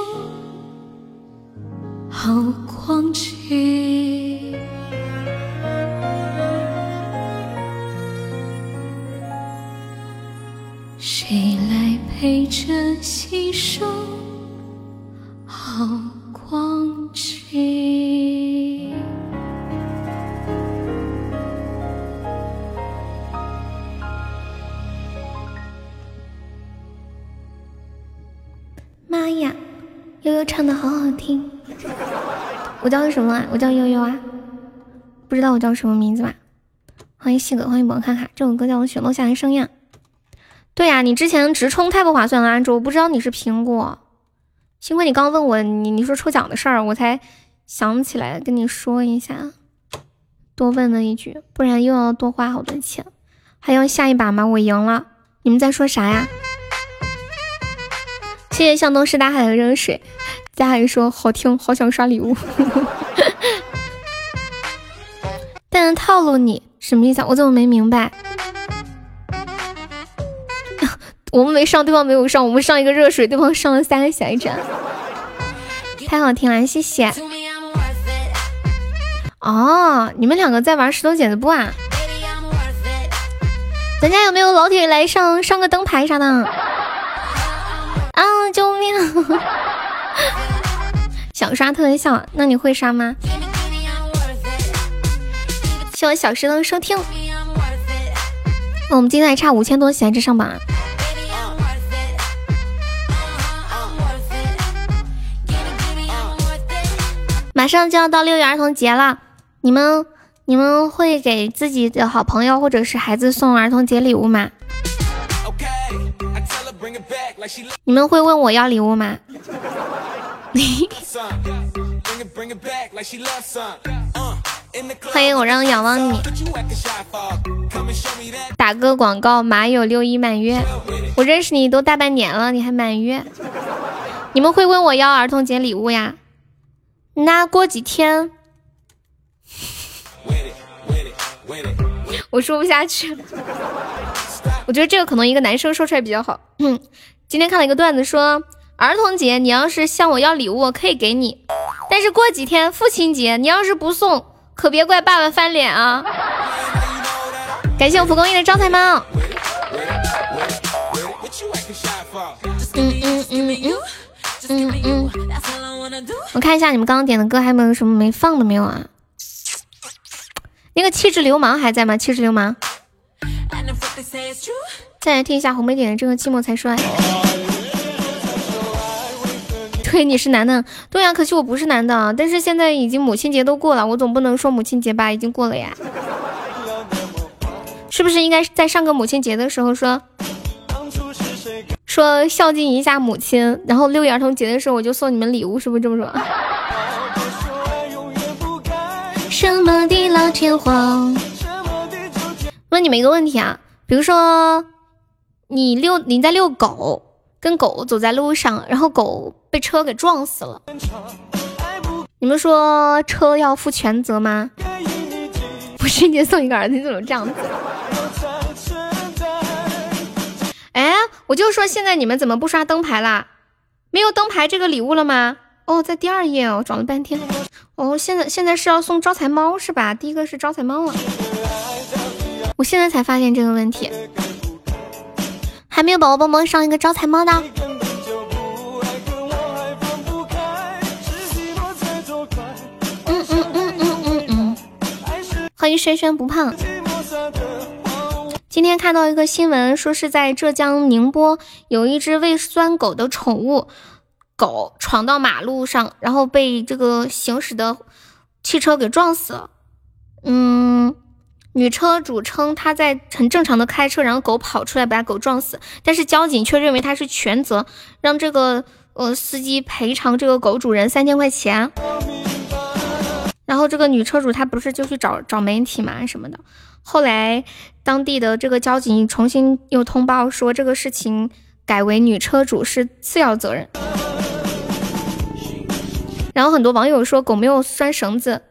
好光景。谁来陪这一生唱的好好听。我叫什么啊？我叫悠悠啊。不知道我叫什么名字吧？欢迎细哥，欢迎宝卡卡。这首歌叫《雪落下的声音》。对呀、你之前直充太不划算了，安卓。我不知道你是苹果，幸亏你刚问我你你说抽奖的事儿，我才想起来跟你说一下，多问了一句，不然又要多花好多钱。还要下一把吗？我赢了，你们在说啥呀？谢谢向东是大海的热水，佳海说好听，好想刷礼物。但是套路你什么意思？我怎么没明白？我们没上，对方没有上，我们上一个热水，对方上了三个小一盏，太好听了，谢谢。哦，你们两个在玩石头剪子布啊？咱家有没有老铁来上上个灯牌啥的？啊！救命！想刷特效，那你会刷吗？谢我小石头收听。那我们今天还差五千多喜爱值上榜啊！马上就要到六一儿童节了，你们你们会给自己的好朋友或者是孩子送儿童节礼物吗？你们会问我要礼物吗？欢迎我让仰望你，打个广告，马友六一满月，我认识你都大半年了，你还满月？你们会问我要儿童节礼物呀？那过几天，我说不下去。我觉得这个可能一个男生说出来比较好。今天看了一个段子说，儿童节你要是向我要礼物，我可以给你，但是过几天父亲节你要是不送，可别怪爸爸翻脸啊！感谢我蒲公英的招财猫。嗯嗯嗯嗯嗯嗯，我看一下你们刚刚点的歌还有没有什么没放的没有啊？那个气质流氓还在吗？气质流氓，再来听一下红梅点的这个寂寞才衰。对，你是男的，对呀，可惜我不是男的，但是现在已经母亲节都过了，我总不能说母亲节吧，已经过了呀。是不是应该在上个母亲节的时候说，说孝敬一下母亲，然后六一儿童节的时候我就送你们礼物，是不是这么说？什么地老天荒？问你们一个问题啊，比如说你遛你在遛狗，跟狗走在路上，然后狗被车给撞死了，你们说车要负全责吗？不是你送一个儿子，你怎么这样子？哎，我就说现在你们怎么不刷灯牌啦？没有灯牌这个礼物了吗？哦，在第二页哦，找了半天。哦，现在现在是要送招财猫是吧？第一个是招财猫了。我现在才发现这个问题，还没有宝宝帮忙上一个招财猫的。嗯嗯嗯嗯嗯嗯，欢迎轩轩不胖。今天看到一个新闻，说是在浙江宁波有一只喂酸狗的宠物狗闯到马路上，然后被这个行驶的汽车给撞死了。嗯，女车主称她在很正常的开车，然后狗跑出来把狗撞死，但是交警却认为她是全责，让这个呃司机赔偿这个狗主人三千块钱。然后这个女车主她不是就去找找媒体嘛什么的。后来，当地的这个交警重新又通报说，这个事情改为女车主是次要责任。然后很多网友说，狗没有拴绳子，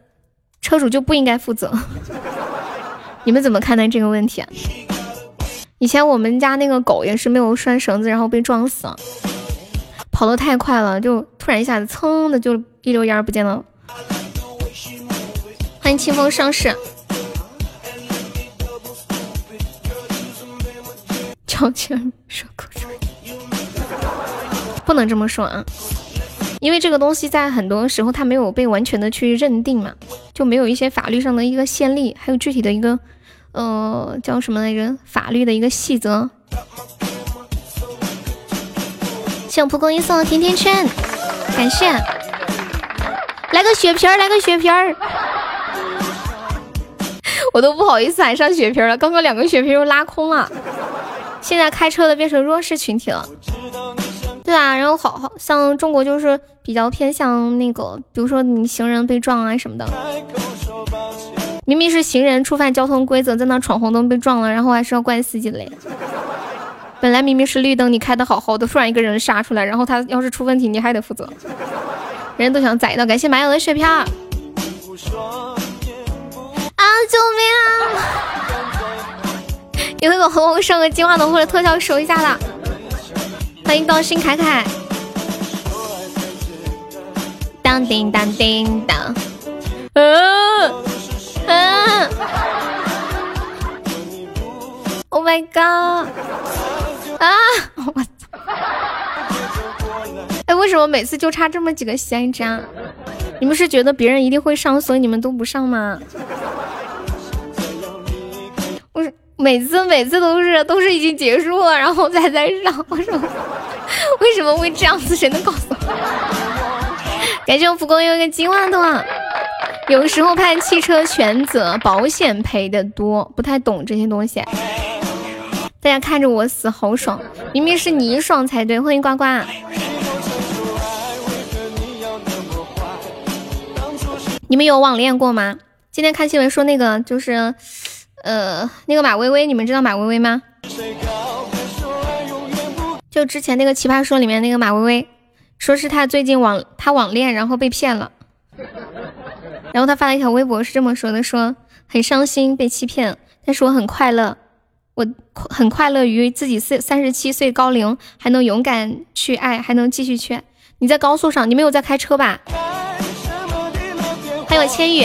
车主就不应该负责。你们怎么看待这个问题啊？以前我们家那个狗也是没有拴绳子，然后被撞死了，跑得太快了，就突然一下子噌的就一溜烟不见了。欢迎清风上市。悄悄说口水，不能这么说啊，因为这个东西在很多时候它没有被完全的去认定嘛，就没有一些法律上的一个先例，还有具体的一个呃叫什么来着，法律的一个细则。谢蒲公英送的甜甜圈，感谢，来个血瓶儿，来个血瓶儿，我都不好意思喊上血瓶了，刚刚两个血瓶又拉空了。现在开车的变成弱势群体了，对啊，然后好好像中国就是比较偏向那个，比如说你行人被撞啊什么的，明明是行人触犯交通规则，在那闯红灯被撞了，然后还是要怪司机嘞。本来明明是绿灯，你开的好好的，突然一个人杀出来，然后他要是出问题，你还得负责，人都想宰到。感谢马友的血票啊！救命啊！有没有和我上个金话筒或者特效守一下的？欢迎高兴凯凯。当叮当叮当，嗯嗯 My god！啊，我操！哎，为什么每次就差这么几个喜爱值？你们是觉得别人一定会上，所以你们都不上吗？每次每次都是都是已经结束了，然后再再上。我说为什么会这样子？谁能告诉我？感谢我蒲公英一个金话筒。有时候判汽车全责，保险赔的多，不太懂这些东西。大家看着我死好爽，明明是你爽才对。欢迎呱呱。你们有网恋过吗？今天看新闻说那个就是。呃，那个马薇薇，你们知道马薇薇吗？就之前那个《奇葩说》里面那个马薇薇，说是她最近网她网恋，然后被骗了。然后她发了一条微博，是这么说的：说很伤心被欺骗，但是我很快乐，我很快乐于自己四三十七岁高龄还能勇敢去爱，还能继续去。你在高速上，你没有在开车吧？欢迎千羽。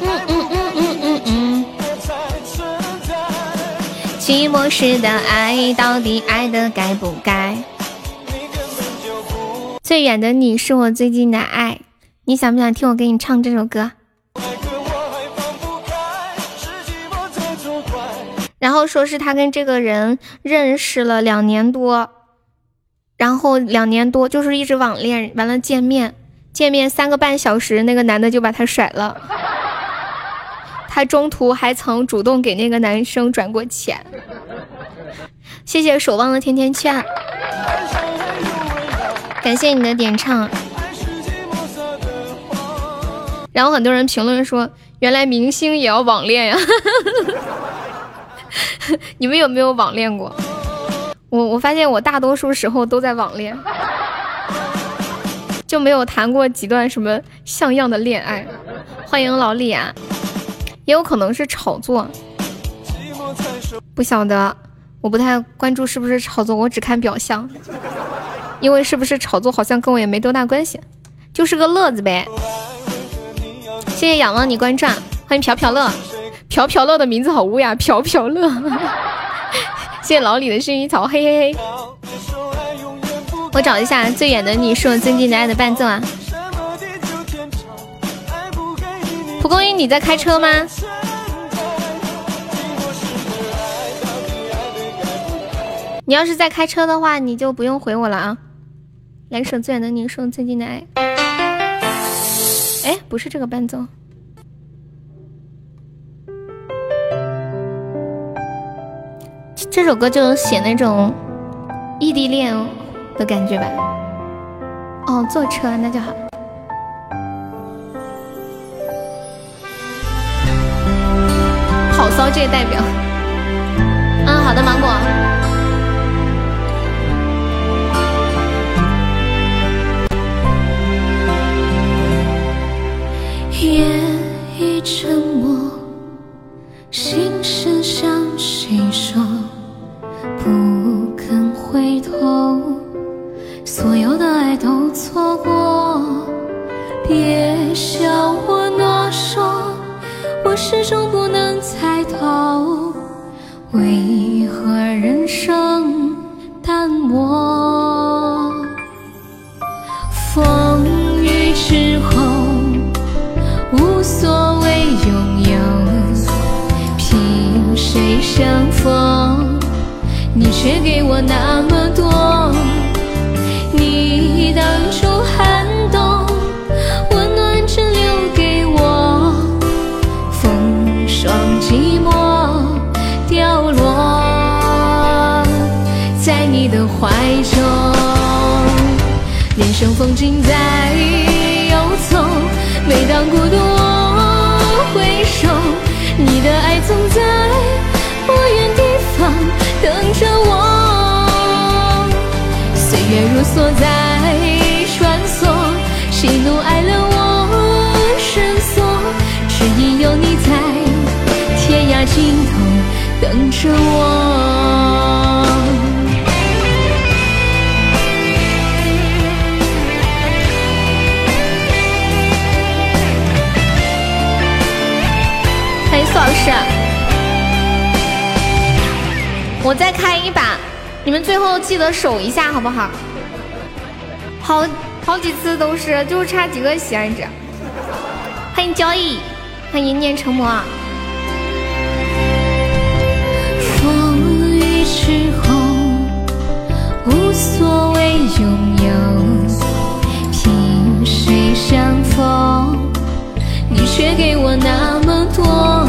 嗯嗯嗯嗯嗯嗯。寂寞时的爱到底爱的该不该？最远的你是我最近的爱，你想不想听我给你唱这首歌？然后说是他跟这个人认识了两年多，然后两年多就是一直网恋，完了见面，见面三个半小时，那个男的就把他甩了。他中途还曾主动给那个男生转过钱。谢谢守望的甜甜圈，感谢你的点唱。然后很多人评论说，原来明星也要网恋呀。你们有没有网恋过？我我发现我大多数时候都在网恋，就没有谈过几段什么像样的恋爱。欢迎老李啊，也有可能是炒作，不晓得，我不太关注是不是炒作，我只看表象，因为是不是炒作好像跟我也没多大关系，就是个乐子呗。谢谢仰望你关注，欢迎朴朴乐。朴朴乐的名字好污呀，朴朴乐。谢谢老李的薰衣草，嘿嘿嘿。我找一下最远的你是我最近的爱的伴奏啊。蒲公英，你在开车吗？你要是在开车的话，你就不用回我了啊。来首最远的你是我最近的爱。哎，不是这个伴奏。这首歌就写那种异地恋的感觉吧。哦，坐车那就好。好骚这代表。嗯，好的，芒果。夜已沉默，心声向回头，所有的爱都错过。别笑我懦弱，我始终不能猜透，为何人生淡漠？风雨之后，无所谓拥有，萍水相逢，你却给我那么锁在穿梭，喜怒哀乐我深锁，只因有你在天涯尽头等着我。欢迎苏老师，我再开一把，你们最后记得守一下好不好？好好几次都是，就差几个喜爱值。欢迎交易，欢迎念成魔。风雨之后，无所谓拥有，萍水相逢，你却给我那么多。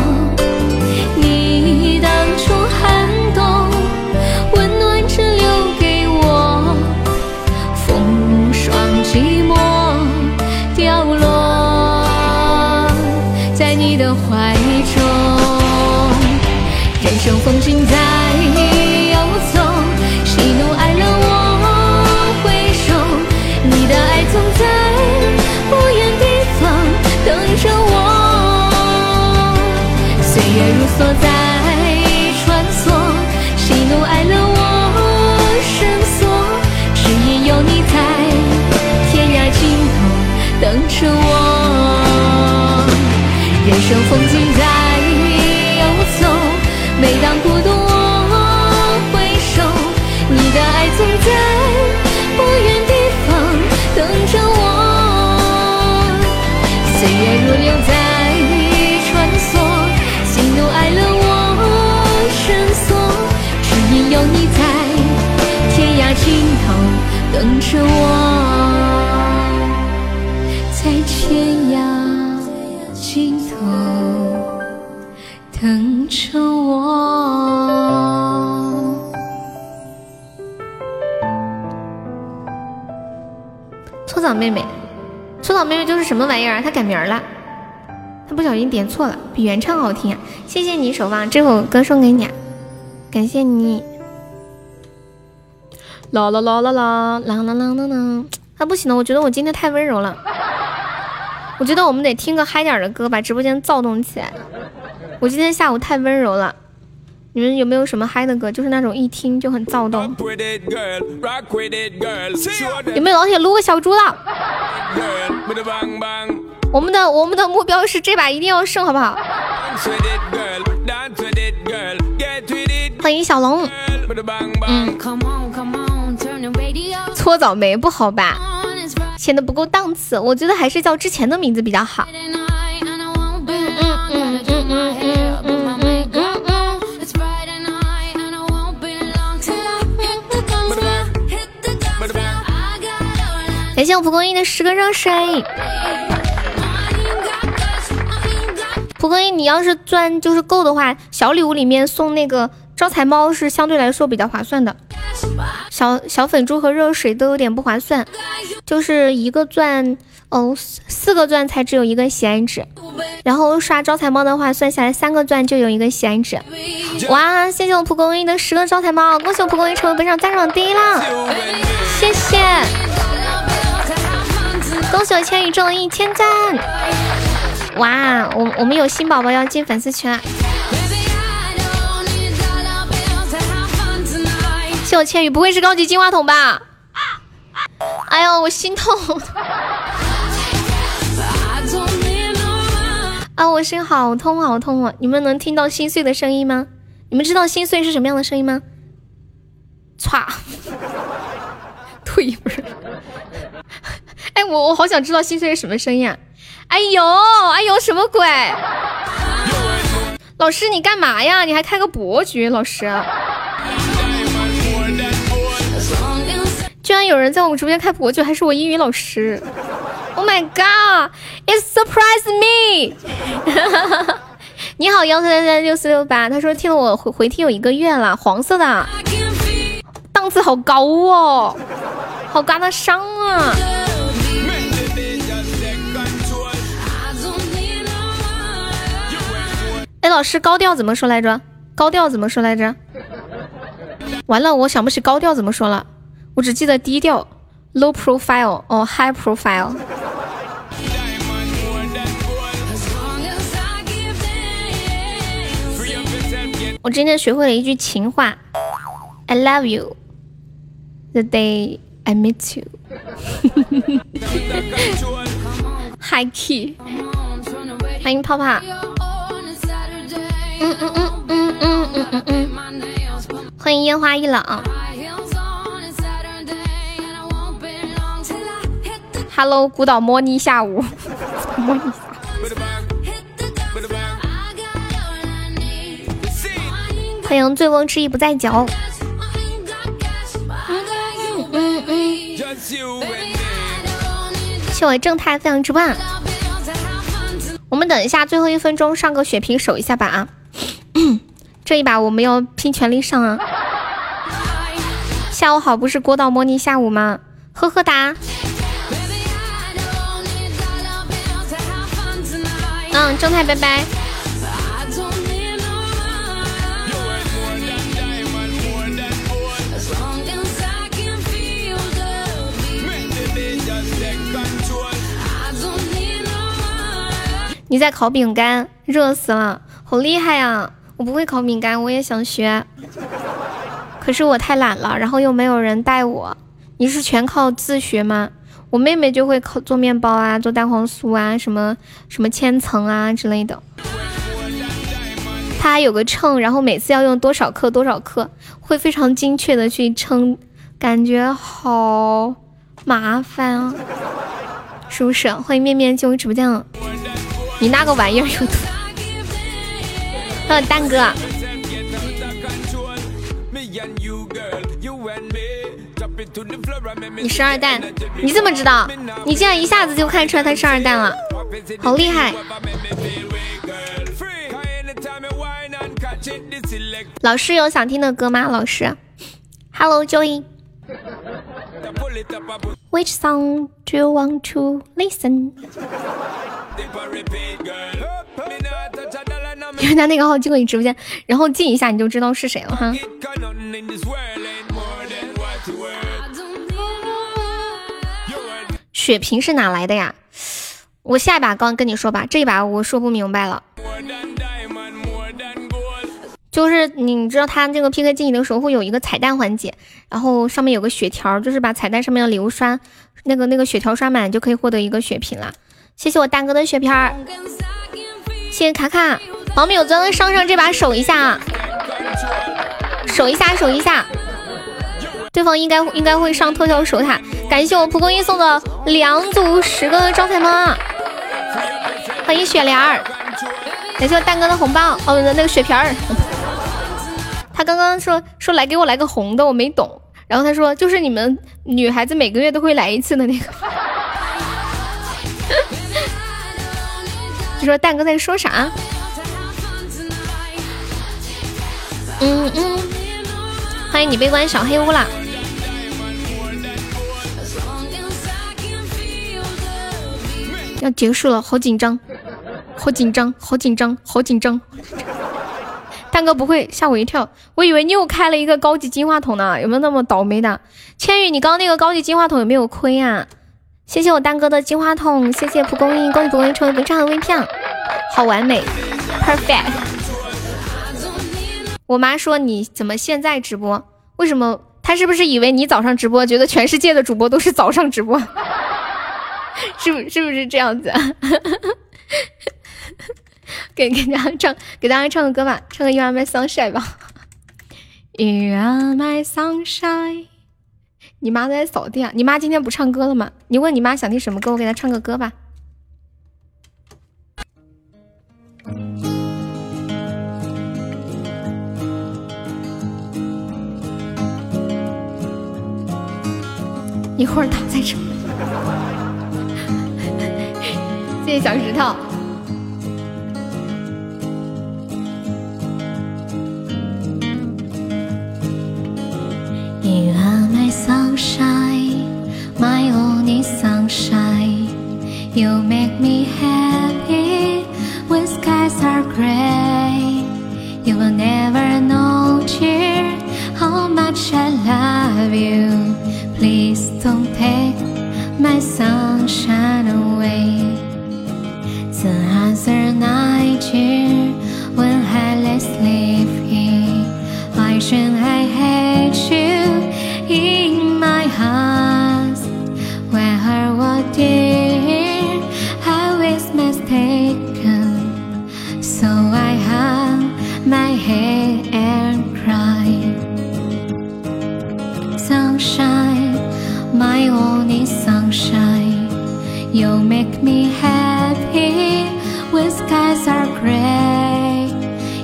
生风景在游走。每当孤独我回首，你的爱总在不远地方等着我。岁月如流在穿梭，喜怒哀乐我深锁，只因有你在天涯尽头等着我。什么玩意儿？他改名了，他不小心点错了，比原唱好听啊！谢谢你守望，这首歌送给你，感谢你。啦啦啦啦啦啦啦啦啦啦！啊不行了，我觉得我今天太温柔了，我觉得我们得听个嗨点的歌，把直播间躁动起来。我今天下午太温柔了。你们有没有什么嗨的歌？就是那种一听就很躁动。有没有老铁撸个小猪的？我们的我们的目标是这把一定要胜，好不好？欢迎小龙。嗯。搓澡没不好吧？显得不够档次。我觉得还是叫之前的名字比较好。感谢我蒲公英的十个热水。蒲公英，你要是钻就是够的话，小礼物里面送那个招财猫是相对来说比较划算的。小小粉猪和热水都有点不划算，就是一个钻哦，四个钻才只有一个喜爱值。然后刷招财猫的话，算下来三个钻就有一个喜爱值。哇，谢谢我蒲公英的十个招财猫，恭喜我蒲公英成为本场赞赏第一了，谢谢。恭喜我千羽中了一千赞！哇，我我们有新宝宝要进粉丝群了！谢我千羽，不会是高级金话筒吧？哎呦，我心痛！啊，我心好痛好痛啊！你们能听到心碎的声音吗？你们知道心碎是什么样的声音吗？歘，退一步。哎，我我好想知道心碎是什么声音啊！哎呦，哎呦，什么鬼？老师你干嘛呀？你还开个伯爵？老师，居然有人在我们直播间开伯爵，还是我英语老师！Oh my god！It surprised me！你好，幺三三三六四六八，他说听了我回回听有一个月了，黄色的，档次好高哦，好嘎的伤啊！哎，老师，高调怎么说来着？高调怎么说来着？完了，我想不起高调怎么说了，我只记得低调，low profile，哦，high profile。我今天学会了一句情话，I love you the day I meet you。Hi Key，欢迎泡泡。欢迎烟花易冷。Hello，孤岛摸泥下午，摸泥下欢迎醉翁之意不在酒。谢我正太分享直播。我们等一下，最后一分钟上个血瓶守一下吧啊！这一把我们要拼全力上啊！下午好，不是郭道模拟下午吗？呵呵哒。嗯，正太拜拜。你在烤饼干，热死了，好厉害呀！我不会烤饼干，我也想学，可是我太懒了，然后又没有人带我。你是全靠自学吗？我妹妹就会烤做面包啊，做蛋黄酥啊，什么什么千层啊之类的。她还有个秤，然后每次要用多少克多少克，会非常精确的去称，感觉好麻烦啊，是不是？欢迎面面进入直播间了。你那个玩意儿有毒。还有蛋哥。你是二蛋，你怎么知道？你竟然一下子就看出来他是二蛋了，好厉害！老师有想听的歌吗？老师，Hello Joey。Which song do you want to listen？因为他那个号进过你直播间，然后进一下你就知道是谁了哈。血瓶是哪来的呀？我下一把刚跟你说吧，这一把我说不明白了。就是你知道他这个 PK 进的时候会有一个彩蛋环节，然后上面有个血条，就是把彩蛋上面的礼物刷那个那个血条刷满就可以获得一个血瓶了。谢谢我大哥的血瓶，谢谢卡卡，王淼咱能上上这把守一下，守一下守一下，对方应该应该会上特效守塔。感谢我蒲公英送的两组十个招财猫，欢迎雪莲儿，感谢我蛋哥的红包哦，那个雪瓶儿。他刚刚说说来给我来个红的，我没懂。然后他说就是你们女孩子每个月都会来一次的那个。你说蛋哥在说啥？嗯嗯，欢迎你被关小黑屋了。要结束了，好紧张，好紧张，好紧张，好紧张。蛋哥不会吓我一跳，我以为你又开了一个高级金话筒呢，有没有那么倒霉的？千羽，你刚刚那个高级金话筒有没有亏啊？谢谢我蛋哥的金话筒，谢谢蒲公英，恭喜蒲公英抽了本场的微票，好完美，perfect。我妈说你怎么现在直播？为什么？她是不是以为你早上直播，觉得全世界的主播都是早上直播？是不是不是这样子？给给大家唱，给大家唱个歌吧，唱个《You Are My Sunshine》吧。You Are My Sunshine。你妈在扫地啊？你妈今天不唱歌了吗？你问你妈想听什么歌，我给她唱个歌吧。一会儿躺在这。谢谢小石头。You are my sunshine, my only sunshine. You make me happy when skies are gray. You will never know, dear, how much I love you. Please don't take my sunshine away. 此寒色耐久，When I last live here, why should I hate you? make me happy when skies are gray.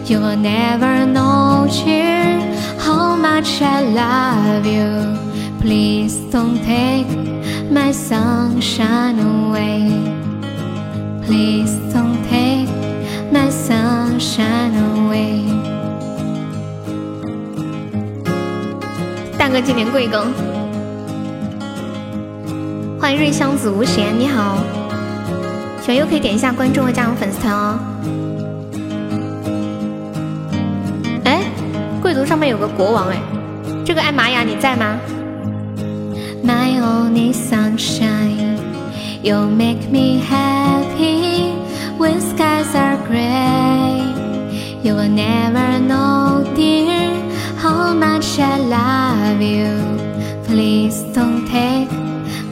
You will never know, dear, how much I love you. Please don't take my sunshine away. Please don't take my sunshine away. 大哥今年贵庚？ 迎瑞香子无邪，你好，喜欢又可以点一下关注和加入粉丝团哦。哎，贵族上面有个国王哎，这个艾玛雅你在吗？My only sunshine, you make me happy when skies are gray. You will never know, dear, how much I love you. Please don't take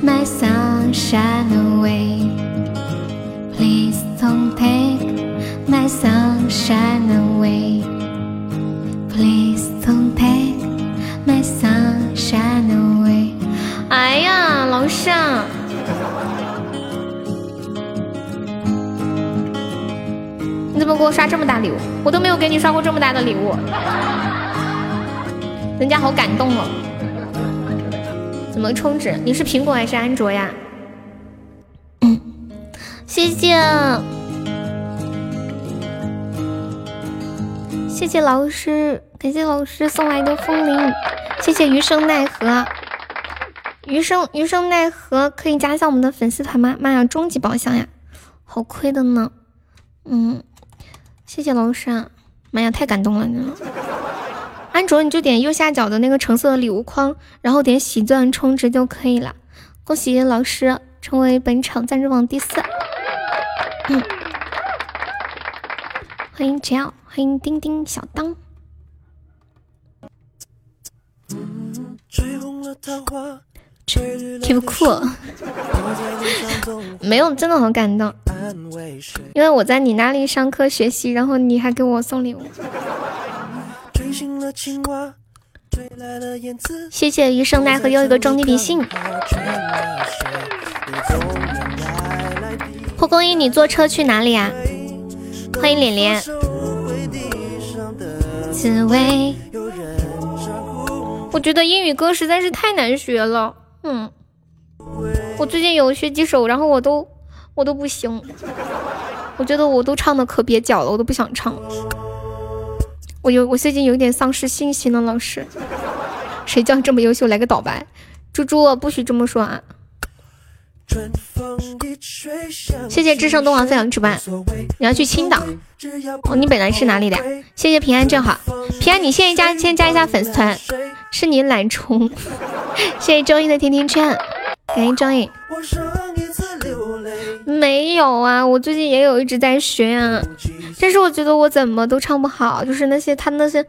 my sunshine away. Please don't take my sunshine away. Please don't take my sunshine away. 哎呀，老师啊！你怎么给我刷这么大礼物？我都没有给你刷过这么大的礼物，人家好感动哦。怎么充值？你是苹果还是安卓呀？嗯，谢谢，谢谢老师，感谢老师送来的风铃，谢谢余生奈何，余生余生奈何可以加一下我们的粉丝团吗？妈呀，终极宝箱呀，好亏的呢。嗯，谢谢老师，啊，妈呀，太感动了，你。安卓你就点右下角的那个橙色的礼物框，然后点喜钻充值就可以了。恭喜老师成为本场赞助榜第四。嗯，欢迎 j 欢迎丁丁小当。挺不酷，没有，真的很感动，因为我在你那里上课学习，然后你还给我送礼物。谢谢余生奈何又一个终极比心。蒲公英，你坐车去哪里啊？欢迎脸脸。滋味。我觉得英语歌实在是太难学了，嗯，我最近有学几首，然后我都我都不行，我觉得我都唱的可蹩脚了，我都不想唱。我有，我最近有点丧失信心了，老师。谁叫你这么优秀？来个倒白，猪猪不许这么说啊！谢谢智胜东王分享直播。你要去青岛？哦，你本来是哪里的？谢谢平安正好，平安你现在加先加一下粉丝团，是你懒虫。谢谢周一的甜甜圈，感谢周一。没有啊，我最近也有一直在学啊，但是我觉得我怎么都唱不好，就是那些他那些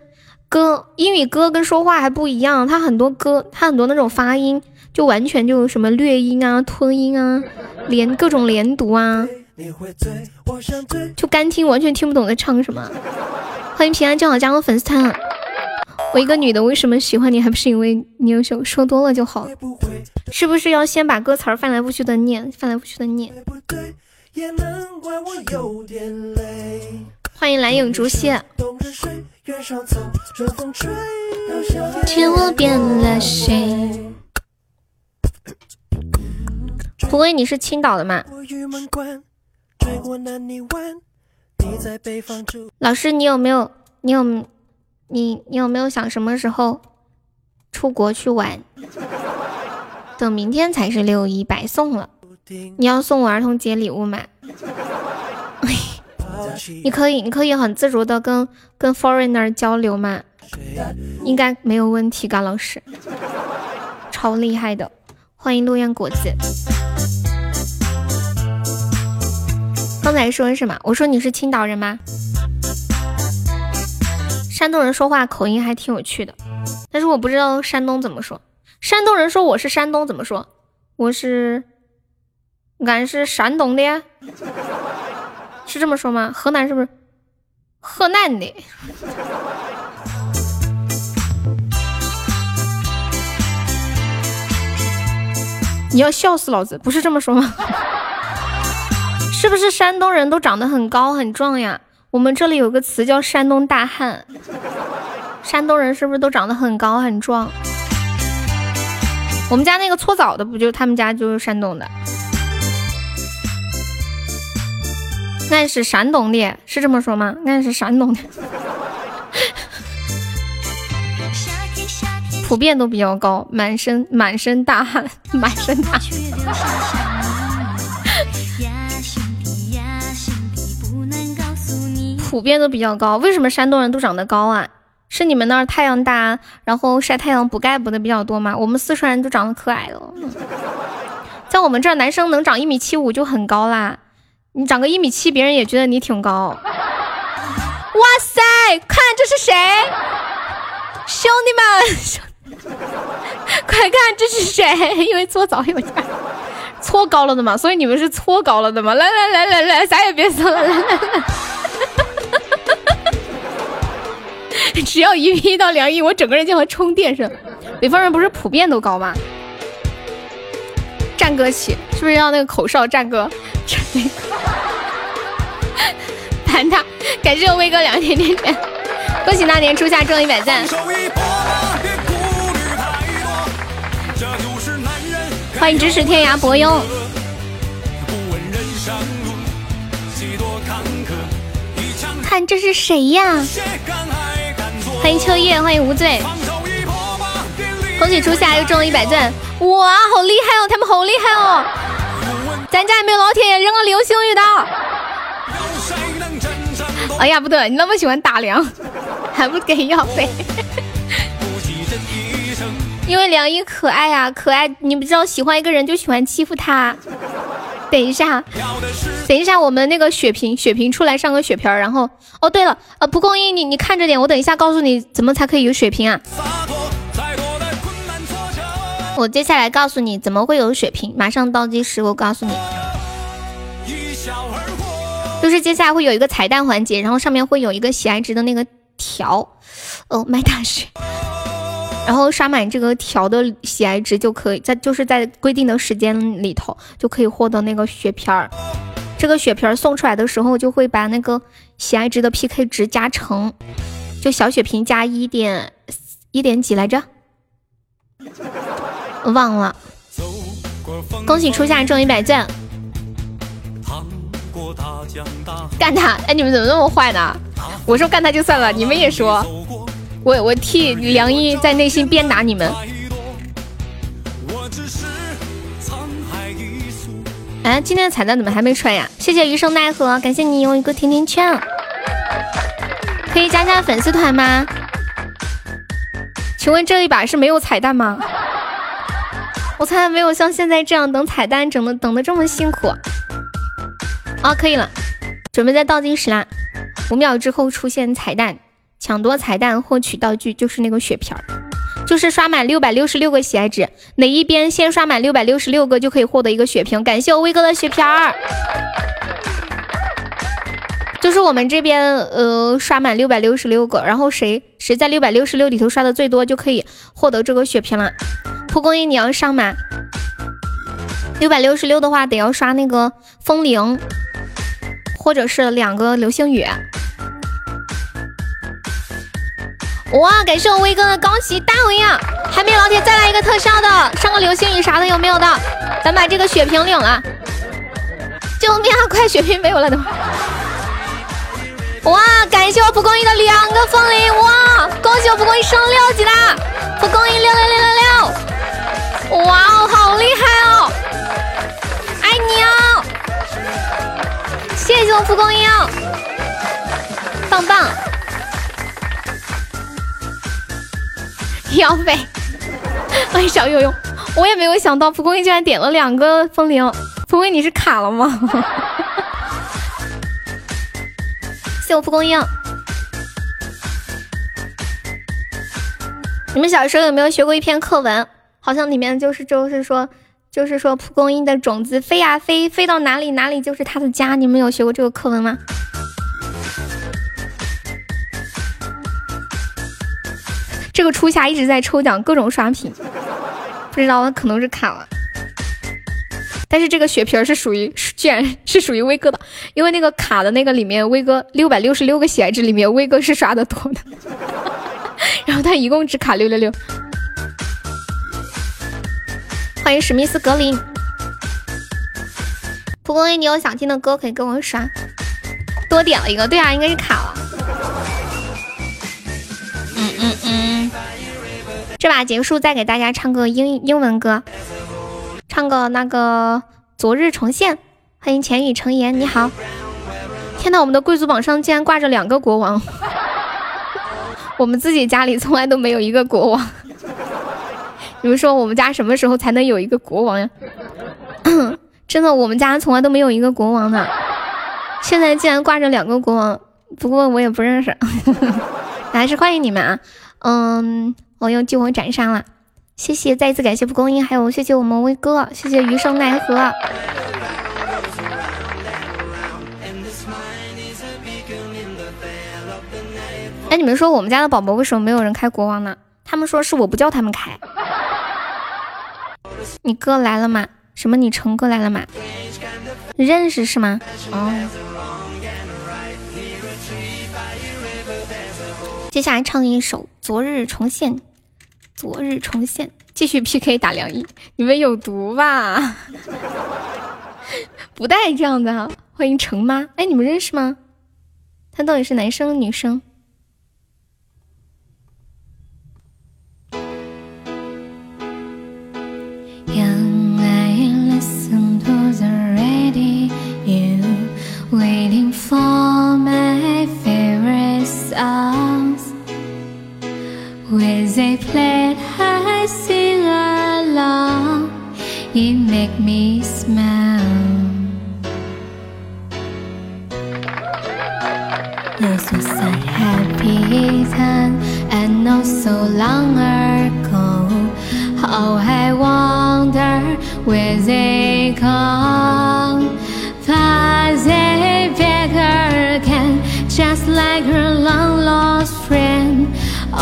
歌，英语歌跟说话还不一样，他很多歌，他很多那种发音就完全就什么略音啊、吞音啊、连各种连读啊，就干听完全听不懂在唱什么。欢迎平安，正好加入粉丝团。我一个女的为什么喜欢你，还不是因为你优秀？说多了就好了，是不是要先把歌词翻来覆去的念，翻来覆去的念？欢迎蓝影竹蟹。见我变了谁？不会你是青岛的吗？老师，你有没有？你有？你你有没有想什么时候出国去玩？等明天才是六一，白送了。你要送我儿童节礼物吗？你可以，你可以很自如的跟跟 foreigner 交流吗？应该没有问题，嘎老师，超厉害的。欢迎陆烟果子。刚才说什么？我说你是青岛人吗？山东人说话口音还挺有趣的，但是我不知道山东怎么说。山东人说我是山东怎么说？我是，俺是山东的呀，是这么说吗？河南是不是？河南的？你要笑死老子！不是这么说吗？是不是山东人都长得很高很壮呀？我们这里有个词叫山东大汉，山东人是不是都长得很高很壮？我们家那个搓澡的不就他们家就是山东的？俺是山东的，是这么说吗？俺是山东的，普遍都比较高，满身满身大汗，满身大汗。普遍都比较高，为什么山东人都长得高啊？是你们那儿太阳大，然后晒太阳补钙补的比较多吗？我们四川人都长得可矮了，在我们这儿男生能长一米七五就很高啦，你长个一米七，别人也觉得你挺高。哇塞，看这是谁？兄弟们，快看这是谁？因为搓澡有点搓高了的嘛，所以你们是搓高了的嘛？来来来来来，啥也别说了，来来来。只要一亿到两亿，我整个人就和充电似的。北方人不是普遍都高吗？战歌起，是不是要那个口哨？战歌，战那个，盘他感谢我威哥两个甜甜圈，恭喜那年初夏中一百赞。欢迎咫尺天涯伯庸。看这是谁呀？欢迎秋叶，欢迎无罪。恭喜初夏又中了一百钻，哇，好厉害哦！他们好厉害哦！咱家有没有老铁扔个流星雨的？哎呀，不对，你那么喜欢打粮，还不给药费？因为梁一可爱呀，可爱！你不知道喜欢一个人就喜欢欺负他。等一下，等一下，我们那个血瓶，血瓶出来上个血瓶然后，哦，对了，呃，蒲公英，你你看着点，我等一下告诉你怎么才可以有血瓶啊。我接下来告诉你怎么会有血瓶，马上倒计时，我告诉你，就是接下来会有一个彩蛋环节，然后上面会有一个喜爱值的那个条，哦，卖大血。然后刷满这个条的喜爱值就可以在，就是在规定的时间里头就可以获得那个血瓶儿。这个血瓶儿送出来的时候，就会把那个喜爱值的 PK 值加成，就小血瓶加一点一点几来着，忘了。恭喜初夏中一百钻，干他！哎，你们怎么那么坏呢？我说干他就算了，你们也说。我我替梁一在内心鞭打你们。哎，今天的彩蛋怎么还没出来呀？谢谢余生奈何，感谢你有一个甜甜圈，可以加加粉丝团吗？请问这一把是没有彩蛋吗？我从来没有像现在这样等彩蛋等的等的这么辛苦。啊，可以了，准备在倒计时啦，五秒之后出现彩蛋。抢夺彩蛋获取道具就是那个血瓶儿，就是刷满六百六十六个喜爱值，哪一边先刷满六百六十六个就可以获得一个血瓶。感谢我威哥的血瓶儿，就是我们这边呃刷满六百六十六个，然后谁谁在六百六十六里头刷的最多就可以获得这个血瓶了。蒲公英你要上吗？六百六十六的话得要刷那个风铃，或者是两个流星雨。哇！感谢我威哥的高级大尾呀！还没有老铁，再来一个特效的，上个流星雨啥的有没有的？咱把这个血瓶领了。救命啊！快血瓶没有了都。哇！感谢我蒲公英的两个风铃，哇！恭喜我蒲公英升六级啦！蒲公英六六六六六！哇哦，好厉害哦！爱你哦！谢谢我蒲公英，棒棒。要费，欢 迎小悠悠，我也没有想到蒲公英居然点了两个风铃，蒲公英你是卡了吗？谢我蒲公英。你们小时候有没有学过一篇课文？好像里面就是就是说就是说蒲公英的种子飞呀飞，飞到哪里哪里就是它的家。你们有学过这个课文吗？这个初夏一直在抽奖，各种刷屏，不知道可能是卡了。但是这个血瓶是属于，居然是属于威哥的，因为那个卡的那个里面，威哥六百六十六个喜爱值里面，威哥是刷的多的，然后他一共只卡六六六。欢迎史密斯格林，蒲公英，你有想听的歌可以跟我刷，多点了一个，对啊，应该是卡了。嗯嗯嗯，这把结束再给大家唱个英英文歌，唱个那个昨日重现。欢迎浅语成言，你好。天呐，我们的贵族榜上竟然挂着两个国王，我们自己家里从来都没有一个国王。你们说我们家什么时候才能有一个国王呀？真的，我们家从来都没有一个国王呢，现在竟然挂着两个国王，不过我也不认识。还是欢迎你们啊！嗯，我又救我斩杀了，谢谢！再一次感谢蒲公英，还有谢谢我们威哥，谢谢余生奈何。哎，你们说我们家的宝宝为什么没有人开国王呢？他们说是我不叫他们开。你哥来了吗？什么？你成哥来了吗？认识是吗？哦。接下来唱一首《昨日重现》，昨日重现，继续 PK 打梁毅，你们有毒吧？不带这样的。欢迎程妈，哎，你们认识吗？他到底是男生女生 A plate I sing along, it make me smile. This was a happy time, and not so long ago. How I wonder where they come. Fast back again, just like her long lost.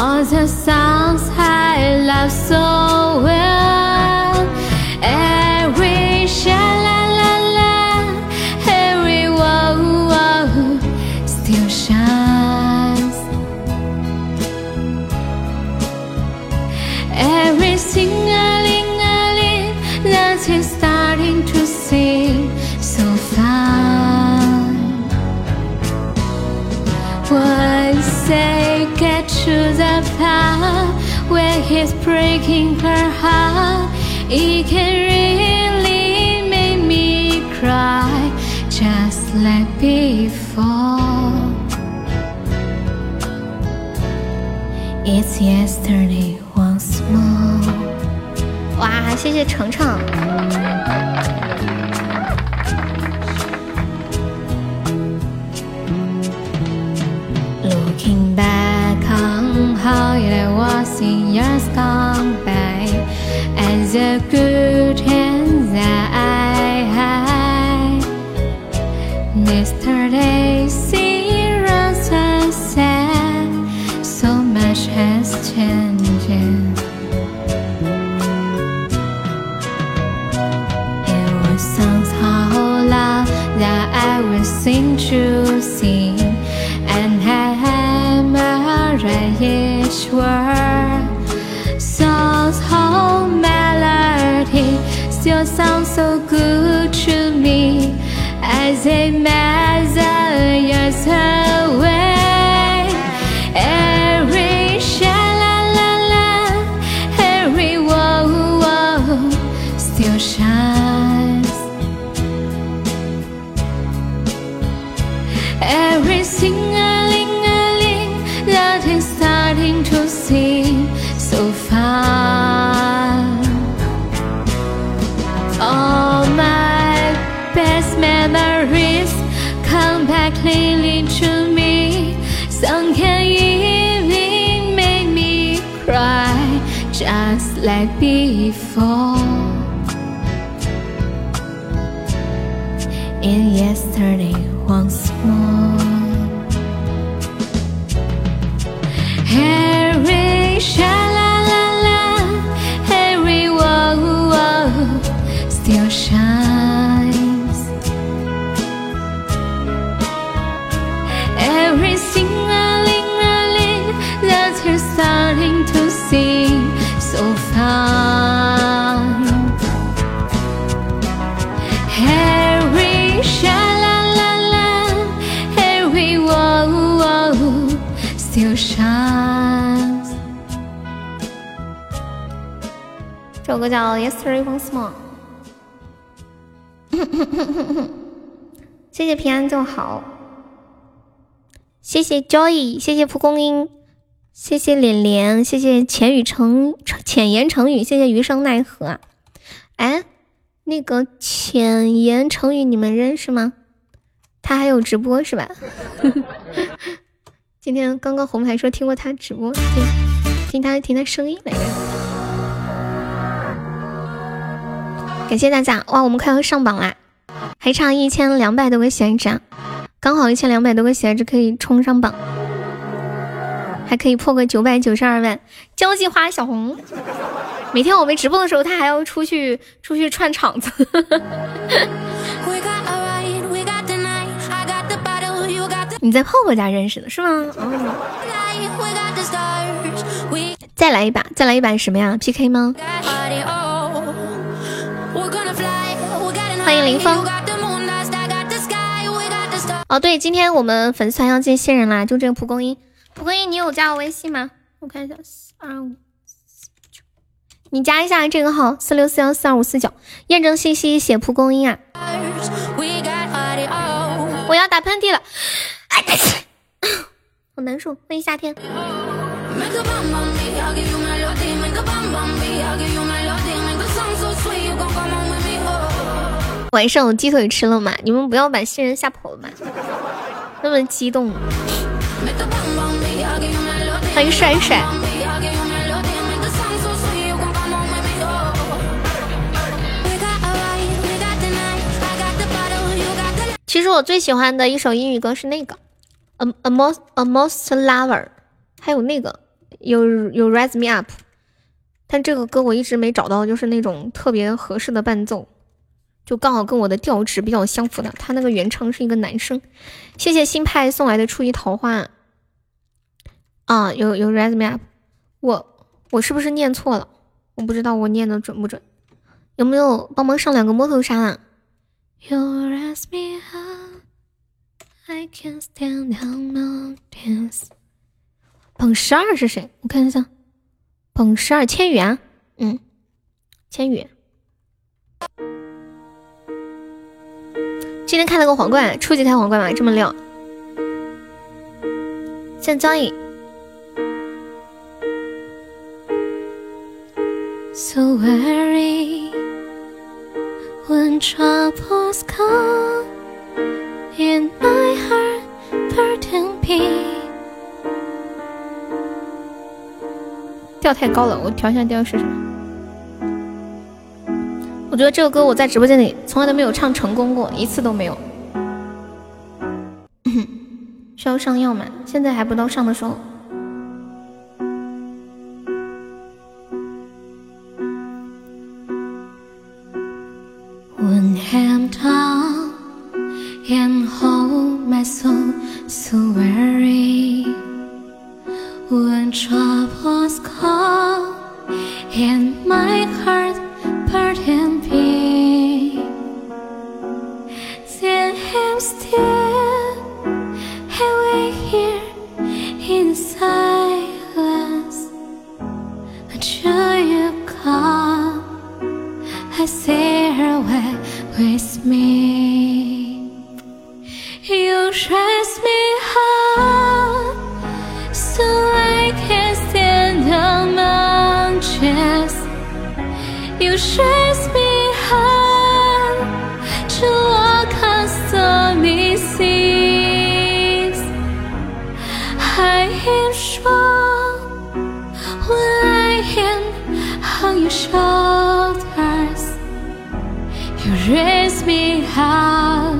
All the songs I love so well. Every sha to the part where he's breaking her heart, it can really make me cry just like before. It's yesterday once more. 哇，谢谢程程。 How it was in years gone by, and the good hands that I had. Yesterday seems so sad, so much has changed. It was somehow love that I was sing to your sound so good to me as a mother. 서 首歌叫《Yesterday Once More》。谢谢平安就好，谢谢 Joy，谢谢蒲公英，谢谢脸脸，谢谢浅语成浅言成语，谢谢余生奈何。哎，那个浅言成语你们认识吗？他还有直播是吧？今天刚刚红牌说听过他直播，听听他听他声音来着。感谢大家哇，我们快要上榜啦，还差一千两百多个喜爱值，刚好一千两百多个喜爱值可以冲上榜，还可以破个九百九十二万。交际花小红，每天我们直播的时候，他还要出去出去串场子。你在泡泡家认识的是吗？哦。再来一把，再来一把什么呀？PK 吗？林峰。哦，对，今天我们粉丝团要进新人啦，就这个蒲公英。蒲公英，你有加我微信吗？我看一下，四二五四九，你加一下这个号四六四幺四二五四九，验证信息写蒲公英啊。我要打喷嚏了，好难受。欢迎夏天。晚上有鸡腿吃了吗？你们不要把新人吓跑了嘛！那么激动。欢迎帅帅。其实我最喜欢的一首英语歌是那个《A A Most A Most Lover》，还有那个有有《Rise Me Up》，但这个歌我一直没找到，就是那种特别合适的伴奏。就刚好跟我的调值比较相符的，他那个原唱是一个男生。谢谢新派送来的初一桃花。啊，有有 rise me up，我我是不是念错了？我不知道我念的准不准。有没有帮忙上两个摸头杀啊？榜十二是谁？我看一下，榜十二千羽啊，嗯，千羽。天开了个皇冠，初级开皇冠嘛，这么亮。现在。So weary when troubles come in my heart, burden be。调太高了，我调一下调试试。我觉得这个歌我在直播间里从来都没有唱成功过，一次都没有。需要上药吗？现在还不到上的时候。One hand down and hold my soul so weary. When troubles come and my heart burden be, then I'm still away here in silence until you come. I say her away with me. Raise me high to walk on stormy seas. I am strong when I am on your shoulders. You raise me up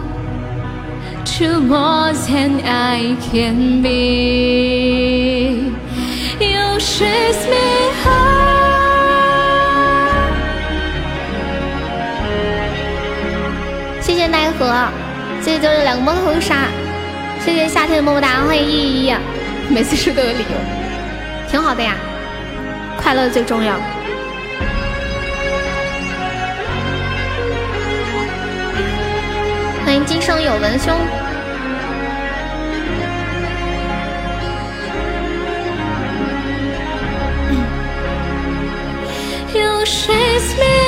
to more than I can be. You raise me 谢谢九九两个猫头杀，谢谢夏天的么么哒，欢迎依依，每次输都有理由，挺好的呀，快乐最重要。欢迎今生有文兄。You raise me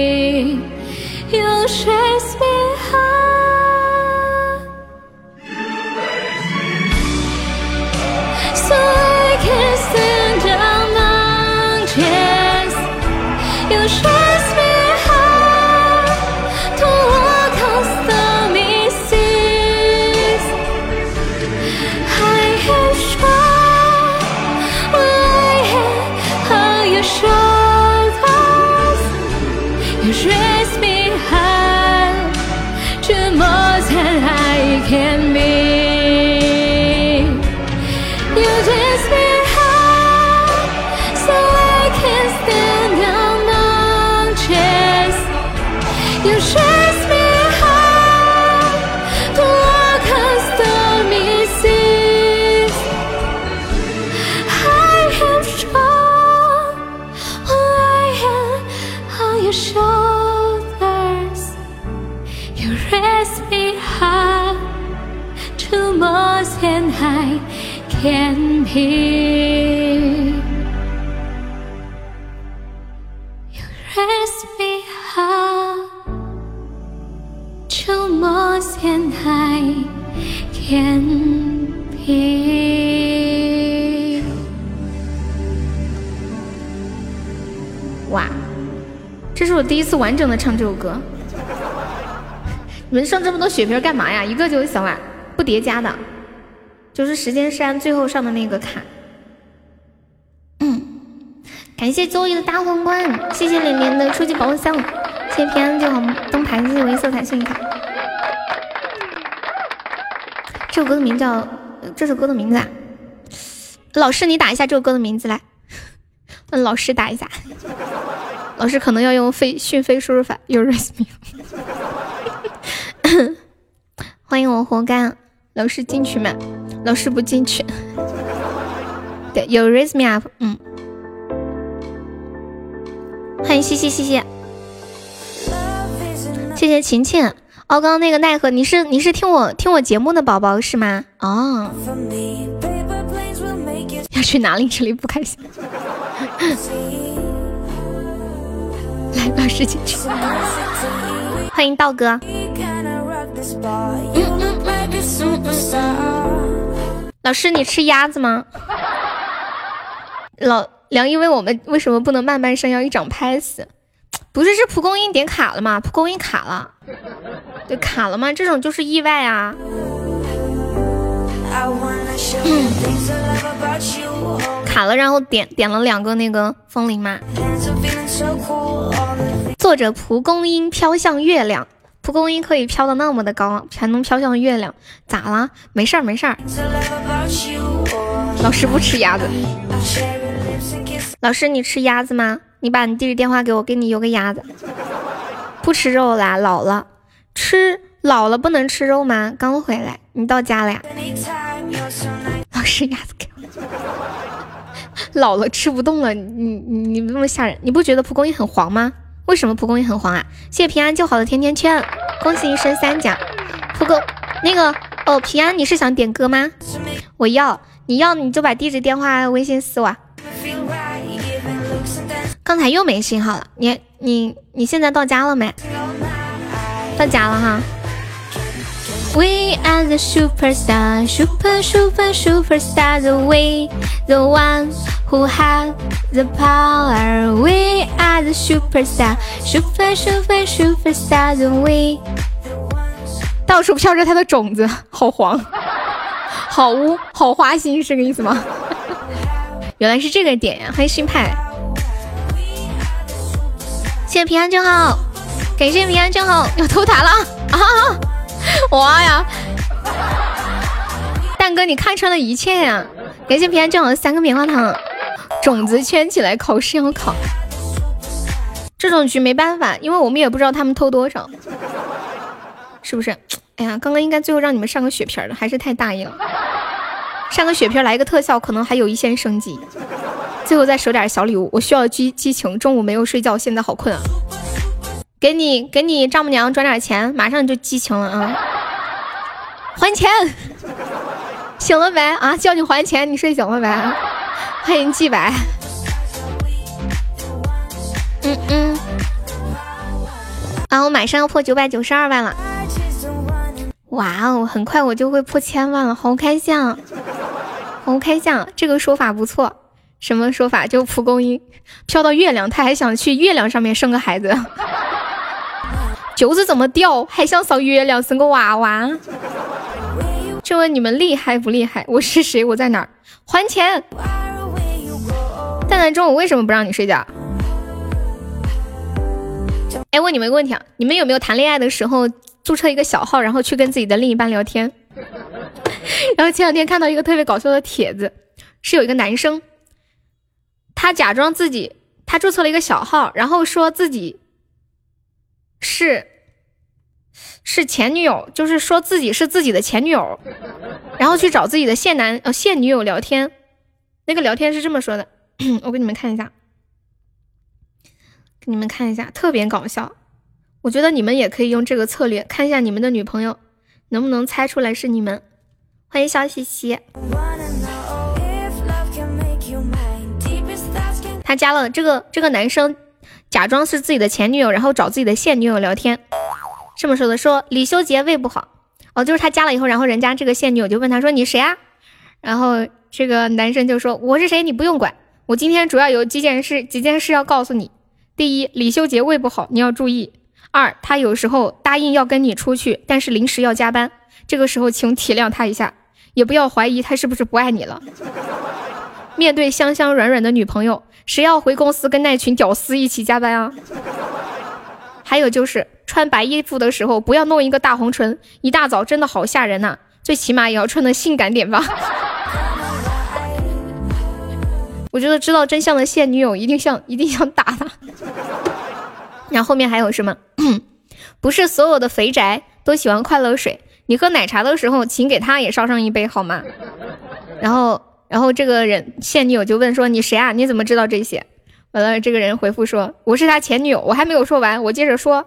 一次完整的唱这首歌。你们上这么多血瓶干嘛呀？一个就行了，不叠加的，就是时间是按最后上的那个卡。嗯，感谢周一的大皇冠，谢谢连连的初级宝箱，谢谢平安就好灯牌，谢谢唯色彩幸运卡。这首歌的名叫这首歌的名字啊，老师你打一下这首歌的名字来，问老师打一下。老师可能要用飞讯飞输入法，You raise me。欢迎我活该，老师进去吗？老师不进去。对，You raise me up。嗯，欢迎西西，谢谢，谢谢晴晴。哦，刚刚那个奈何，你是你是听我听我节目的宝宝是吗？哦，要去哪里？这里不开心。来，老师进去。欢迎道哥。老师，你吃鸭子吗？老梁因为我们为什么不能慢慢升，要一掌拍死？不是，是蒲公英点卡了吗？蒲公英卡了，对，卡了吗？这种就是意外啊。卡了，然后点点了两个那个风铃嘛。作者蒲公英飘向月亮。蒲公英可以飘的那么的高，还能飘向月亮，咋了？没事儿，没事儿。老师不吃鸭子。老师，你吃鸭子吗？你把你地址电话给我，给你邮个鸭子。不吃肉啦，老了。吃老了不能吃肉吗？刚回来，你到家了呀？老师，鸭子给。老了吃不动了，你你你那么吓人，你不觉得蒲公英很黄吗？为什么蒲公英很黄啊？谢谢平安就好的甜甜圈，恭喜你升三甲。蒲公那个哦，平安你是想点歌吗？我要，你要你就把地址、电话、微信私我。刚才又没信号了，你你你现在到家了没？到家了哈。We are the superstar, super super superstar, the we, the one who have the power. We are the superstar, super super superstar, the we. 到处飘着它的种子，好黄，好污，好花心，是这个意思吗？原来是这个点呀！欢迎新派，谢谢平安正好，感谢平安正好，要偷塔了啊！哇呀，蛋哥，你看穿了一切呀！感谢平安正好的三个棉花糖，种子圈起来，考试要考。这种局没办法，因为我们也不知道他们偷多少，是不是？哎呀，刚刚应该最后让你们上个血瓶的，还是太大意了。上个血瓶来一个特效，可能还有一线生机。最后再收点小礼物，我需要激激情。中午没有睡觉，现在好困啊！给你给你丈母娘转点钱，马上就激情了啊！还钱，醒了没啊？叫你还钱，你睡醒了没？欢迎季白。嗯嗯。啊，我马上要破九百九十二万了！哇哦，很快我就会破千万了，好开心啊！好开心啊！这个说法不错。什么说法？就蒲公英飘到月亮，他还想去月亮上面生个孩子。九子怎么掉？还想上月亮生个娃娃？就问你们厉害不厉害？我是谁？我在哪？还钱！蛋蛋中午为什么不让你睡觉？哎，问你们一个问题啊，你们有没有谈恋爱的时候注册一个小号，然后去跟自己的另一半聊天？然后前两天看到一个特别搞笑的帖子，是有一个男生，他假装自己他注册了一个小号，然后说自己是。是前女友，就是说自己是自己的前女友，然后去找自己的现男呃现女友聊天。那个聊天是这么说的，我给你们看一下，给你们看一下，特别搞笑。我觉得你们也可以用这个策略，看一下你们的女朋友能不能猜出来是你们。欢迎小喜喜。他加了这个这个男生，假装是自己的前女友，然后找自己的现女友聊天。这么说的，说李修杰胃不好。哦，就是他加了以后，然后人家这个现女友就问他说：“你谁啊？”然后这个男生就说：“我是谁？你不用管。我今天主要有几件事，几件事要告诉你。第一，李修杰胃不好，你要注意。二，他有时候答应要跟你出去，但是临时要加班，这个时候请体谅他一下，也不要怀疑他是不是不爱你了。面对香香软软的女朋友，谁要回公司跟那群屌丝一起加班啊？还有就是穿白衣服的时候，不要弄一个大红唇，一大早真的好吓人呐。最起码也要穿的性感点吧。我觉得知道真相的现女友一定想一定想打他。然后后面还有什么？不是所有的肥宅都喜欢快乐水，你喝奶茶的时候，请给他也烧上一杯好吗？然后，然后这个人现女友就问说：“你谁啊？你怎么知道这些？”完了，这个人回复说：“我是他前女友。”我还没有说完，我接着说：“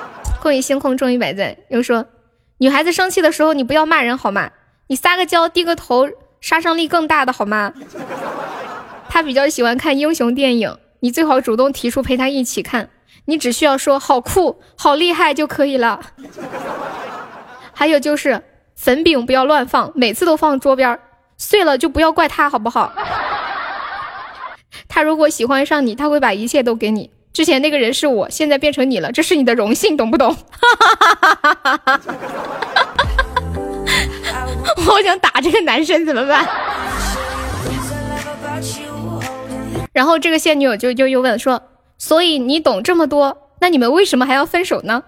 空与星空终于摆在。”又说：“女孩子生气的时候，你不要骂人好吗？你撒个娇，低个头，杀伤力更大的好吗？” 他比较喜欢看英雄电影，你最好主动提出陪他一起看。你只需要说好酷、好厉害就可以了。还有就是粉饼不要乱放，每次都放桌边儿，碎了就不要怪他，好不好？他如果喜欢上你，他会把一切都给你。之前那个人是我，现在变成你了，这是你的荣幸，懂不懂？我想打这个男生怎么办？然后这个现女友就就又问说。所以你懂这么多，那你们为什么还要分手呢？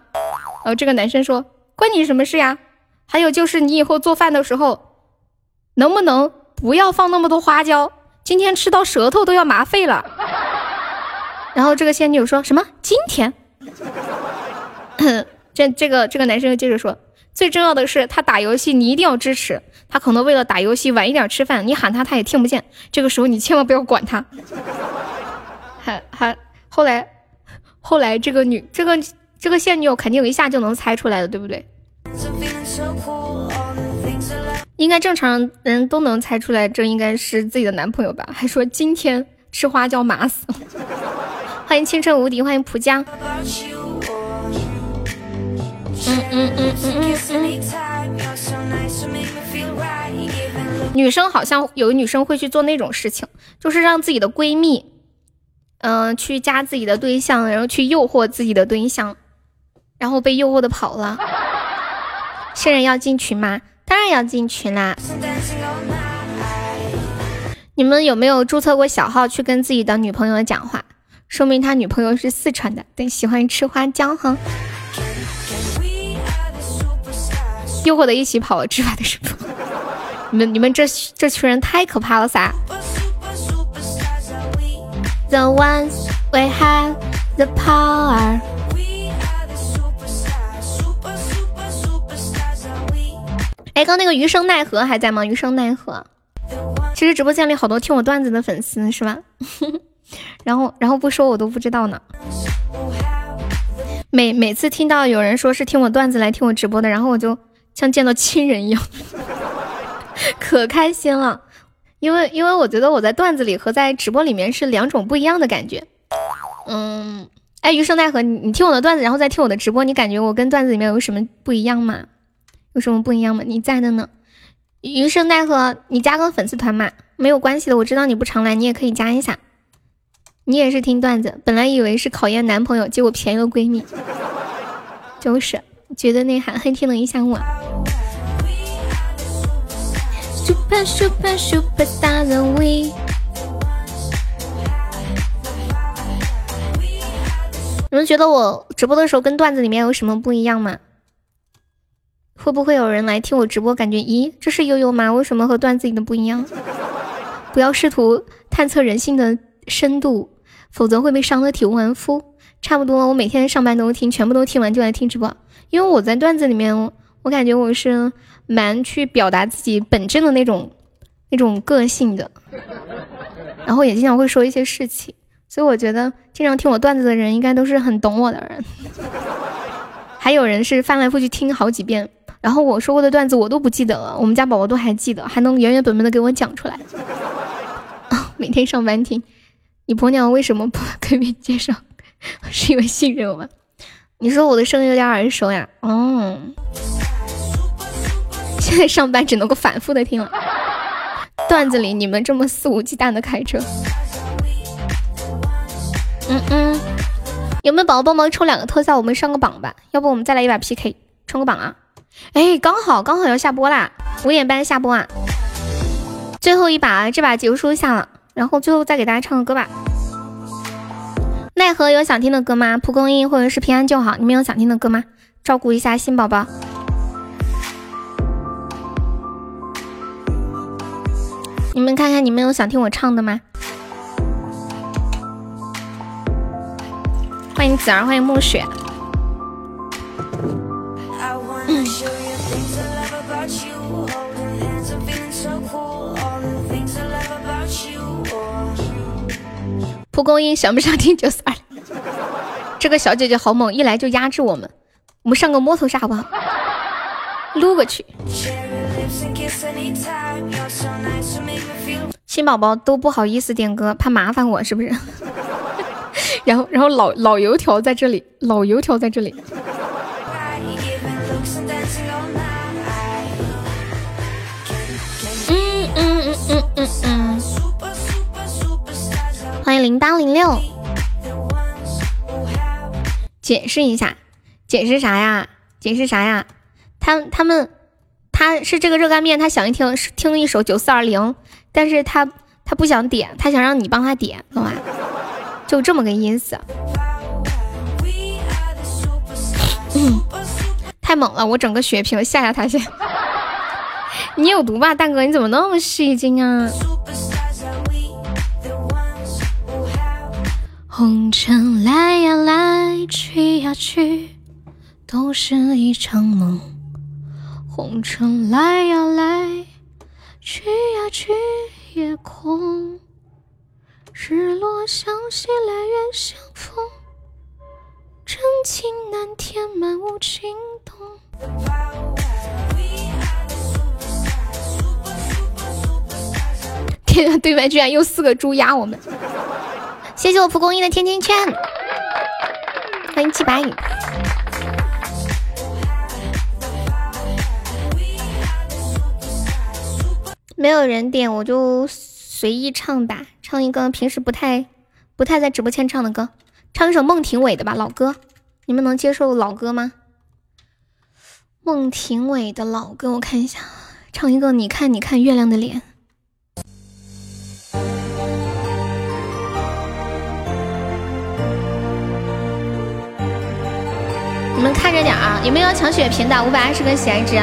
然后这个男生说：“关你什么事呀？”还有就是你以后做饭的时候，能不能不要放那么多花椒？今天吃到舌头都要麻废了。然后这个仙女说什么？今天？这这个这个男生接着说：“最重要的是他打游戏，你一定要支持他。可能为了打游戏晚一点吃饭，你喊他他也听不见。这个时候你千万不要管他。”还还。后来，后来这个女，这个这个现女友肯定一下就能猜出来的，对不对？应该正常人都能猜出来，这应该是自己的男朋友吧？还说今天吃花椒麻死。欢迎青春无敌，欢迎浦江。嗯嗯嗯嗯。女生好像有女生会去做那种事情，就是让自己的闺蜜。嗯，去加自己的对象，然后去诱惑自己的对象，然后被诱惑的跑了。现在要进群吗？当然要进群啦！你们有没有注册过小号去跟自己的女朋友讲话？说明他女朋友是四川的，对，喜欢吃花椒哈。诱惑的一起跑了，执法的是不？你们你们这这群人太可怕了撒！The ones we have the power。哎，刚那个余生奈何还在吗？余生奈何，其实直播间里好多听我段子的粉丝是吧？然后，然后不说我都不知道呢。每每次听到有人说是听我段子来听我直播的，然后我就像见到亲人一样，可开心了。因为因为我觉得我在段子里和在直播里面是两种不一样的感觉，嗯，哎，余生奈何，你你听我的段子，然后再听我的直播，你感觉我跟段子里面有什么不一样吗？有什么不一样吗？你在的呢？余生奈何，你加个粉丝团嘛，没有关系的，我知道你不常来，你也可以加一下。你也是听段子，本来以为是考验男朋友，结果便宜了闺蜜，就是觉得内涵，黑听了一下我。super super super star we。你们觉得我直播的时候跟段子里面有什么不一样吗？会不会有人来听我直播，感觉咦，这是悠悠吗？为什么和段子里的不一样？不要试图探测人性的深度，否则会被伤得体无完肤。差不多，我每天上班都听，全部都听完就来听直播，因为我在段子里面，我感觉我是。蛮去表达自己本真的那种那种个性的，然后也经常会说一些事情，所以我觉得经常听我段子的人应该都是很懂我的人。还有人是翻来覆去听好几遍，然后我说过的段子我都不记得了，我们家宝宝都还记得，还能原原本本的给我讲出来。每天上班听，你婆娘为什么不给你介绍？是因为信任我吗？你说我的声音有点耳熟呀？哦，现在上班只能够反复的听了。段子里你们这么肆无忌惮的开车，嗯嗯，有没有宝宝帮忙抽两个特效？我们上个榜吧，要不我们再来一把 PK，冲个榜啊！哎，刚好刚好要下播啦，五点半下播啊！最后一把，这把结束下了，然后最后再给大家唱个歌吧。奈何有想听的歌吗？蒲公英或者是平安就好，你们有想听的歌吗？照顾一下新宝宝。你们看看，你们有想听我唱的吗？欢迎子儿，欢迎暮雪。蒲公英想不想听九四二？这个小姐姐好猛，一来就压制我们。我们上个摸头杀好不好？撸过去。新宝宝都不好意思点歌，怕麻烦我是不是？然后，然后老老油条在这里，老油条在这里。嗯嗯嗯嗯嗯嗯。欢迎零八零六。解释一下，解释啥呀？解释啥呀？他他们。他是这个热干面，他想一听听一首九四二零，但是他他不想点，他想让你帮他点，懂吗？就这么个意思。嗯，太猛了，我整个血瓶吓吓他先。你有毒吧，大哥？你怎么那么戏精啊？红尘来呀来，去呀去，都是一场梦。红尘来呀来，去呀去也空。日落向西来月相逢，真情难填满无情洞。天啊，对面居然又四个猪压我们！谢谢我蒲公英的甜甜圈，欢迎七白。没有人点，我就随意唱吧，唱一个平时不太不太在直播间唱的歌，唱一首孟庭苇的吧，老歌，你们能接受老歌吗？孟庭苇的老歌，我看一下，唱一个你看你看月亮的脸，你们看着点啊，有没有抢血瓶的？五百二十个喜爱值。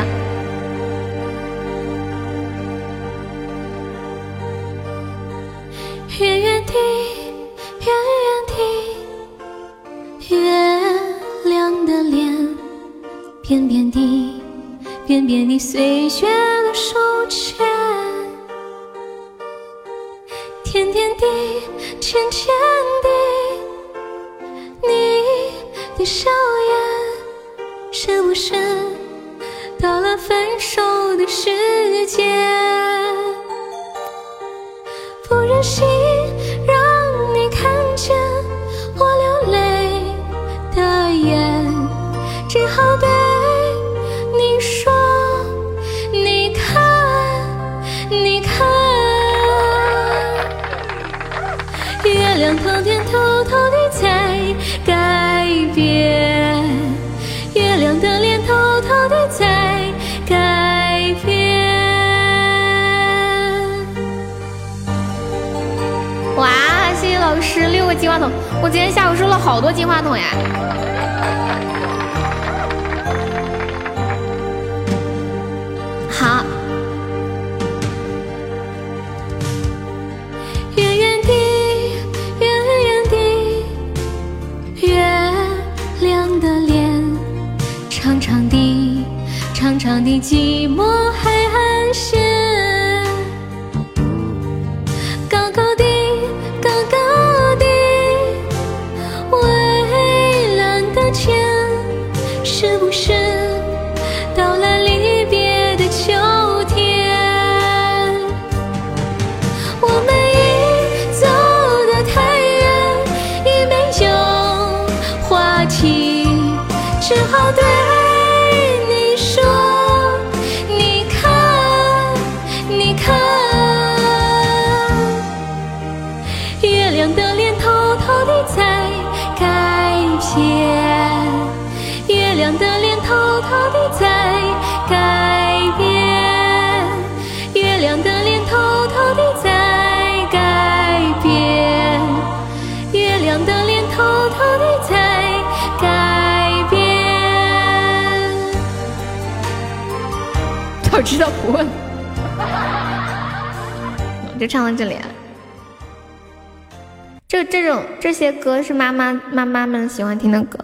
歌是妈妈妈妈们喜欢听的歌。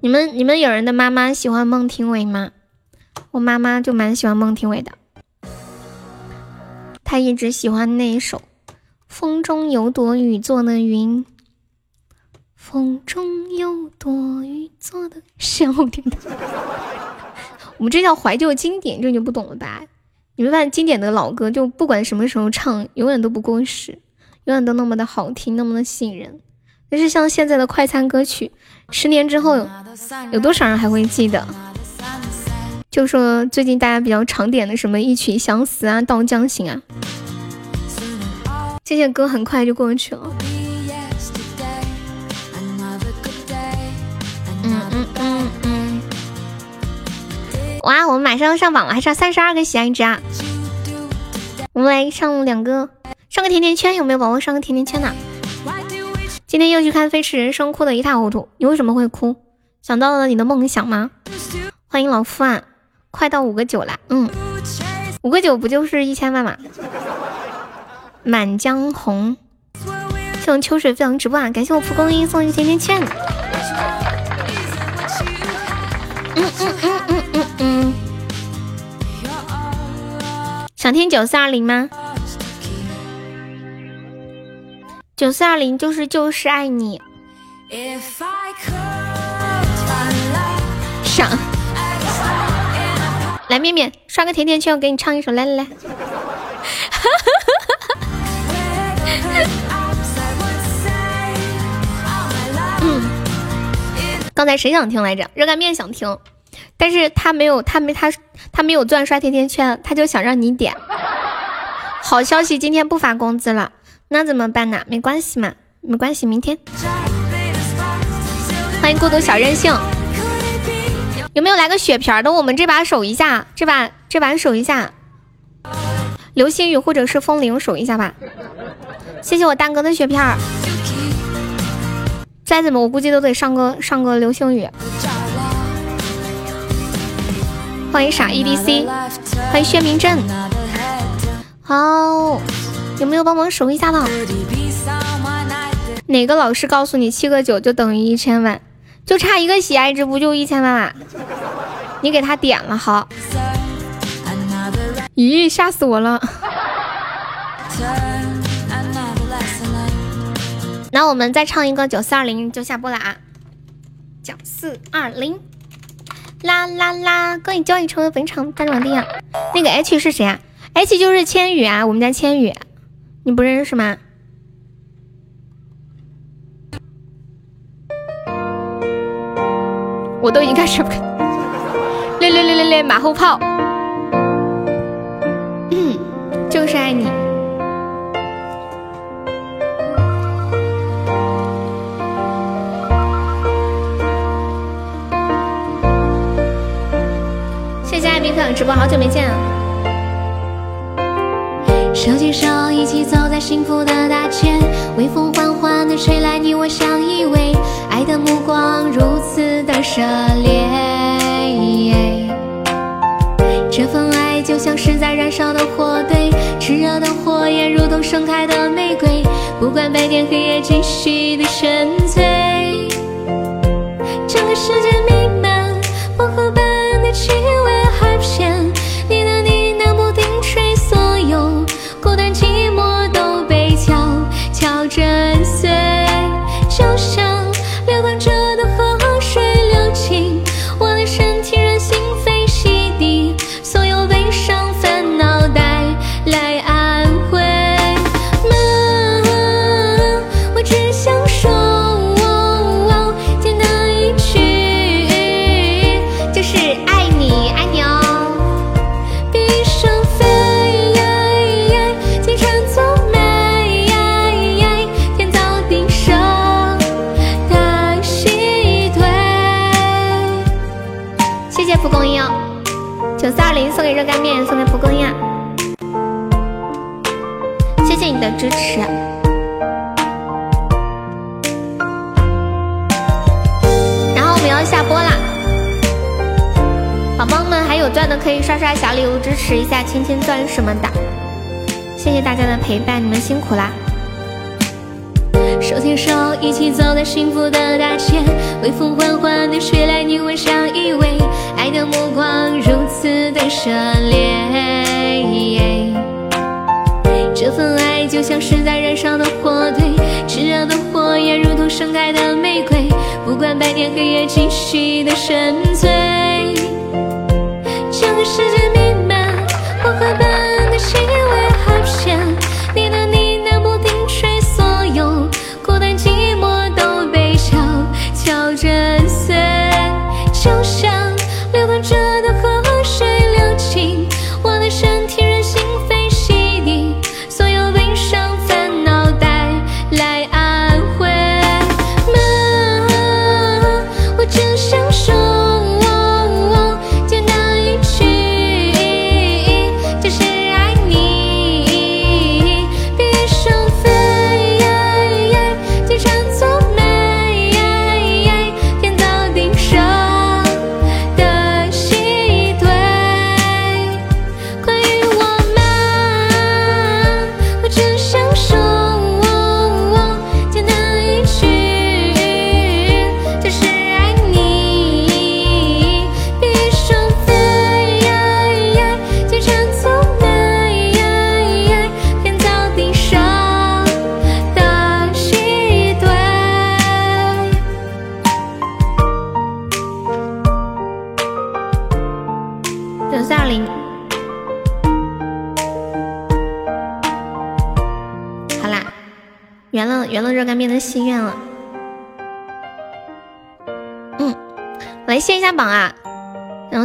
你们你们有人的妈妈喜欢孟庭苇吗？我妈妈就蛮喜欢孟庭苇的，她一直喜欢那一首《风中有朵雨做的云》。风中有朵雨做的小点的，我们这叫怀旧经典，这你就不懂了吧？你们发现经典的老歌，就不管什么时候唱，永远都不过时。永远都那么的好听，那么的吸引人。但是像现在的快餐歌曲，十年之后有多少人还会记得？就说最近大家比较常点的什么一曲相思啊、到江行啊，这些歌很快就过去了。嗯嗯嗯嗯。哇，我们马上要上榜了，还差三十二个喜爱值啊！我们来上两个。上个甜甜圈有没有宝宝上个甜甜圈呢？今天又去看《飞驰人生》，哭得一塌糊涂。你为什么会哭？想到了你的梦想吗？欢迎老夫啊，快到五个九了，嗯，五个九不就是一千万吗？满江红，谢我秋水飞扬直播啊，感谢我蒲公英送的甜甜圈。嗯嗯嗯嗯嗯嗯，想听九四二零吗？九四二零就是就是爱你，上来面面刷个甜甜圈，我给你唱一首，来来来，嗯，刚才谁想听来着？热干面想听，但是他没有，他没他他没有钻刷甜甜圈，他就想让你点。好消息，今天不发工资了。那怎么办呢？没关系嘛，没关系，明天。欢迎孤独小任性，有没有来个血瓶的？我们这把守一下，这把这把守一下。流星雨或者是风铃守一下吧。谢谢我大哥的血瓶。再怎么我估计都得上个上个流星雨。欢迎傻 EDC，欢迎薛明正。好。有没有帮忙守一下的？哪个老师告诉你七个九就等于一千万？就差一个喜爱值不就一千万吗？你给他点了好。咦，吓死我了！那我们再唱一个九四二零就下播了啊！九四二零，啦啦啦！哥，你交易成为本场大奖王啊！那个 H 是谁啊？H 就是千羽啊，我们家千羽。你不认识吗？我都已经开始练练练练练马后炮，嗯，就是爱你。谢谢爱冰分享直播，好久没见！手牵手，一起走在幸福的大街，微风缓缓地吹来，你我相依偎，爱的目光如此的热烈。这份爱就像是在燃烧的火堆，炽热的火焰如同盛开的玫瑰，不管白天黑夜，继续的沉醉。整个世界弥漫薄荷般的气味，支持。然后我们要下播啦，宝宝们还有钻的可以刷刷小礼物支持一下，亲亲钻什么的。谢谢大家的陪伴，你们辛苦啦！手牵手一起走在幸福的大街，微风缓缓的吹来，你我相依偎，爱的目光如此的热烈。这份爱就像是在燃烧的火堆，炽热的火焰如同盛开的玫瑰，不管白天黑夜，继续的沉醉。整个世界弥漫薄荷般的气味，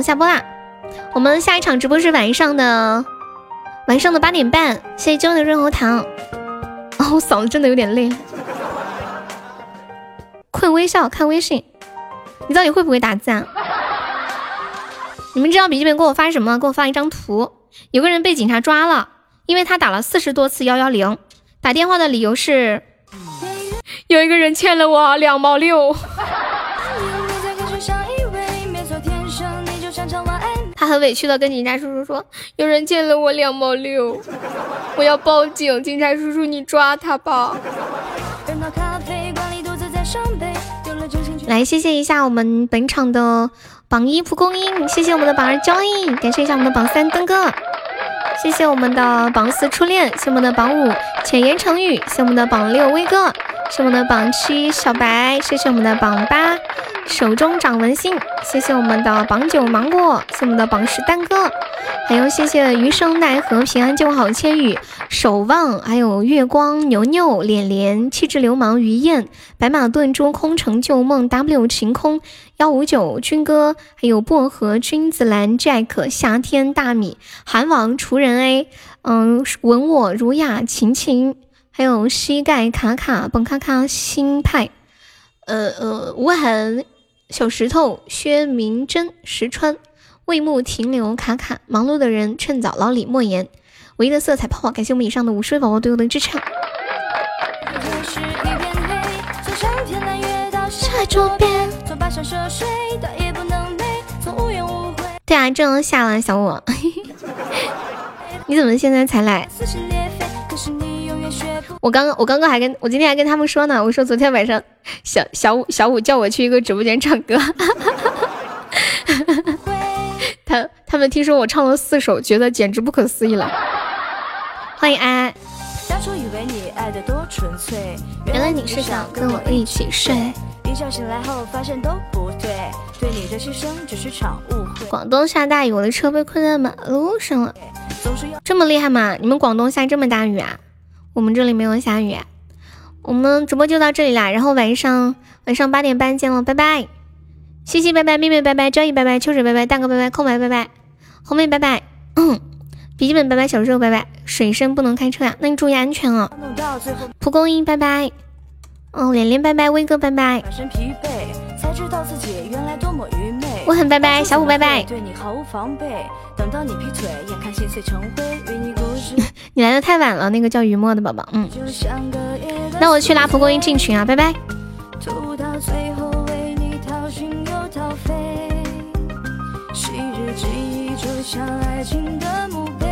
下播啦。我们下一场直播是晚上的晚上的八点半。谢谢周的润喉糖。哦，我嗓子真的有点累。困微笑看微信，你到底会不会打字啊？你们知道笔记本给我发什么？给我发一张图，有个人被警察抓了，因为他打了四十多次幺幺零，打电话的理由是有一个人欠了我两毛六。很委屈的跟警察叔叔说，有人借了我两毛六，我要报警，警察叔叔你抓他吧。来，谢谢一下我们本场的榜一蒲公英，谢谢我们的榜二 Joy，感谢一下我们的榜三登哥，谢谢我们的榜四初恋，谢我们的榜五浅言成语，谢我们的榜六威哥，谢我们的榜七小白，谢谢我们的榜八手中掌纹心，谢谢我们的榜九芒果，谢我们的榜十丹哥，还有谢谢余生奈何平安就好千羽守望，还有月光牛牛脸脸气质流氓于燕白马炖猪空城旧梦 W 晴空幺五九军哥，还有薄荷君子兰 Jack 夏天大米韩王厨人 A，嗯，吻我儒雅晴晴，还有膝盖卡卡蹦咔咔新派，呃呃无痕小石头薛明真石川魏木停留卡卡忙碌的人趁早老李莫言唯一的色彩泡泡，感谢我们以上的五十位宝宝对我的支持。对啊，正要下了，小五，你怎么现在才来？我刚刚我刚刚还跟我今天还跟他们说呢，我说昨天晚上小小五小五叫我去一个直播间唱歌，他他们听说我唱了四首，觉得简直不可思议了。欢迎安安。当初以为你爱的多纯粹，原来你是想跟我一起睡。一觉醒来后发现都不对，对你的牺牲只是场误会。广东下大雨，我的车被困在马路上了，这么厉害吗？你们广东下这么大雨啊？我们这里没有下雨。我们直播就到这里啦，然后晚上晚上八点半见了，拜拜！西西拜拜，妹妹拜拜，交易拜拜，秋水拜拜，蛋哥拜拜，空白拜拜，红妹拜拜，嗯，笔记本拜拜，小肉拜拜，水深不能开车呀、那你注意安全哦。蒲公英拜拜，哦，连连拜拜，威哥拜拜。我很拜拜，小虎拜拜。对你毫无防备，等到你劈腿，眼看心碎成灰，与你。你来的太晚了，那个叫雨墨的宝宝，嗯。那我去拉蒲公英进群啊，拜拜。昔日记忆就像爱情的墓碑。